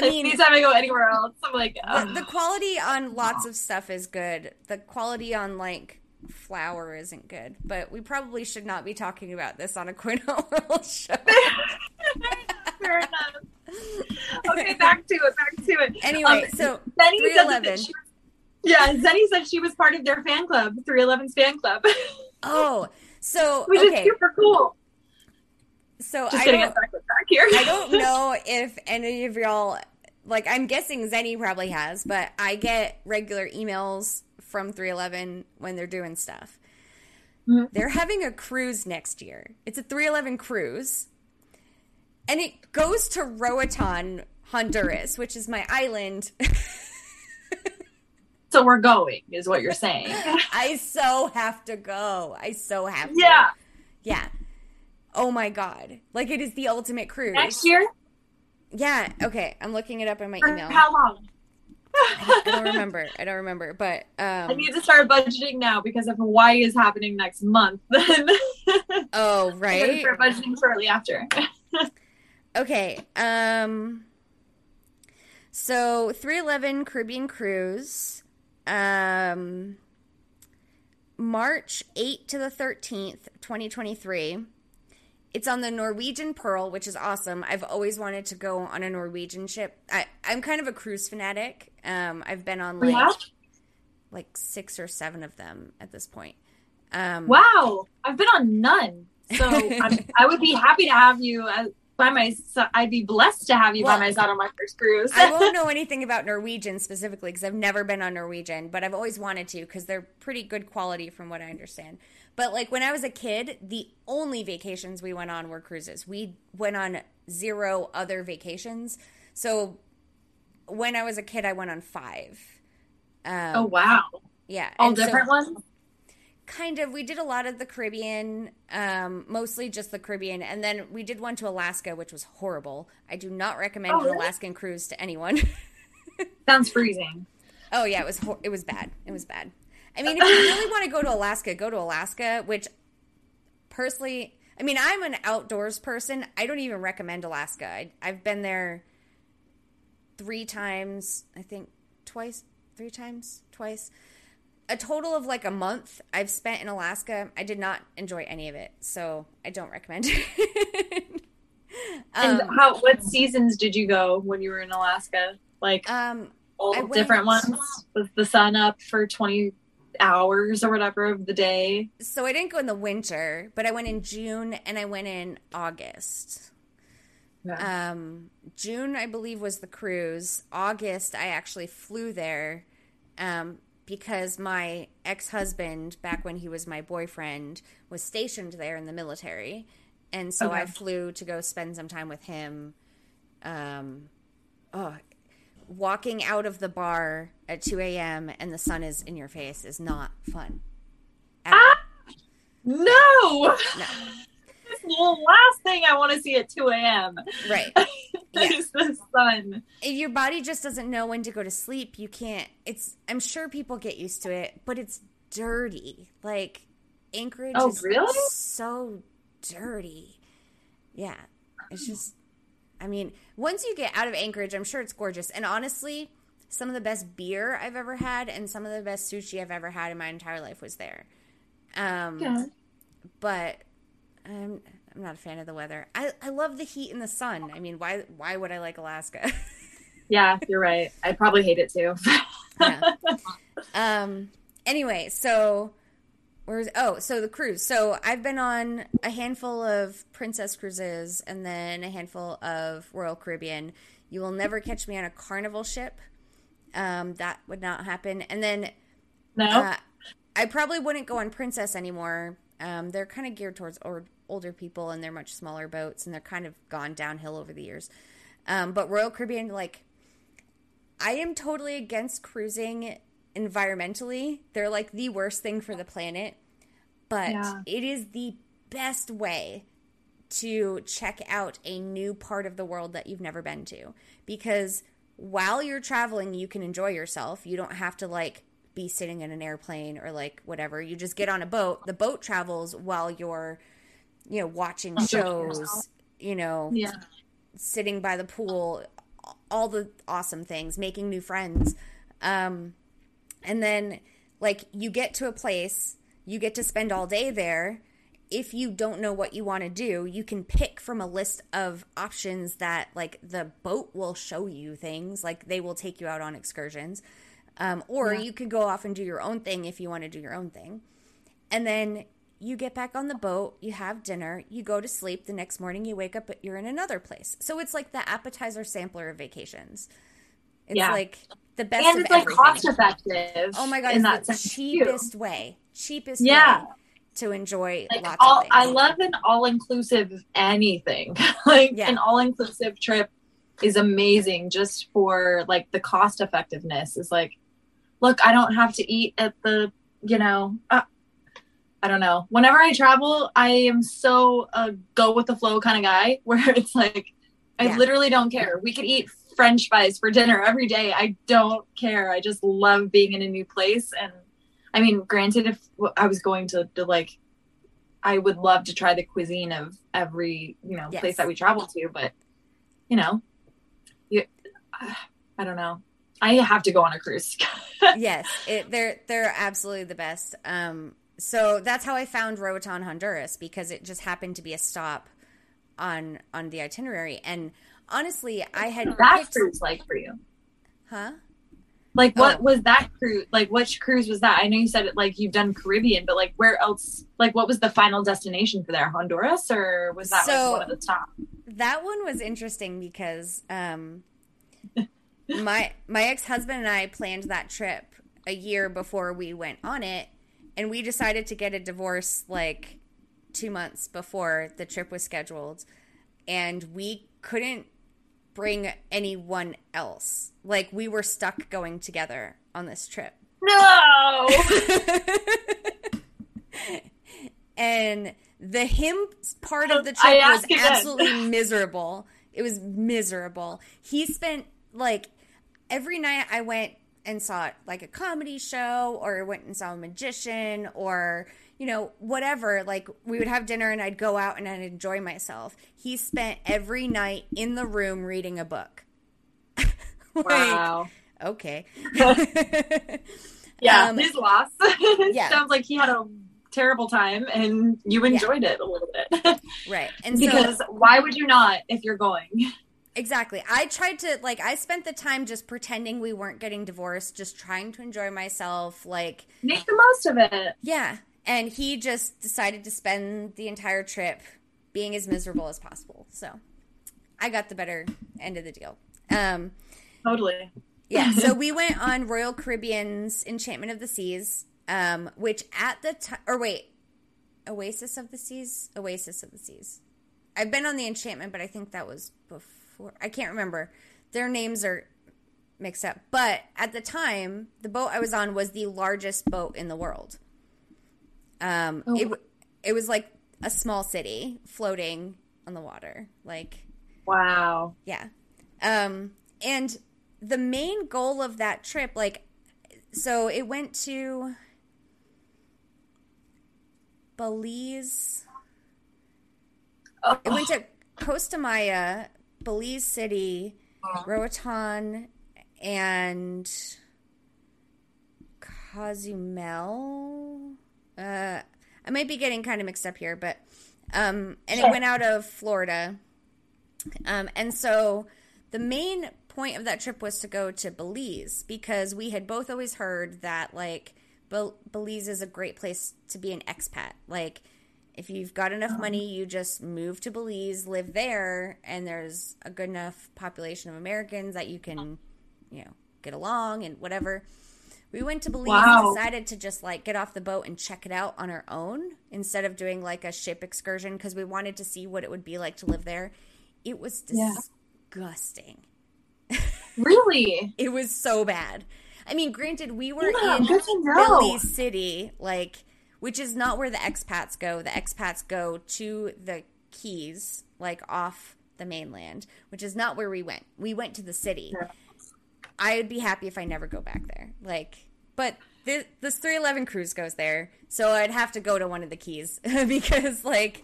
mean, anytime I go anywhere else, I'm like, oh. the, the, quality on lots of stuff is good. The quality on like flour isn't good, but we probably should not be talking about this on a Quinn show. Fair enough. Okay, back to it. Back to it. Anyway, um, so three eleven. Yeah, Zenny said she was part of their fan club, 311's fan club. Oh, so which okay. is super cool. So Just I don't, back here. I don't know if any of y'all like. I'm guessing Zenny probably has, but I get regular emails from 311 when they're doing stuff. Mm-hmm. They're having a cruise next year. It's a 311 cruise, and it goes to Roatan, Honduras, which is my island. So we're going, is what you're saying. I so have to go. I so have to. Yeah. Yeah. Oh my god. Like it is the ultimate cruise. Next year? Yeah. Okay. I'm looking it up in my For email. how long? I don't remember. I don't remember. But um I need to start budgeting now because if Hawaii is happening next month, then Oh, right. start budgeting shortly after. Okay. Um so 311 Caribbean cruise um March 8 to the 13th, 2023. It's on the Norwegian Pearl, which is awesome. I've always wanted to go on a Norwegian ship. I, I'm kind of a cruise fanatic. Um, I've been on like Yeah? like six or seven of them at this point. Um, Wow, I've been on none, so I'm, I would be happy to have you as, by my. si- I'd be blessed to have you Well, by my side on my first cruise. I won't know anything about Norwegian specifically because I've never been on Norwegian, but I've always wanted to because they're pretty good quality from what I understand. But like when I was a kid, the only vacations we went on were cruises. We went on zero other vacations. So when I was a kid, I went on five. Um, oh wow, yeah, all and so- different ones. Kind of we did a lot of the caribbean um, mostly just the caribbean. And then we did one to alaska which was horrible. I do not recommend Oh, an really? alaskan cruise to anyone. Sounds freezing. oh yeah it was it was bad. It was bad. I mean if you really want to go to alaska go to alaska which personally i mean i'm an outdoors person. I don't even recommend alaska. I, i've been there three times i think twice three times twice a total of like a month I've spent in Alaska. I did not enjoy any of it, so I don't recommend it. And um, how? What seasons did you go when you were in Alaska? Like um, all went- different ones. Was the sun up for twenty hours or whatever of the day? so I didn't go in the winter, but I went in June and I went in August. Um, June, I believe, was the cruise. August, I actually flew there um, because my ex husband, back when he was my boyfriend, was stationed there in the military. And so I flew to go spend some time with him. Um, oh, walking out of the bar at 2 a.m. and the sun is in your face is not fun. Ah! No. No. The last thing I want to see at two a.m. Right. Yeah. is the sun. if your body just doesn't know when to go to sleep you can't it's i'm sure people get used to it but it's dirty like anchorage Oh, is really? so dirty yeah it's just i mean once you get out of anchorage i'm sure it's gorgeous and honestly some of the best beer i've ever had and some of the best sushi i've ever had in my entire life was there um Yeah. but I'm I'm not a fan of the weather. I, I love the heat and the sun. I mean, why why would I like Alaska? Yeah, you're right. I probably hate it too. Yeah. um. Anyway, so where's oh so the cruise. So I've been on a handful of Princess cruises and then a handful of Royal Caribbean. You will never catch me on a Carnival ship. Um, that would not happen. And then no. uh, I probably wouldn't go on Princess anymore. Um, they're kind of geared towards or, older people, and they're much smaller boats, and they're kind of gone downhill over the years. Um, but Royal Caribbean, like, I am totally against cruising environmentally. They're like the worst thing for the planet, but Yeah. it is the best way to check out a new part of the world that you've never been to because while you're traveling you can enjoy yourself you don't have to like be sitting in an airplane or like whatever you just get on a boat the boat travels while you're you know watching shows you know yeah. sitting by the pool, all the awesome things, making new friends. Um, and then, like, you get to a place, you get to spend all day there. If you don't know what you want to do, you can pick from a list of options that, like, the boat will show you things, like, they will take you out on excursions. Um, or Yeah. you could go off and do your own thing if you want to do your own thing. And then you get back on the boat, you have dinner, you go to sleep. The next morning, you wake up, but you're in another place. So it's like the appetizer sampler of vacations. It's Yeah. like the best And it's like everything. cost effective. oh my god, in it's that the sense too. cheapest way, cheapest Yeah. way to enjoy Like lots all, of things. I love an all inclusive anything. like Yeah. an all inclusive trip is amazing just for like the cost effectiveness is like look, I don't have to eat at the, you know, uh, I don't know. Whenever I travel, I am so a go with the flow kind of guy where it's like, I yeah. literally don't care. We could eat french fries for dinner every day. I don't care. I just love being in a new place. And I mean, granted, if I was going to, to like, I would love to try the cuisine of every, you know, yes. place that we travel to, but you know, you, I don't know. I have to go on a cruise. yes, it, they're they're absolutely the best. Um, so that's how I found Roatan, Honduras, because it just happened to be a stop on on the itinerary. And honestly, I had that picked... cruise like for you, huh? Like what oh. was that cruise? Like which cruise was that? I know you said it like you've done Caribbean, but like where else? Like what was the final destination for there? Honduras or was that so, like one of the top? That one was interesting because um my my ex-husband and I planned that trip a year before we went on it and we decided to get a divorce like 2 months before the trip was scheduled and we couldn't bring anyone else. Like we were stuck going together on this trip. No. and the him part of the trip was absolutely miserable. It was miserable. He spent like every night I went and saw like a comedy show or went and saw a magician or you know whatever like we would have dinner and I'd go out and I'd enjoy myself. He spent every night in the room reading a book. like, wow. Okay. yeah, um, his loss. yeah. Sounds like he had a terrible time and you enjoyed yeah. it a little bit. right. And because so, why would you not if you're going? Exactly. I tried to like I spent the time just pretending we weren't getting divorced, just trying to enjoy myself, like make the most of it. Yeah. And he just decided to spend the entire trip being as miserable as possible. So I got the better end of the deal. Um Totally. yeah, so we went on Royal Caribbean's Enchantment of the Seas, um, which at the time or wait, Oasis of the Seas? Oasis of the Seas. I've been on the Enchantment, but I think that was before I can't remember. Their names are mixed up. But at the time, the boat I was on was the largest boat in the world. Um, oh. it it was like a small city floating on the water. Like, wow. Yeah. Um, and the main goal of that trip, like, so it went to Belize. Oh. It went to Costa Maya, Belize City, uh-huh. Roatan, and Cozumel. Uh, I might be getting kind of mixed up here, but um, and it went out of Florida. Um, and so the main point of that trip was to go to Belize because we had both always heard that like Belize is a great place to be an expat. Like if you've got enough money, you just move to Belize, live there, and there's a good enough population of Americans that you can, you know, get along and whatever. We went to Belize wow. and decided to just like get off the boat and check it out on our own instead of doing like a ship excursion because we wanted to see what it would be like to live there. It was disgusting. Yeah. Really? it was so bad. I mean, granted, we were yeah, in Belize City, like which is not where the expats go. The expats go to the Keys, like off the mainland, which is not where we went. We went to the city. Yeah. I would be happy if I never go back there. Like, but this, this 311 cruise goes there, so I'd have to go to one of the Keys because, like,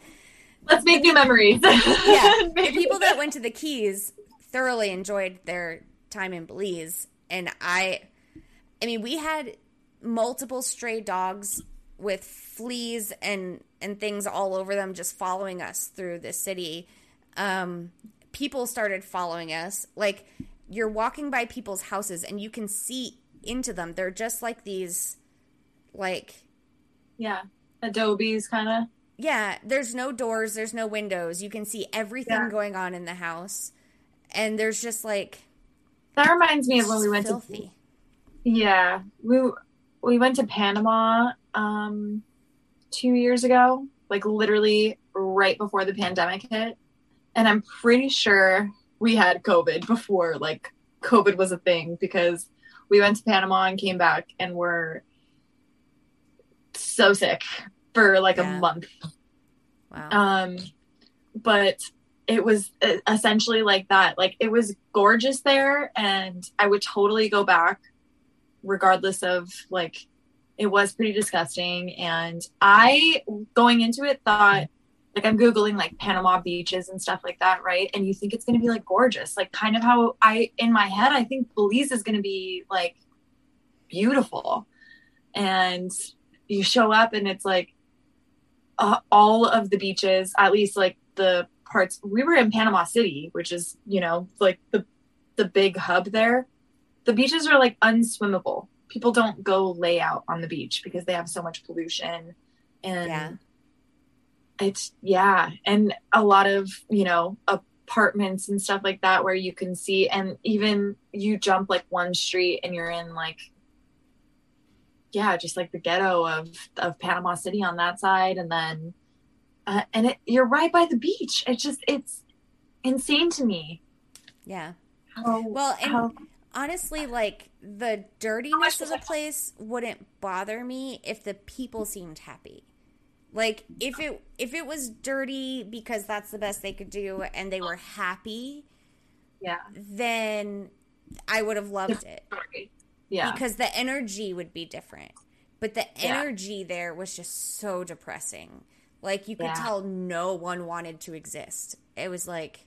let's make new memories. yeah, the people that went to the Keys thoroughly enjoyed their time in Belize, and I, I mean, we had multiple stray dogs with fleas and and things all over them just following us through the city. Um, people started following us. Like you're walking by people's houses and you can see into them. They're just like these like yeah adobes kind of yeah there's no doors there's no windows. You can see everything yeah. going on in the house. And there's just like that reminds me of when we went filthy. to yeah we we went to panama um, two years ago, like literally right before the pandemic hit. And I'm pretty sure we had COVID before like COVID was a thing because we went to Panama and came back and were so sick for like yeah. a month. Wow. Um, but it was essentially like that. Like it was gorgeous there, and I would totally go back, regardless of like it was pretty disgusting. And I going into it thought like I'm googling like Panama beaches and stuff like that, right? And you think it's going to be like gorgeous, like kind of how I in my head I think Belize is going to be like beautiful, and you show up and it's like uh, all of the beaches, at least like the parts. We were in Panama City, which is you know like the the big hub there. The beaches are like unswimmable. People don't go lay out on the beach because they have so much pollution and yeah. it's yeah, and a lot of you know apartments and stuff like that where you can see and even you jump like one street and you're in like yeah, just like the ghetto of of Panama City on that side, and then uh, and it, you're right by the beach. It's just it's insane to me. Yeah. How, well, and how... honestly, like the dirtiness of the place wouldn't bother me if the people seemed happy. Like if it if it was dirty because that's the best they could do and they were happy, yeah, then I would have loved it. Yeah. Because the energy would be different. But the energy yeah. there was just so depressing. Like you could yeah. tell no one wanted to exist. It was like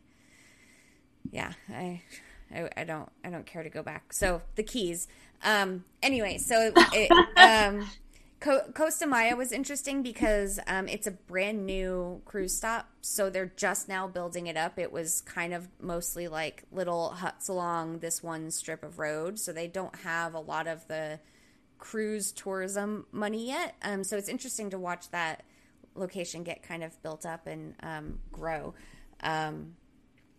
yeah, I, I I, don't I don't care to go back. So the keys. Um anyway, so it, um Costa Maya was interesting because um, it's a brand new cruise stop, so they're just now building it up. It was kind of mostly like little huts along this one strip of road, so they don't have a lot of the cruise tourism money yet. Um, so it's interesting to watch that location get kind of built up and um, grow. Um,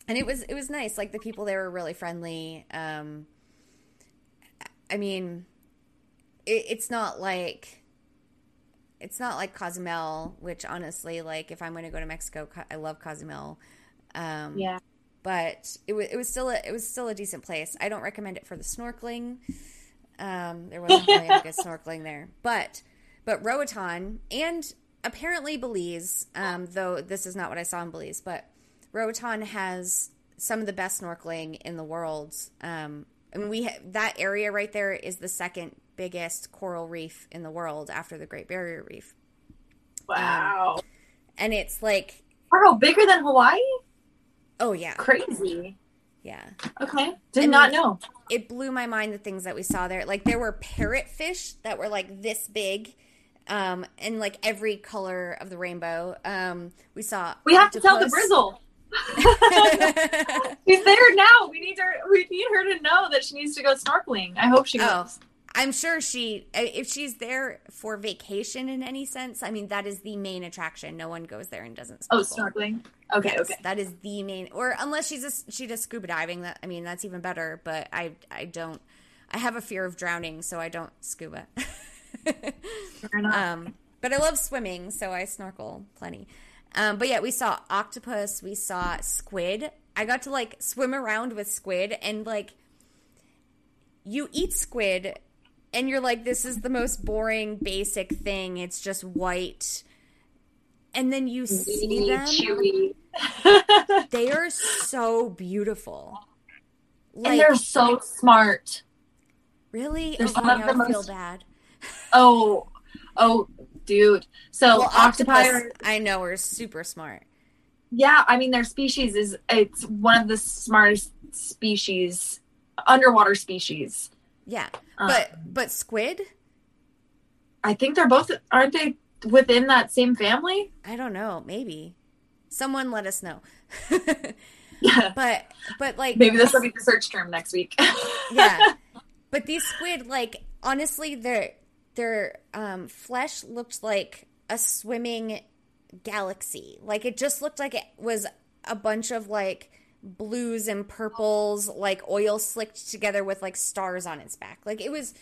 and it was it was nice. Like the people there were really friendly. Um, I mean, it, it's not like it's not like Cozumel, which honestly, like if I'm going to go to Mexico, I love Cozumel. Um, yeah. But it was it was still a it was still a decent place. I don't recommend it for the snorkeling. Um, there wasn't really any good snorkeling there, but but Roatan and apparently Belize, um, though this is not what I saw in Belize, but Roatan has some of the best snorkeling in the world. Um, mean, we ha- that area right there is the second biggest coral reef in the world after the Great Barrier Reef. Wow. Um, and it's like wow, bigger than Hawaii? Oh yeah. Crazy. Yeah. Okay. Did I not know. It blew my mind the things that we saw there. Like there were parrotfish that were like this big. Um, and like every color of the rainbow. Um, we saw. We have octopus. to tell the Brizzle. She's there now. We need her. We need her to know that she needs to go snorkeling. I hope she oh, goes. Oh, I'm sure she, if she's there for vacation in any sense, I mean, that is the main attraction. No one goes there and doesn't. Oh, snorkeling. Okay, yes, okay. That is the main, or unless she's a, she does scuba diving. That I mean, that's even better. But I, I don't. I have a fear of drowning, so I don't scuba. um, but I love swimming, so I snorkel plenty. Um, but yeah, we saw octopus, we saw squid. I got to like swim around with squid, and like you eat squid and you're like, this is the most boring, basic thing. It's just white. And then you see them. they are so beautiful. Like, and they're so smart. Really? They're some of the most... feel bad. Oh, oh, dude. So well, octopi, octopus, I know, are super smart. Yeah, I mean, their species is it's one of the smartest species, underwater species. Yeah, um, but but squid. I think they're both aren't they within that same family? I don't know. Maybe someone let us know. yeah, but but like maybe this will be the search term next week. yeah, but these squid, like honestly, their their um, flesh looked like a swimming galaxy. Like it just looked like it was a bunch of like blues and purples, like oil slicked together with like stars on its back. Like it was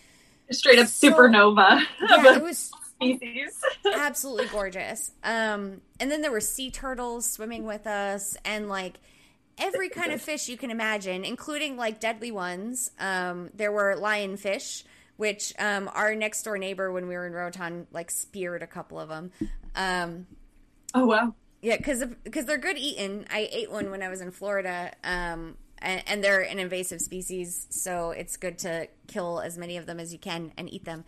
straight up so, supernova. Yeah, it was species. absolutely gorgeous. Um, and then there were sea turtles swimming with us, and like every kind of fish you can imagine, including like deadly ones. Um, there were lionfish, which um, our next door neighbor, when we were in Roatan, like speared a couple of them. Um, oh wow! Yeah, because because they're good eating. I ate one when I was in Florida, um, and, and, they're an invasive species, so it's good to kill as many of them as you can and eat them.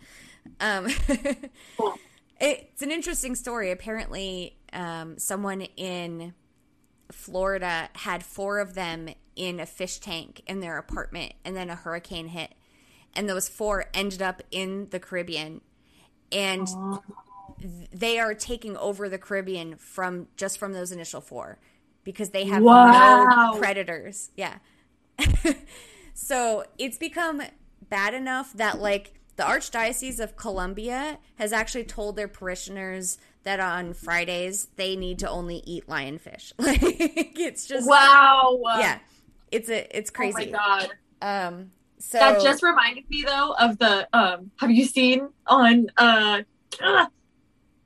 Um, cool. It's an interesting story. Apparently, um, someone in Florida had four of them in a fish tank in their apartment, and then a hurricane hit, and those four ended up in the Caribbean, and they are taking over the Caribbean from just from those initial four because they have wow. no predators. Yeah. so it's become bad enough that like the Archdiocese of Colombia has actually told their parishioners that on Fridays they need to only eat lionfish. like it's just wow. Yeah, it's a it's crazy. Oh my god. Um, so that just reminded me though of the um. Have you seen on uh,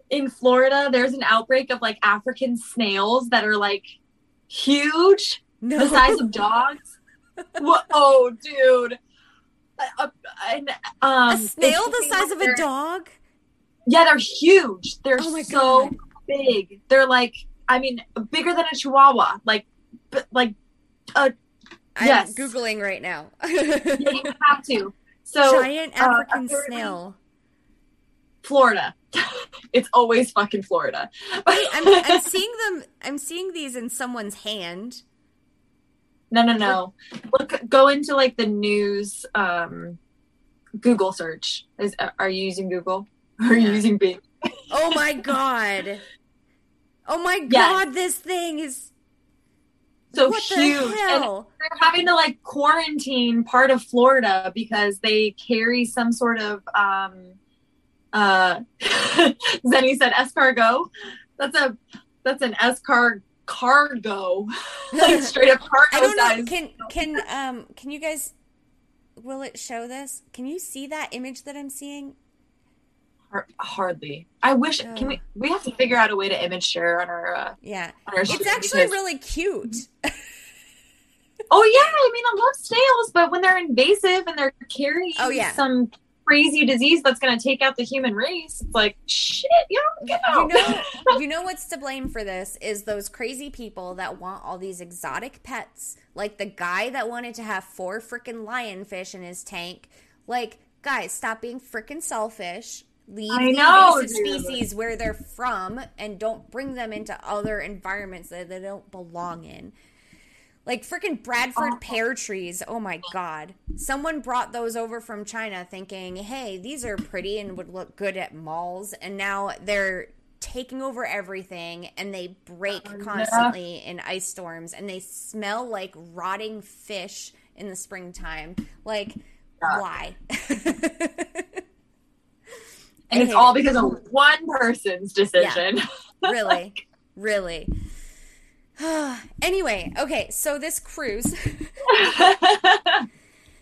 in Florida? There's an outbreak of like African snails that are like huge, no. the size of dogs. what? Oh, dude. Uh, and, um, a snail the size of a dog? Yeah, they're huge. They're oh so God. big. They're like, I mean, bigger than a chihuahua. Like, like, uh, I'm yes. googling right now. yeah, you have to. So giant uh, African uh, snail. Florida. it's always fucking Florida. Wait, I'm, I'm seeing them. I'm seeing these in someone's hand. No, no, no. Look, go into like the news um, Google search. Is are you using Google? Are you using Bing? oh my god! Oh my god! This thing is so what huge. The they're having to like quarantine part of Florida because they carry some sort of um uh Zenny said escargot. That's a that's an escar cargo. like straight up cargo I don't size. Know. Can can um can you guys will it show this? Can you see that image that I'm seeing? Hardly. I wish. Oh. Can we? We have to figure out a way to image share on our. Uh, yeah, on our it's actually because... really cute. oh yeah, I mean I love snails, but when they're invasive and they're carrying oh, yeah. some crazy disease that's going to take out the human race. It's like shit, you know, get out. You know, you know what's to blame for this is those crazy people that want all these exotic pets, like the guy that wanted to have four freaking lionfish in his tank. Like, guys, stop being freaking selfish. Leave I the know, species where they're from and don't bring them into other environments that they don't belong in. Like freaking Bradford oh. pear trees. Oh my god. Someone brought those over from China thinking, "Hey, these are pretty and would look good at malls." And now they're taking over everything and they break oh, constantly in ice storms and they smell like rotting fish in the springtime. Like yeah. why? and it's all because of one person's decision. Yeah, really, really. anyway, okay, so this cruise.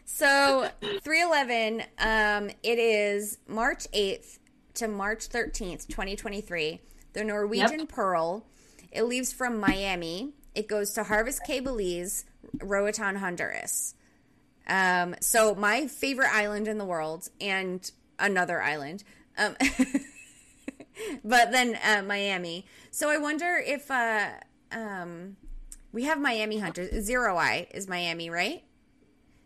so 311, um, it is March 8th to March 13th, 2023. The Norwegian yep. Pearl. It leaves from Miami. It goes to Harvest Caye, Belize, Roatan, Honduras. Um, so my favorite island in the world and another island. Um, but then uh, Miami. So I wonder if uh, um, we have Miami Hunters. Zero Eye is Miami, right?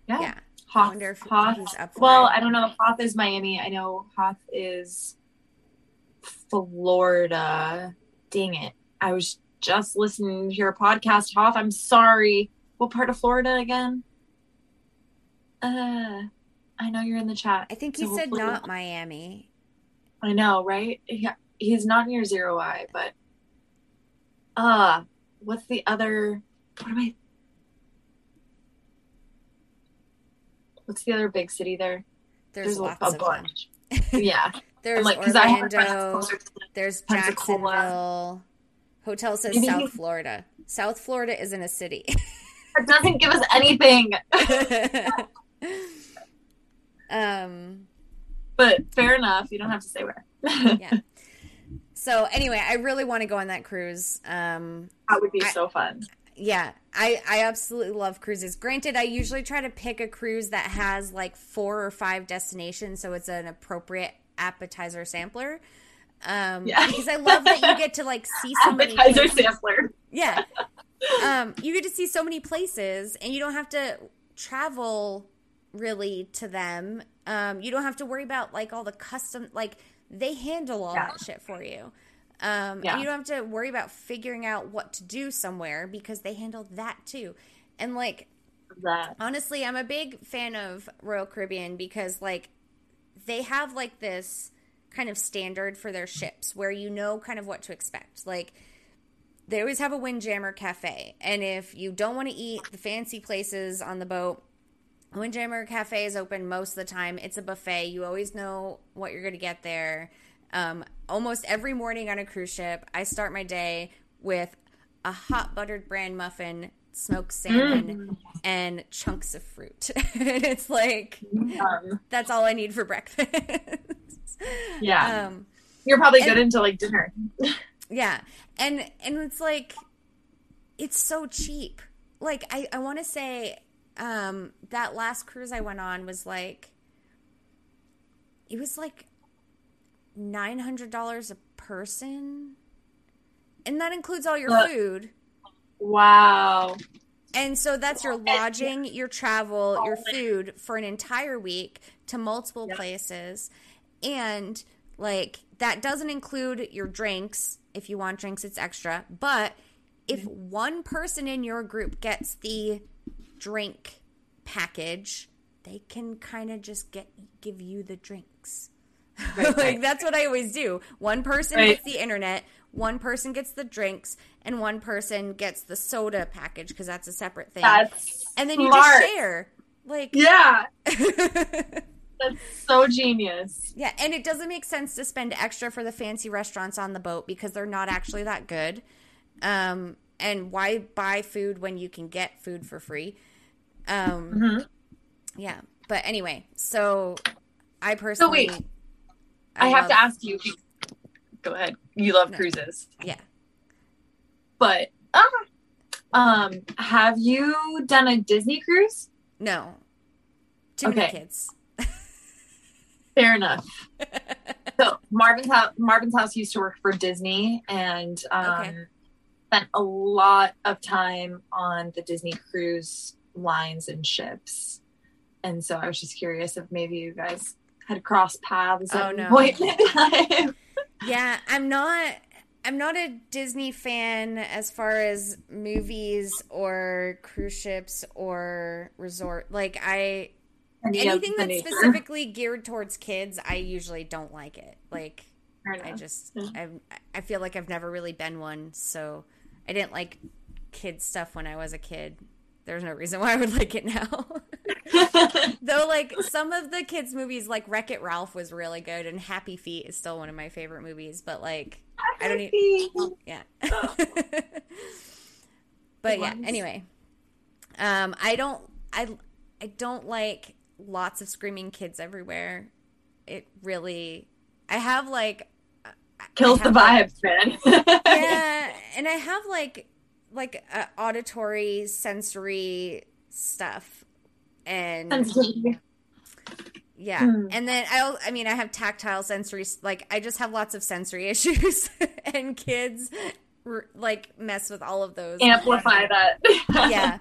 Yeah. Yeah. Hoth, I wonder if Hoth. he's up well, it. I don't know if Hoth is Miami. I know Hoth is Florida. Dang it. I was just listening to your podcast, Hoth. I'm sorry. What part of Florida again? Uh, I know you're in the chat. I think he so said not Miami. I know, right? He, he's not near Zero Eye, but uh what's the other what am I what's the other big city there? There's, there's lots a, a bunch. yeah. there's like, Orlando. There's Jacksonville. Hotel says Maybe South Florida. South Florida isn't a city. it doesn't give us anything. um, but fair enough. You don't have to say where. yeah. So anyway, I really want to go on that cruise. Um, that would be I, so fun. Yeah, I I absolutely love cruises. Granted, I usually try to pick a cruise that has like four or five destinations, so it's an appropriate appetizer sampler. Um, yeah. because I love that you get to like see so many appetizer sampler. Yeah, um, you get to see so many places, and you don't have to travel really to them. Um, you don't have to worry about like all the custom like they handle all yeah. that shit for you. Um, yeah. and you don't have to worry about figuring out what to do somewhere because they handle that too. And like, that. honestly, I'm a big fan of Royal Caribbean because like they have like this kind of standard for their ships where you know kind of what to expect. Like, they always have a Windjammer cafe. And if you don't want to eat the fancy places on the boat, Windjammer Cafe is open most of the time. It's a buffet. You always know what you're going to get there. Um, almost every morning on a cruise ship, I start my day with a hot buttered bran muffin, smoked salmon, mm. and chunks of fruit. it's like, um, that's all I need for breakfast. yeah. Um, You're probably and, good until like dinner. yeah. And, and it's like, it's so cheap. Like, I, I want to say um, that last cruise I went on was like, it was like nine hundred dollars a person, and that includes all your food. Wow. And so that's your lodging, your travel, your food for an entire week to multiple yep. places. And like that doesn't include your drinks. If you want drinks, it's extra. But if mm-hmm. one person in your group gets the drink package, they can kind of just get give you the drinks. Right, like right. that's what I always do. One person right. gets the internet, one person gets the drinks, and one person gets the soda package because that's a separate thing. That's and then you just share. Like yeah. That's so genius. Yeah, and it doesn't make sense to spend extra for the fancy restaurants on the boat because they're not actually that good. Um, and why buy food when you can get food for free? Um, mm-hmm. Yeah, but anyway, so I personally. So wait, I, I have love, to ask you. Go ahead. You love no, cruises. Yeah. But uh, um, have you done a Disney cruise? No. Too okay. many kids. Fair enough. so Marvin's house, Marvin's house used to work for Disney, and um, okay. spent a lot of time on the Disney cruise lines and ships. And so I was just curious if maybe you guys had crossed paths oh, no. point in time. yeah, I'm not I'm not a Disney fan as far as movies or cruise ships or resort. Like I Any anything that's nature. specifically geared towards kids, I usually don't like it. Like I just I I feel like I've never really been one, so I didn't like kids stuff when I was a kid there's no reason why I would like it now. Though, like some of the kids' movies, like Wreck It Ralph, was really good, and Happy Feet is still one of my favorite movies. But like, Happy I don't even. Yeah. but yeah. Anyway, um, I don't. I I don't like lots of screaming kids everywhere. It really. I have like. Kills have, the vibes, like, man. yeah, and I have like like uh, auditory sensory stuff and yeah. Mm. and then i i mean i have tactile sensory like i just have lots of sensory issues and kids like mess with all of those. Amplify that. Yeah.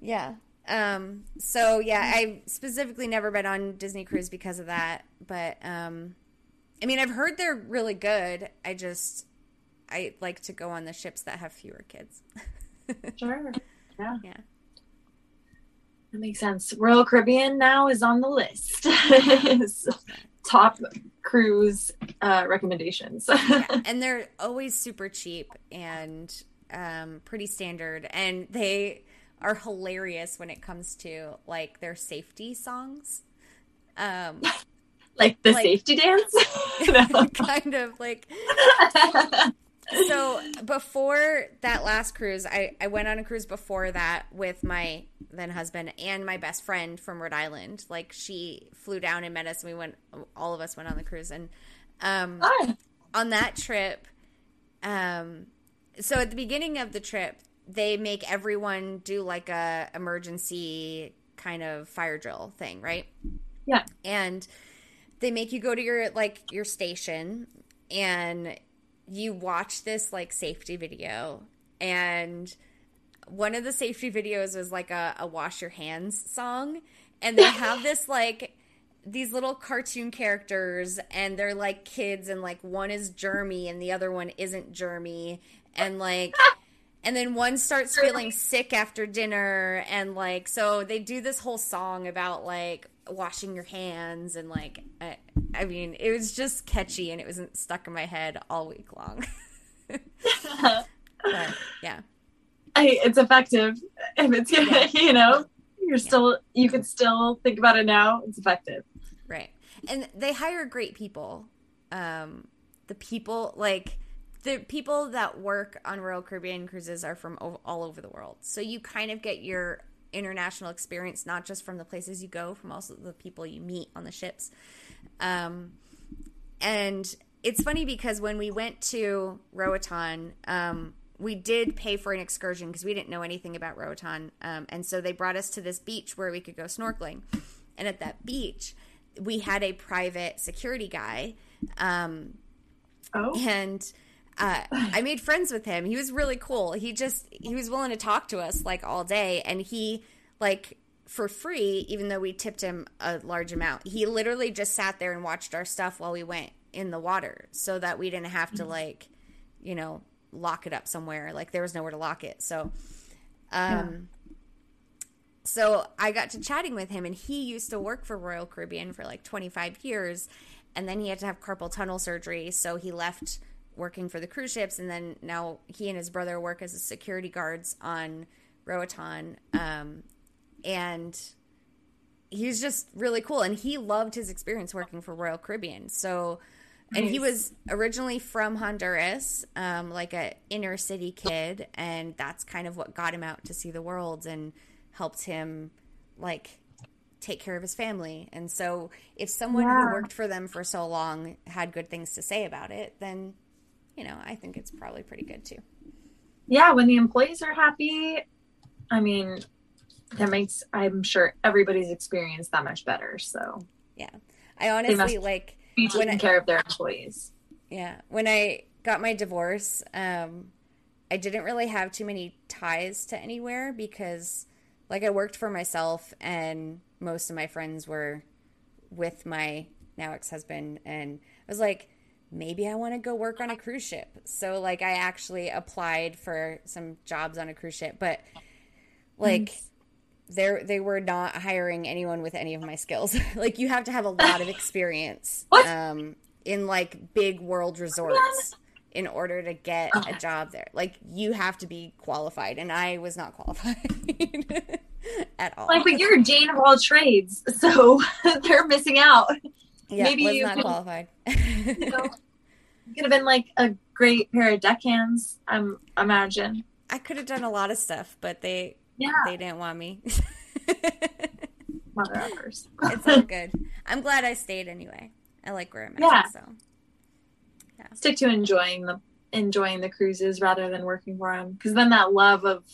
Yeah. Um so yeah i specifically never been on disney cruise because of that but um i mean i've heard they're really good. I just I like to go on the ships that have fewer kids. sure. Yeah. Yeah. That makes sense. Royal Caribbean now is on the list. Top cruise uh, recommendations. yeah. And they're always super cheap and um, pretty standard. And they are hilarious when it comes to like their safety songs. Um, like the like, safety dance? kind of like so before that last cruise, I, I went on a cruise before that with my then husband and my best friend from Rhode Island. Like she flew down and met us, and we went. All of us went on the cruise, and um, on that trip, um, so at the beginning of the trip, they make everyone do like a emergency kind of fire drill thing, right? Yeah. And they make you go to your like your station and you watch this like safety video and one of the safety videos was like a, a wash your hands song and they have this like these little cartoon characters and they're like kids and like one is Jeremy and the other one isn't Jeremy and like and then one starts feeling sick after dinner and like so they do this whole song about like washing your hands and like I, I mean it was just catchy and it wasn't stuck in my head all week long. But yeah. I, it's effective. If it's yeah. you know you're still you can still think about it now it's effective. Right. And they hire great people. Um the people like the people that work on Royal Caribbean cruises are from all over the world. So you kind of get your international experience, not just from the places you go, from also the people you meet on the ships. Um, and it's funny because when we went to Roatan, um, we did pay for an excursion because we didn't know anything about Roatan. Um, and so they brought us to this beach where we could go snorkeling. And at that beach, we had a private security guy. Um, oh. And uh, I made friends with him. He was really cool. He just he was willing to talk to us like all day, and he like for free, even though we tipped him a large amount. He literally just sat there and watched our stuff while we went in the water, so that we didn't have to mm-hmm. like, you know, lock it up somewhere. Like there was nowhere to lock it. So, um. Yeah. So I got to chatting with him, and he used to work for Royal Caribbean for like 25 years, and then he had to have carpal tunnel surgery, so he left working for the cruise ships, and then now he and his brother work as security guards on Roatan. Um, and he's just really cool, and he loved his experience working for Royal Caribbean. So, and he was originally from Honduras, um, like a inner city kid, and that's kind of what got him out to see the world and helped him like take care of his family. And so, if someone yeah. who worked for them for so long had good things to say about it, then you know, I think it's probably pretty good too. Yeah, when the employees are happy, I mean, that makes I'm sure everybody's experience that much better. So yeah, I honestly like be taking I, care of their employees. Yeah, when I got my divorce, um, I didn't really have too many ties to anywhere because, like, I worked for myself, and most of my friends were with my now ex husband, and I was like, maybe I want to go work on a cruise ship. So like I actually applied for some jobs on a cruise ship, but like they they were not hiring anyone with any of my skills. like you have to have a lot of experience um, in like big world resorts in order to get a job there. Like you have to be qualified and I was not qualified at all. Like but you're a Jane of all trades, so they're missing out. Yeah, maybe was you not qualified. you know, could have been like a great pair of deckhands. I'm imagine. I could have done a lot of stuff, but they yeah they didn't want me. Mother uppers. it's all good. I'm glad I stayed anyway. I like where I'm at. Yeah. So yeah. Stick to enjoying the enjoying the cruises rather than working for them, because then that love of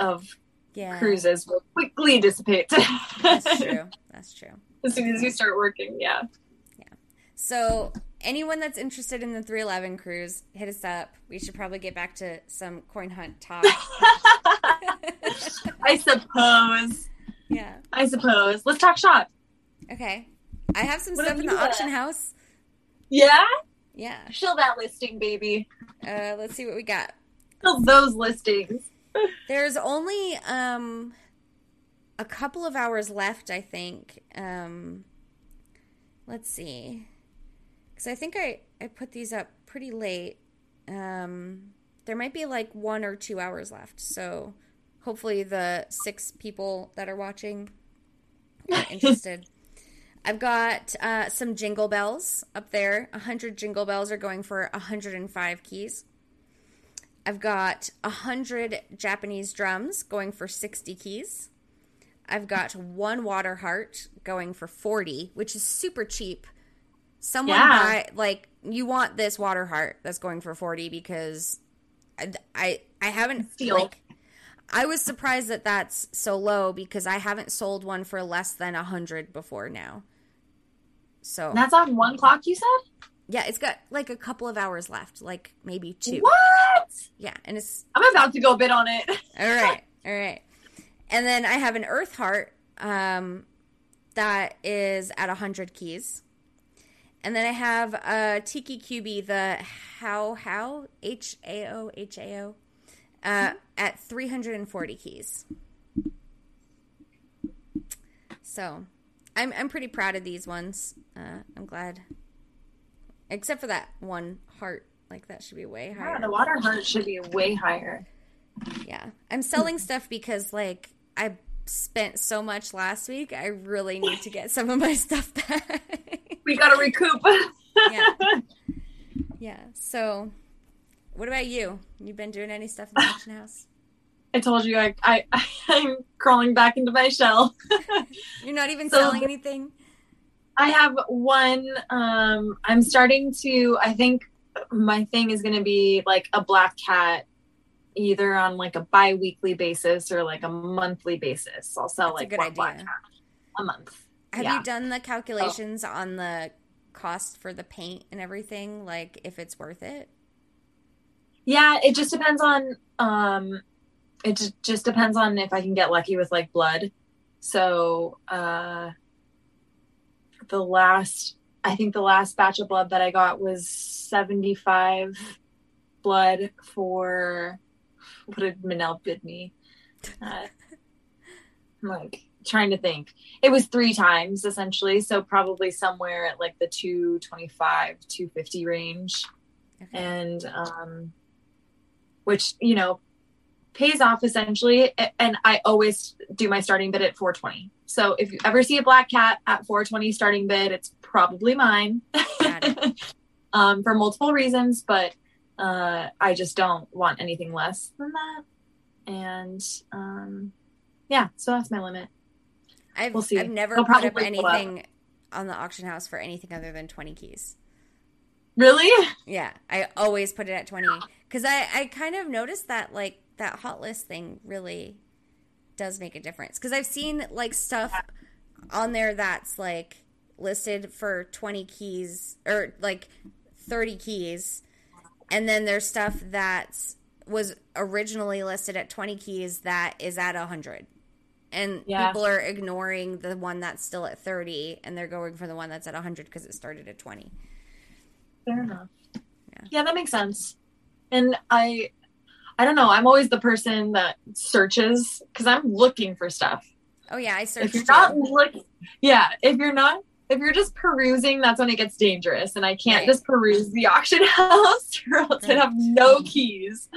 of yeah. cruises will quickly dissipate. That's true. That's true. As soon as you start working, yeah. Yeah. So anyone that's interested in the 311 cruise, hit us up. We should probably get back to some coin hunt talk. I suppose. Yeah. I suppose. Let's talk shop. Okay. I have some what stuff in the auction house. Yeah? Yeah. Show that listing, baby. Uh, let's see what we got. Show those listings. There's only um a couple of hours left, I think. Um let's see because I think I, I put these up pretty late. Um, there might be like one or two hours left. So hopefully the six people that are watching are interested. I've got uh, some jingle bells up there. 100 jingle bells are going for 105 keys. I've got 100 Japanese drums going for 60 keys. I've got one water heart going for 40, which is super cheap Someone yeah. buy like you want this water heart that's going for 40 because I I haven't Steel. like I was surprised that that's so low because I haven't sold one for less than a hundred before now. So that's on one clock. You said. Yeah, it's got like a couple of hours left, like maybe two. What? Yeah, and it's. I'm about to go bid on it. all right, all right. And then I have an Earth Heart um, that is at 100 keys. And then I have a Tiki QB, the How How H A O H A O, uh, at 340 keys. So, I'm I'm pretty proud of these ones. Uh, I'm glad, except for that one heart. Like that should be way higher. Yeah, the water heart should be way higher. Yeah, I'm selling stuff because like I spent so much last week. I really need to get some of my stuff back. we gotta recoup. yeah. Yeah. So, what about you? You've been doing any stuff in the auction house? I told you I, I I'm crawling back into my shell. You're not even so, selling anything. I have one. Um, I'm starting to. I think my thing is going to be like a black cat either on like a bi-weekly basis or like a monthly basis. I'll sell That's like a good one idea. a month. Have yeah. you done the calculations oh. on the cost for the paint and everything? Like if it's worth it? Yeah, it just depends on um it just, just depends on if I can get lucky with like blood. So uh the last I think the last batch of blood that I got was 75 blood for what did Manel bid me? Uh, I'm like trying to think. It was three times essentially, so probably somewhere at like the 225, 250 range. Okay. And um which, you know, pays off essentially and I always do my starting bid at 420. So if you ever see a black cat at 420 starting bid, it's probably mine. um for multiple reasons, but uh, I just don't want anything less than that. And um, yeah, so that's my limit. I've, we'll see. I've never They'll put up anything up. on the auction house for anything other than 20 keys. Really? Yeah, I always put it at 20 because I, I kind of noticed that like that hot list thing really does make a difference because I've seen like stuff on there that's like listed for 20 keys or like 30 keys and then there's stuff that was originally listed at 20 keys that is at 100 and yeah. people are ignoring the one that's still at 30 and they're going for the one that's at 100 because it started at 20 fair enough. Yeah. yeah that makes sense. And i i don't know. I'm always the person that searches because i'm looking for stuff. Oh yeah i search if you're not looking yeah if you're not if you're just perusing, that's when it gets dangerous. And I can't right. just peruse the auction house or else right. I have no keys.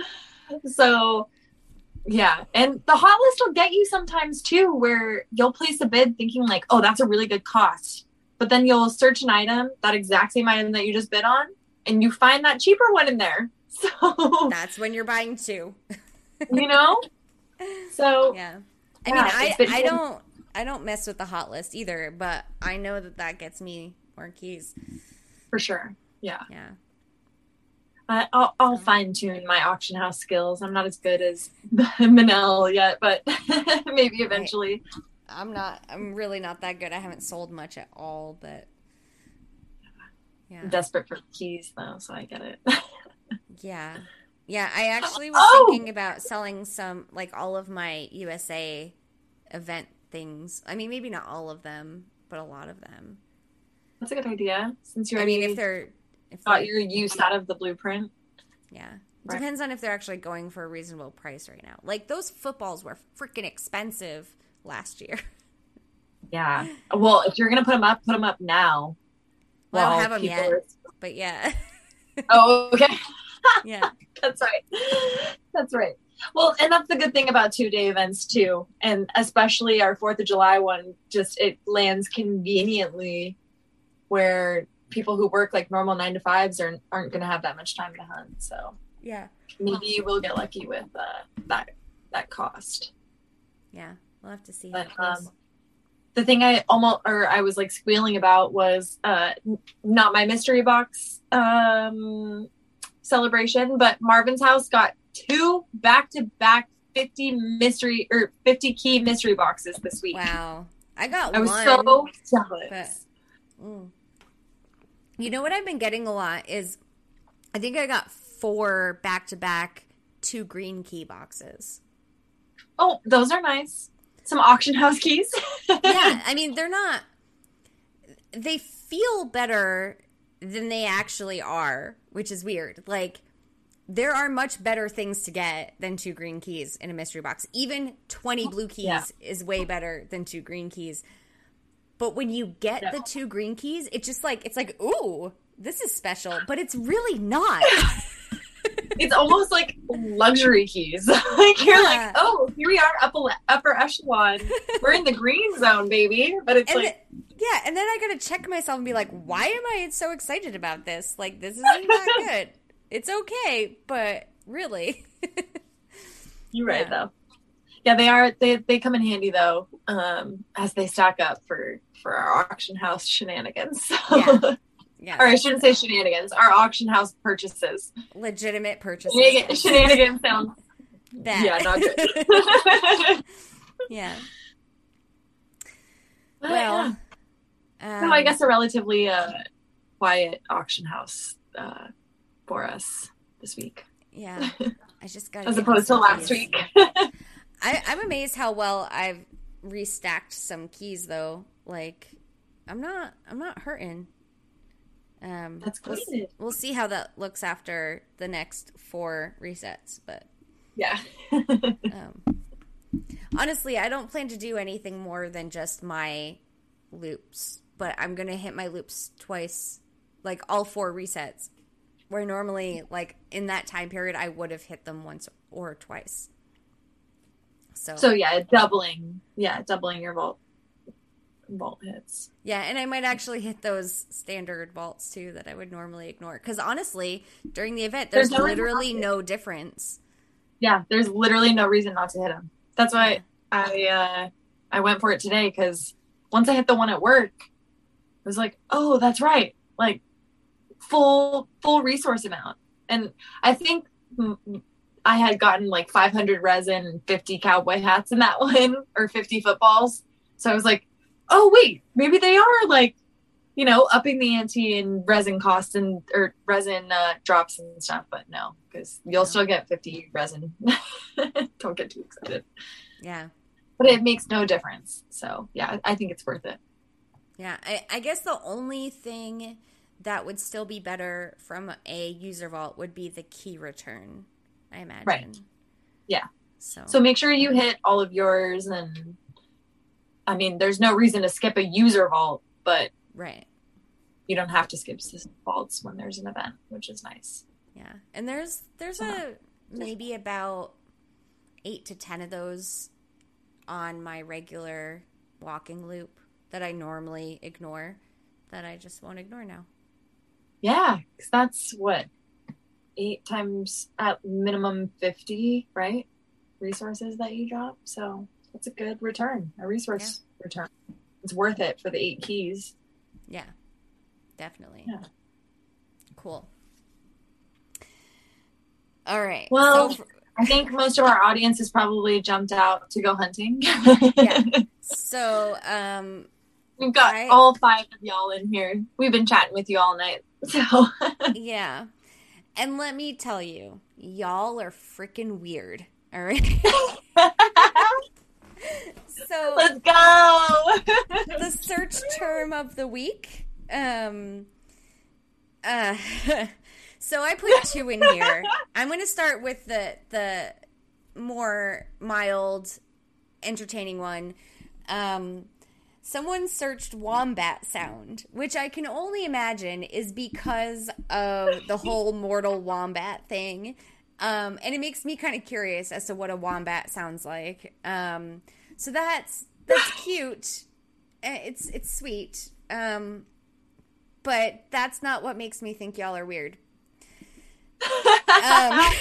So yeah. And the hot list will get you sometimes too, where you'll place a bid thinking like, oh, that's a really good cost. But then you'll search an item, that exact same item that you just bid on, and you find that cheaper one in there. So that's when you're buying two. you know? So yeah. I yeah, mean, I, I don't I don't mess with the hot list either, but I know that that gets me more keys. For sure. Yeah. Yeah. I, I'll, I'll fine tune my auction house skills. I'm not as good as Manel yet, but maybe eventually. I'm not. I'm really not that good. I haven't sold much at all, but yeah. I'm desperate for keys though, so I get it. yeah, yeah. I actually was oh! thinking about selling some, like all of my USA event things. I mean, maybe not all of them, but a lot of them. That's a good idea. Since you're, I mean, if they're if got they're, your use out of the blueprint. Yeah. Right. Depends on if they're actually going for a reasonable price right now. Like those footballs were freaking expensive last year. Yeah. Well, if you're gonna put them up, put them up now. Well, I don't have them yet, are... but yeah. oh, okay. yeah, that's right. That's right. Well, and that's the good thing about two day events too, and especially our Fourth of July one. Just it lands conveniently, where people who work like normal nine to fives aren't aren't going to have that much time to hunt. So yeah, maybe we'll get lucky with uh, that that cost. Yeah, we'll have to see. But um, the thing I almost or I was like squealing about was uh, not my mystery box um, celebration, but Marvin's house got two back to back 50 mystery or 50 key mystery boxes this week. Wow. I got I was one. so jealous. but- Mm. You know what I've been getting a lot is I think I got four back to back two green key boxes. Oh, those are nice. Some auction house keys. yeah, I mean they're not they feel better than they actually are, which is weird. Like there are much better things to get than two green keys in a mystery box. Even 20 blue keys Yeah. is way better than two green keys. But when you get the two green keys, it's just like it's like, "Ooh, this is special," but it's really not. it's almost like luxury keys. like you're Yeah. like, oh, here we are, upper upper echelon. We're in the green zone, baby. But it's and like, the- yeah, and then I got to check myself and be like, "Why am I so excited about this? Like this isn't good. It's okay, but really." you're right yeah. though. Yeah, they are. They they come in handy though, um, as they stack up for for our auction house shenanigans. So. Yeah. Yeah. or I shouldn't say shenanigans. Our auction house purchases. legitimate purchases. Shenanigan- Shenanigans sounds Bad. yeah, not good. yeah. But, Well, yeah. um, so I guess a relatively uh, quiet auction house uh, for us this week, yeah. I just got as opposed to last week. I, I'm amazed how well I've restacked some keys, though. Like, I'm not, I'm not hurting. Um, That's we'll, good. we'll see how that looks after the next four resets, but yeah. um, honestly, I don't plan to do anything more than just my loops. But I'm gonna hit my loops twice, like all four resets. Where normally, like in that time period, I would have hit them once or twice. So, so yeah, doubling. Yeah, doubling your vault vault hits. yeah, and I might actually hit those standard vaults too that I would normally ignore. Because honestly, during the event, there's, There's no literally no difference. Yeah, there's literally no reason not to hit them. That's why I uh, I went for it today because once I hit the one at work, I was like, oh, that's right, like full full resource amount. And I think I had gotten like 500 resin and 50 cowboy hats in that one, or 50 footballs. So I was like, oh wait, maybe they are like, you know, upping the ante in resin costs and or resin uh, drops and stuff. But no, because you'll No. still get 50 resin. Don't get too excited. Yeah. But it makes no difference. So yeah, I think it's worth it. Yeah, I, I guess the only thing that would still be better from a user vault would be the key return, I imagine. Right. Yeah. So, So make sure you hit all of yours and I mean, there's no reason to skip a user vault, but right. you don't have to skip system vaults when there's an event, which is nice. Yeah. And there's there's a uh-huh. maybe about 8 to 10 of those on my regular walking loop that I normally ignore that I just won't ignore now. Yeah, 'cause that's what eight times at minimum 50, right? Resources that you drop. So that's a good return, a resource return. It's worth it for the eight keys. Yeah. Definitely. Yeah. Cool. All right. Well- so for- I think most of our audience has probably jumped out to go hunting. Yeah. So, um, We've got I- all five of y'all in here. We've been chatting with you all night. So yeah. And let me tell you, y'all are freaking weird. All right. so, let's go. the search term of the week, um, uh, so I put two in here. I'm going to start with the the more mild, entertaining one. Um, someone searched wombat sound, which I can only imagine is because of the whole mortal wombat thing. Um, and it makes me kind of curious as to what a wombat sounds like. Um, so that's that's cute. Uh, It's it's sweet. Um, but that's not what makes me think y'all are weird. Um,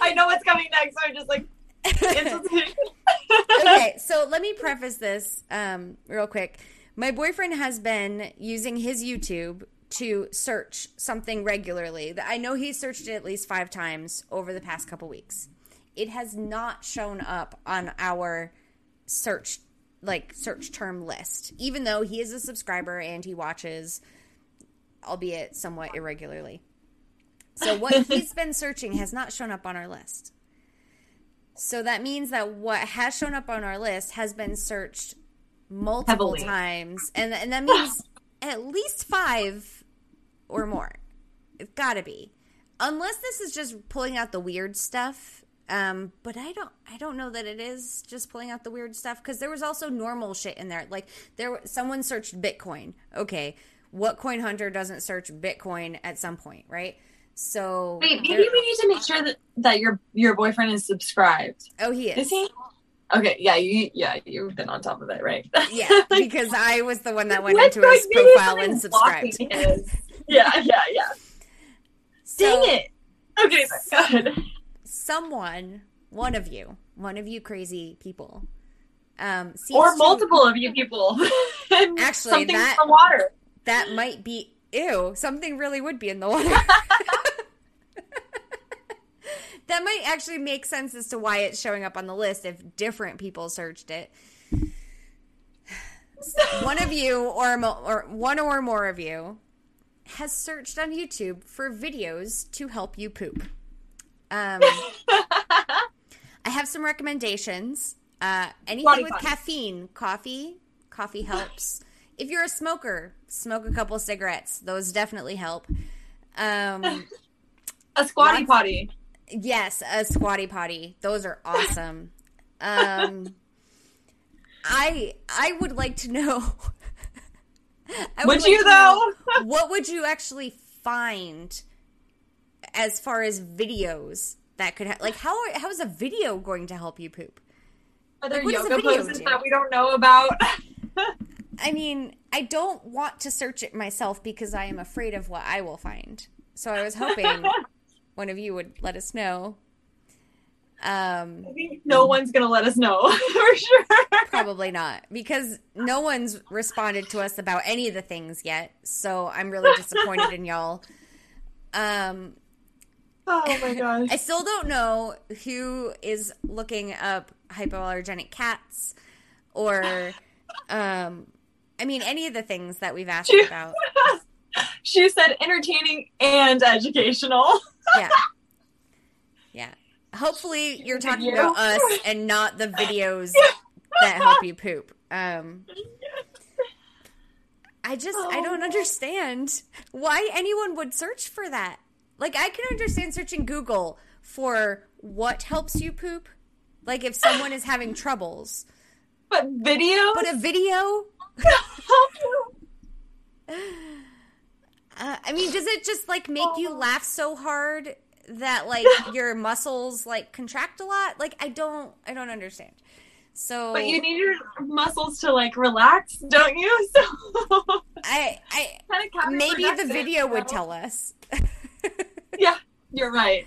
I know what's coming next. So I'm just like, okay, so let me preface this um, real quick. My boyfriend has been using his YouTube to search something regularly. I know he searched it at least five times over the past couple weeks. It has not shown up on our search like search term list, even though he is a subscriber and he watches, albeit somewhat irregularly. So what he's been searching has not shown up on our list. So that means that what has shown up on our list has been searched multiple Heavily. times, and and that means at least five or more. It's got to be, unless this is just pulling out the weird stuff. Um, but I don't, I don't know that it is just pulling out the weird stuff because there was also normal shit in there. Like there, someone searched Bitcoin. Okay, what coin hunter doesn't search Bitcoin at some point, right? So wait, maybe we need to make sure that that your your boyfriend is subscribed. Oh, he is. Is he? Okay, yeah, you yeah, you've been on top of it, right? Yeah, because I was the one that went into his profile and subscribed. yeah, yeah, yeah. So, Dang it. Okay, good. Someone, one of you, one of you crazy people, um, or multiple to, of you people. actually, that water that might be ew. Something really would be in the water that might actually make sense as to why it's showing up on the list if different people searched it. one of you or, or one or more of you has searched on YouTube for videos to help you poop. Um, I have some recommendations. Uh, anything Body with body. caffeine, coffee, coffee helps. If you're a smoker, smoke a couple cigarettes; those definitely help. Um, a squatty potty. Yes, a squatty potty. Those are awesome. um, I I would like to know. would, would like you though? what would you actually find as far as videos that could ha- like how how is a video going to help you poop? Are there like, yoga poses do? that we don't know about? I mean, I don't want to search it myself because I am afraid of what I will find. So I was hoping one of you would let us know. Um, I think no one's gonna let us know for sure. Probably not, because no one's responded to us about any of the things yet. So I'm really disappointed in y'all. Um, oh my gosh! I still don't know who is looking up hypoallergenic cats, or, um, I mean, any of the things that we've asked about. she said entertaining and educational yeah. Yeah. Hopefully you're talking about us and not the videos that help you poop. Um I just oh. I don't oh. understand why anyone would search for that. Like I can understand searching Google for what helps you poop. Like if someone is having troubles. But video? But a video? Uh, I mean, does it just like make you oh. laugh so hard that like your muscles like contract a lot? Like I don't, I don't understand. So, but you need your muscles to like relax, don't you? So I, I maybe the video would tell us. yeah, you're right.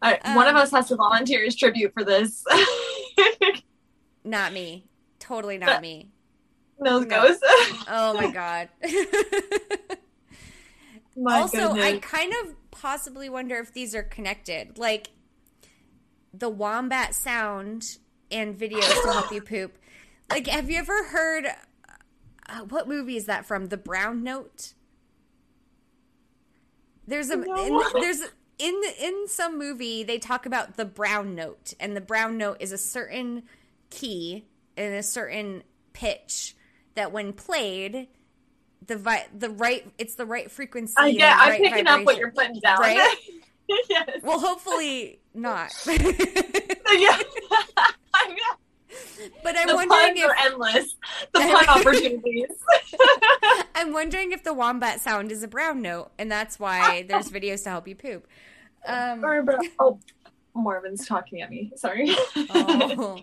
um, one of um, us has to volunteer as tribute for this. not me. Totally not but, me. No. goes. oh my god. My also, goodness. I kind of possibly wonder if these are connected. Like the wombat sound and videos to help you poop. Like, have you ever heard uh, what movie is that from? The Brown Note. There's a no. in, there's in the, in some movie they talk about the brown note, and the brown note is a certain key and a certain pitch that when played the vi- the right it's the right frequency. Uh, yeah, I'm right picking vibration. up what you're putting down. Right? yes. Well, hopefully not. yeah. But I'm the wondering if endless the pun opportunities. I'm wondering if the wombat sound is a brown note, and that's why there's videos to help you poop. Um, oh, Marvin's talking at me. Sorry. oh.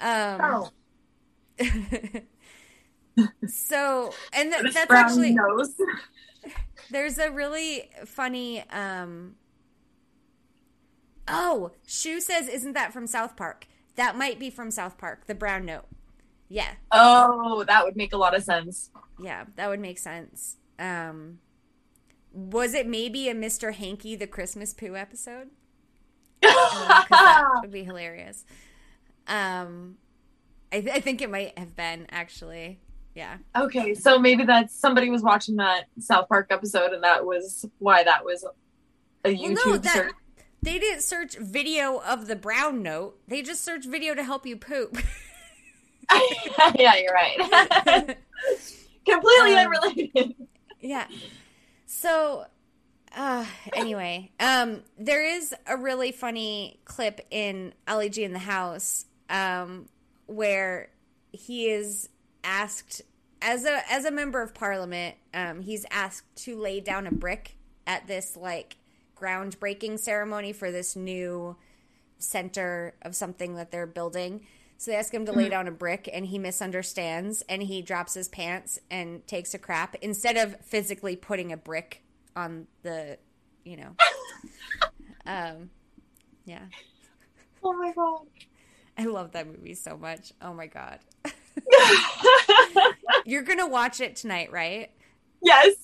um, oh so and th- that's actually nose. there's a really funny um oh Shu says isn't that from south park that might be from south park the brown note yeah oh that would make a lot of sense yeah that would make sense Um, was it maybe a Mr. Hanky the Christmas Poo episode? uh, that would be hilarious. Um, I, th- I think it might have been actually. Yeah. Okay, so maybe that's somebody was watching that South Park episode, and that was why that was a YouTube well, no, that, search. They didn't search video of the brown note. They just searched video to help you poop. yeah, you're right. Completely um, unrelated. Yeah. So uh, anyway, um, there is a really funny clip in Ali G Indahouse um, where he is asked as a as a member of parliament, um, he's asked to lay down a brick at this like groundbreaking ceremony for this new center of something that they're building. So they ask him to lay mm-hmm. down a brick and he misunderstands and he drops his pants and takes a crap instead of physically putting a brick on the, you know. um yeah. Oh my god. I love that movie so much. Oh my god. You're to watch it tonight, right? Yes.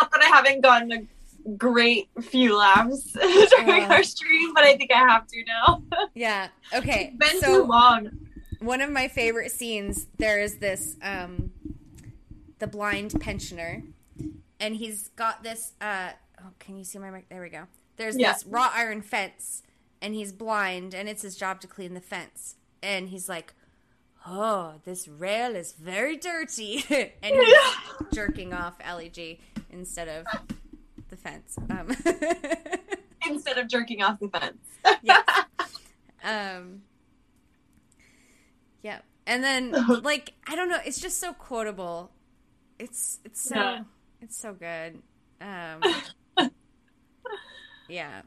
Not that I haven't gotten a great few laughs during uh, our stream, but I think I have to now. yeah. Okay. It's been so, too long. One of my favorite scenes, there is this um the blind pensioner and he's got this uh oh, can you see my mic? There we go. There's yeah. this wrought iron fence and he's blind and it's his job to clean the fence. And he's like, "Oh, this rail is very dirty." and he's jerking off Ali G instead of the fence. Um, Instead of jerking off the fence. yes. Um, yeah. And then like I don't know, it's just so quotable. It's it's so yeah. it's so good. Um Yeah.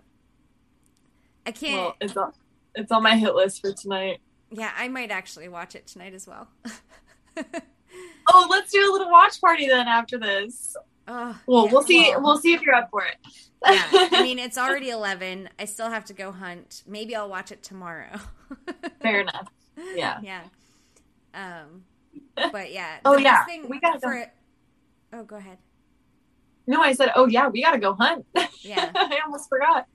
I can't Well, it's on it's on my hit list for tonight. Yeah, I might actually watch it tonight as well. oh, let's do a little watch party then after this. Uh, well, yeah, we'll see. Well, we'll see if you're up for it. yeah, I mean it's already eleven. I still have to go hunt. Maybe I'll watch it tomorrow. Fair enough. Yeah. Yeah. Um. But yeah. oh yeah. We gotta for, go. Oh, go ahead. No, I said, oh yeah, we gotta go hunt. Yeah. I almost forgot.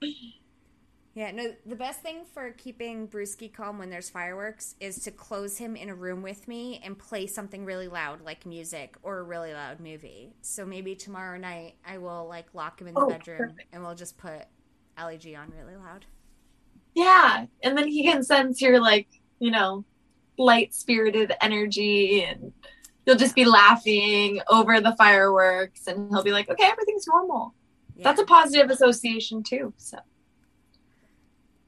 Yeah, no, the best thing for keeping Brewski calm when there's fireworks is to close him in a room with me and play something really loud, like music or a really loud movie. So maybe tomorrow night I will like lock him in the oh, bedroom perfect. and we'll just put Ali G on really loud. Yeah, and then he can sense your like, you know, light spirited energy and you'll just be laughing over the fireworks and he'll be like, okay, everything's normal. Yeah. That's a positive association too. So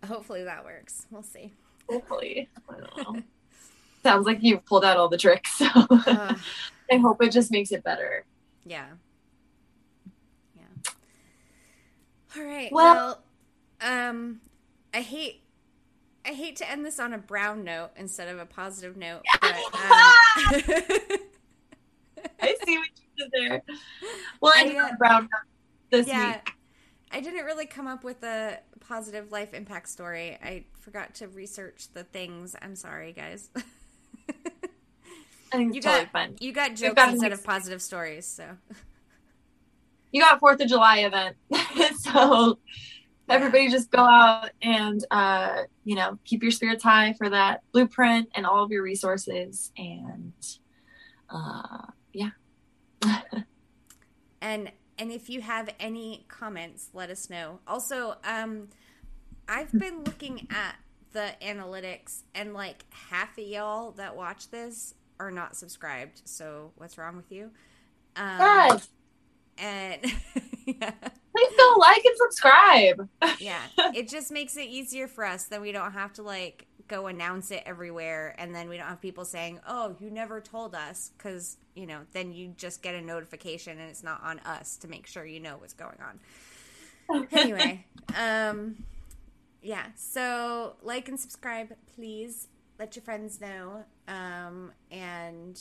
Hopefully that works. We'll see. Hopefully. Sounds like you've pulled out all the tricks. So uh, I hope it just makes it better. Yeah. Yeah. All right. Well, well um I hate I hate to end this on a brown note instead of a positive note, but um, I see what you did there. Well, I, I uh, brown note this yeah, week. I didn't really come up with a positive life impact story. I forgot to research the things. I'm sorry, guys. I think you got, fun. You got jokes got instead of positive stories, so. You got Fourth of July event, so everybody just go out and uh, you know keep your spirits high for that blueprint and all of your resources, and uh, yeah. and and if you have any comments, let us know. Also, um, I've been looking at the analytics, and like half of y'all that watch this are not subscribed. So what's wrong with you? Um. And yeah. Please go like and subscribe. yeah, it just makes it easier for us. Then we don't have to like go announce it everywhere and then we don't have people saying oh you never told us because you know then you just get a notification and it's not on us to make sure you know what's going on. Anyway um yeah so like and subscribe please. Let your friends know um and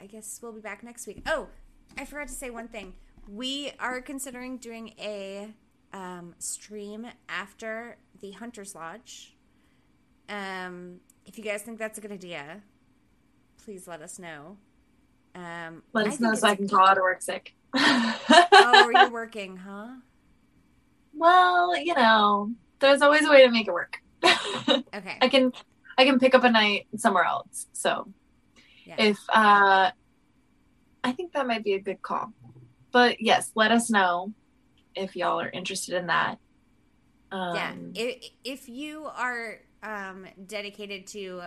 i guess we'll be back next week. Oh i forgot to say one thing. We are considering doing a um, stream after the hunters lodge um, if you guys think that's a good idea, please let us know. Um, Let us know so I can call out of work sick. oh, are you working, huh? Well, you know, there's always a way to make it work. okay. I can I can pick up a night somewhere else. So yeah. if uh I think that might be a good call. But yes, let us know if y'all are interested in that. Um, yeah. If, if you are um, dedicated to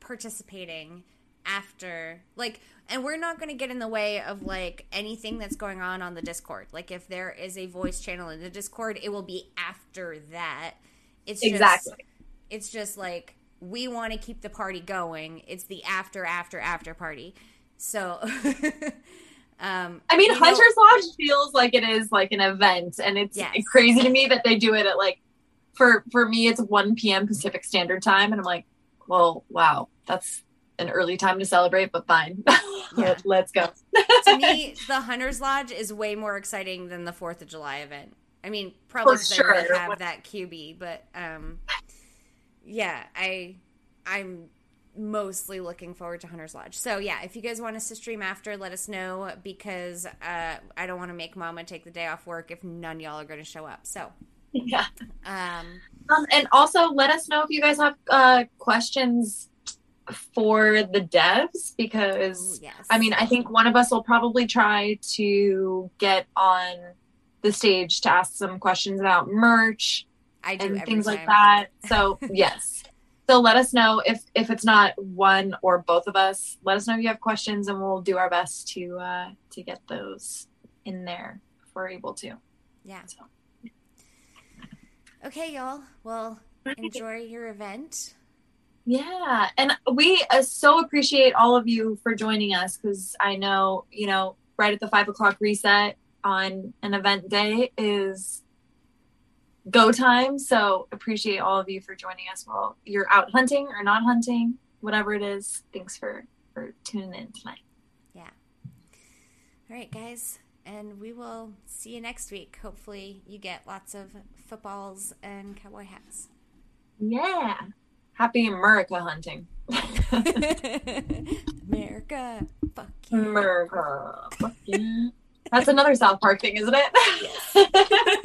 participating after, like, and we're not going to get in the way of like anything that's going on on the Discord. Like, if there is a voice channel in the Discord, it will be after that. It's just, exactly. It's just like we want to keep the party going. It's the after, after, after party. So Um, I mean, Hunter's know, Lodge feels like it is like an event, and it's yes. crazy to me that they do it at like for for me it's 1 p.m. Pacific Standard Time, and I'm like, well, wow, that's an early time to celebrate, but fine, yeah. let's go. to me, the Hunter's Lodge is way more exciting than the Fourth of July event. I mean, probably because sure. they have that QB, but um, yeah, I I'm mostly looking forward to Hunter's Lodge. So yeah, if you guys want us to stream after, let us know because uh, I don't want to make Mama take the day off work if none y'all are going to show up. So yeah. Um, um, and also let us know if you guys have uh, questions for the devs because yes. I mean I think one of us will probably try to get on the stage to ask some questions about merch and things like that. So yes. So let us know if if it's not one or both of us. Let us know if you have questions, and we'll do our best to uh, to get those in there if we're able to. Yeah. So. Okay, y'all. Well, enjoy your event. Yeah, and we uh, so appreciate all of you for joining us because I know you know right at the five o'clock reset on an event day is go time. So appreciate all of you for joining us while you're out hunting or not hunting, whatever it is. Thanks for for tuning in tonight. Yeah. All right, guys. And we will see you next week. Hopefully, you get lots of footballs and cowboy hats. Yeah. Happy America hunting. America. Fuck yeah. America. Fuck yeah. That's another South Park thing, isn't it? Yes.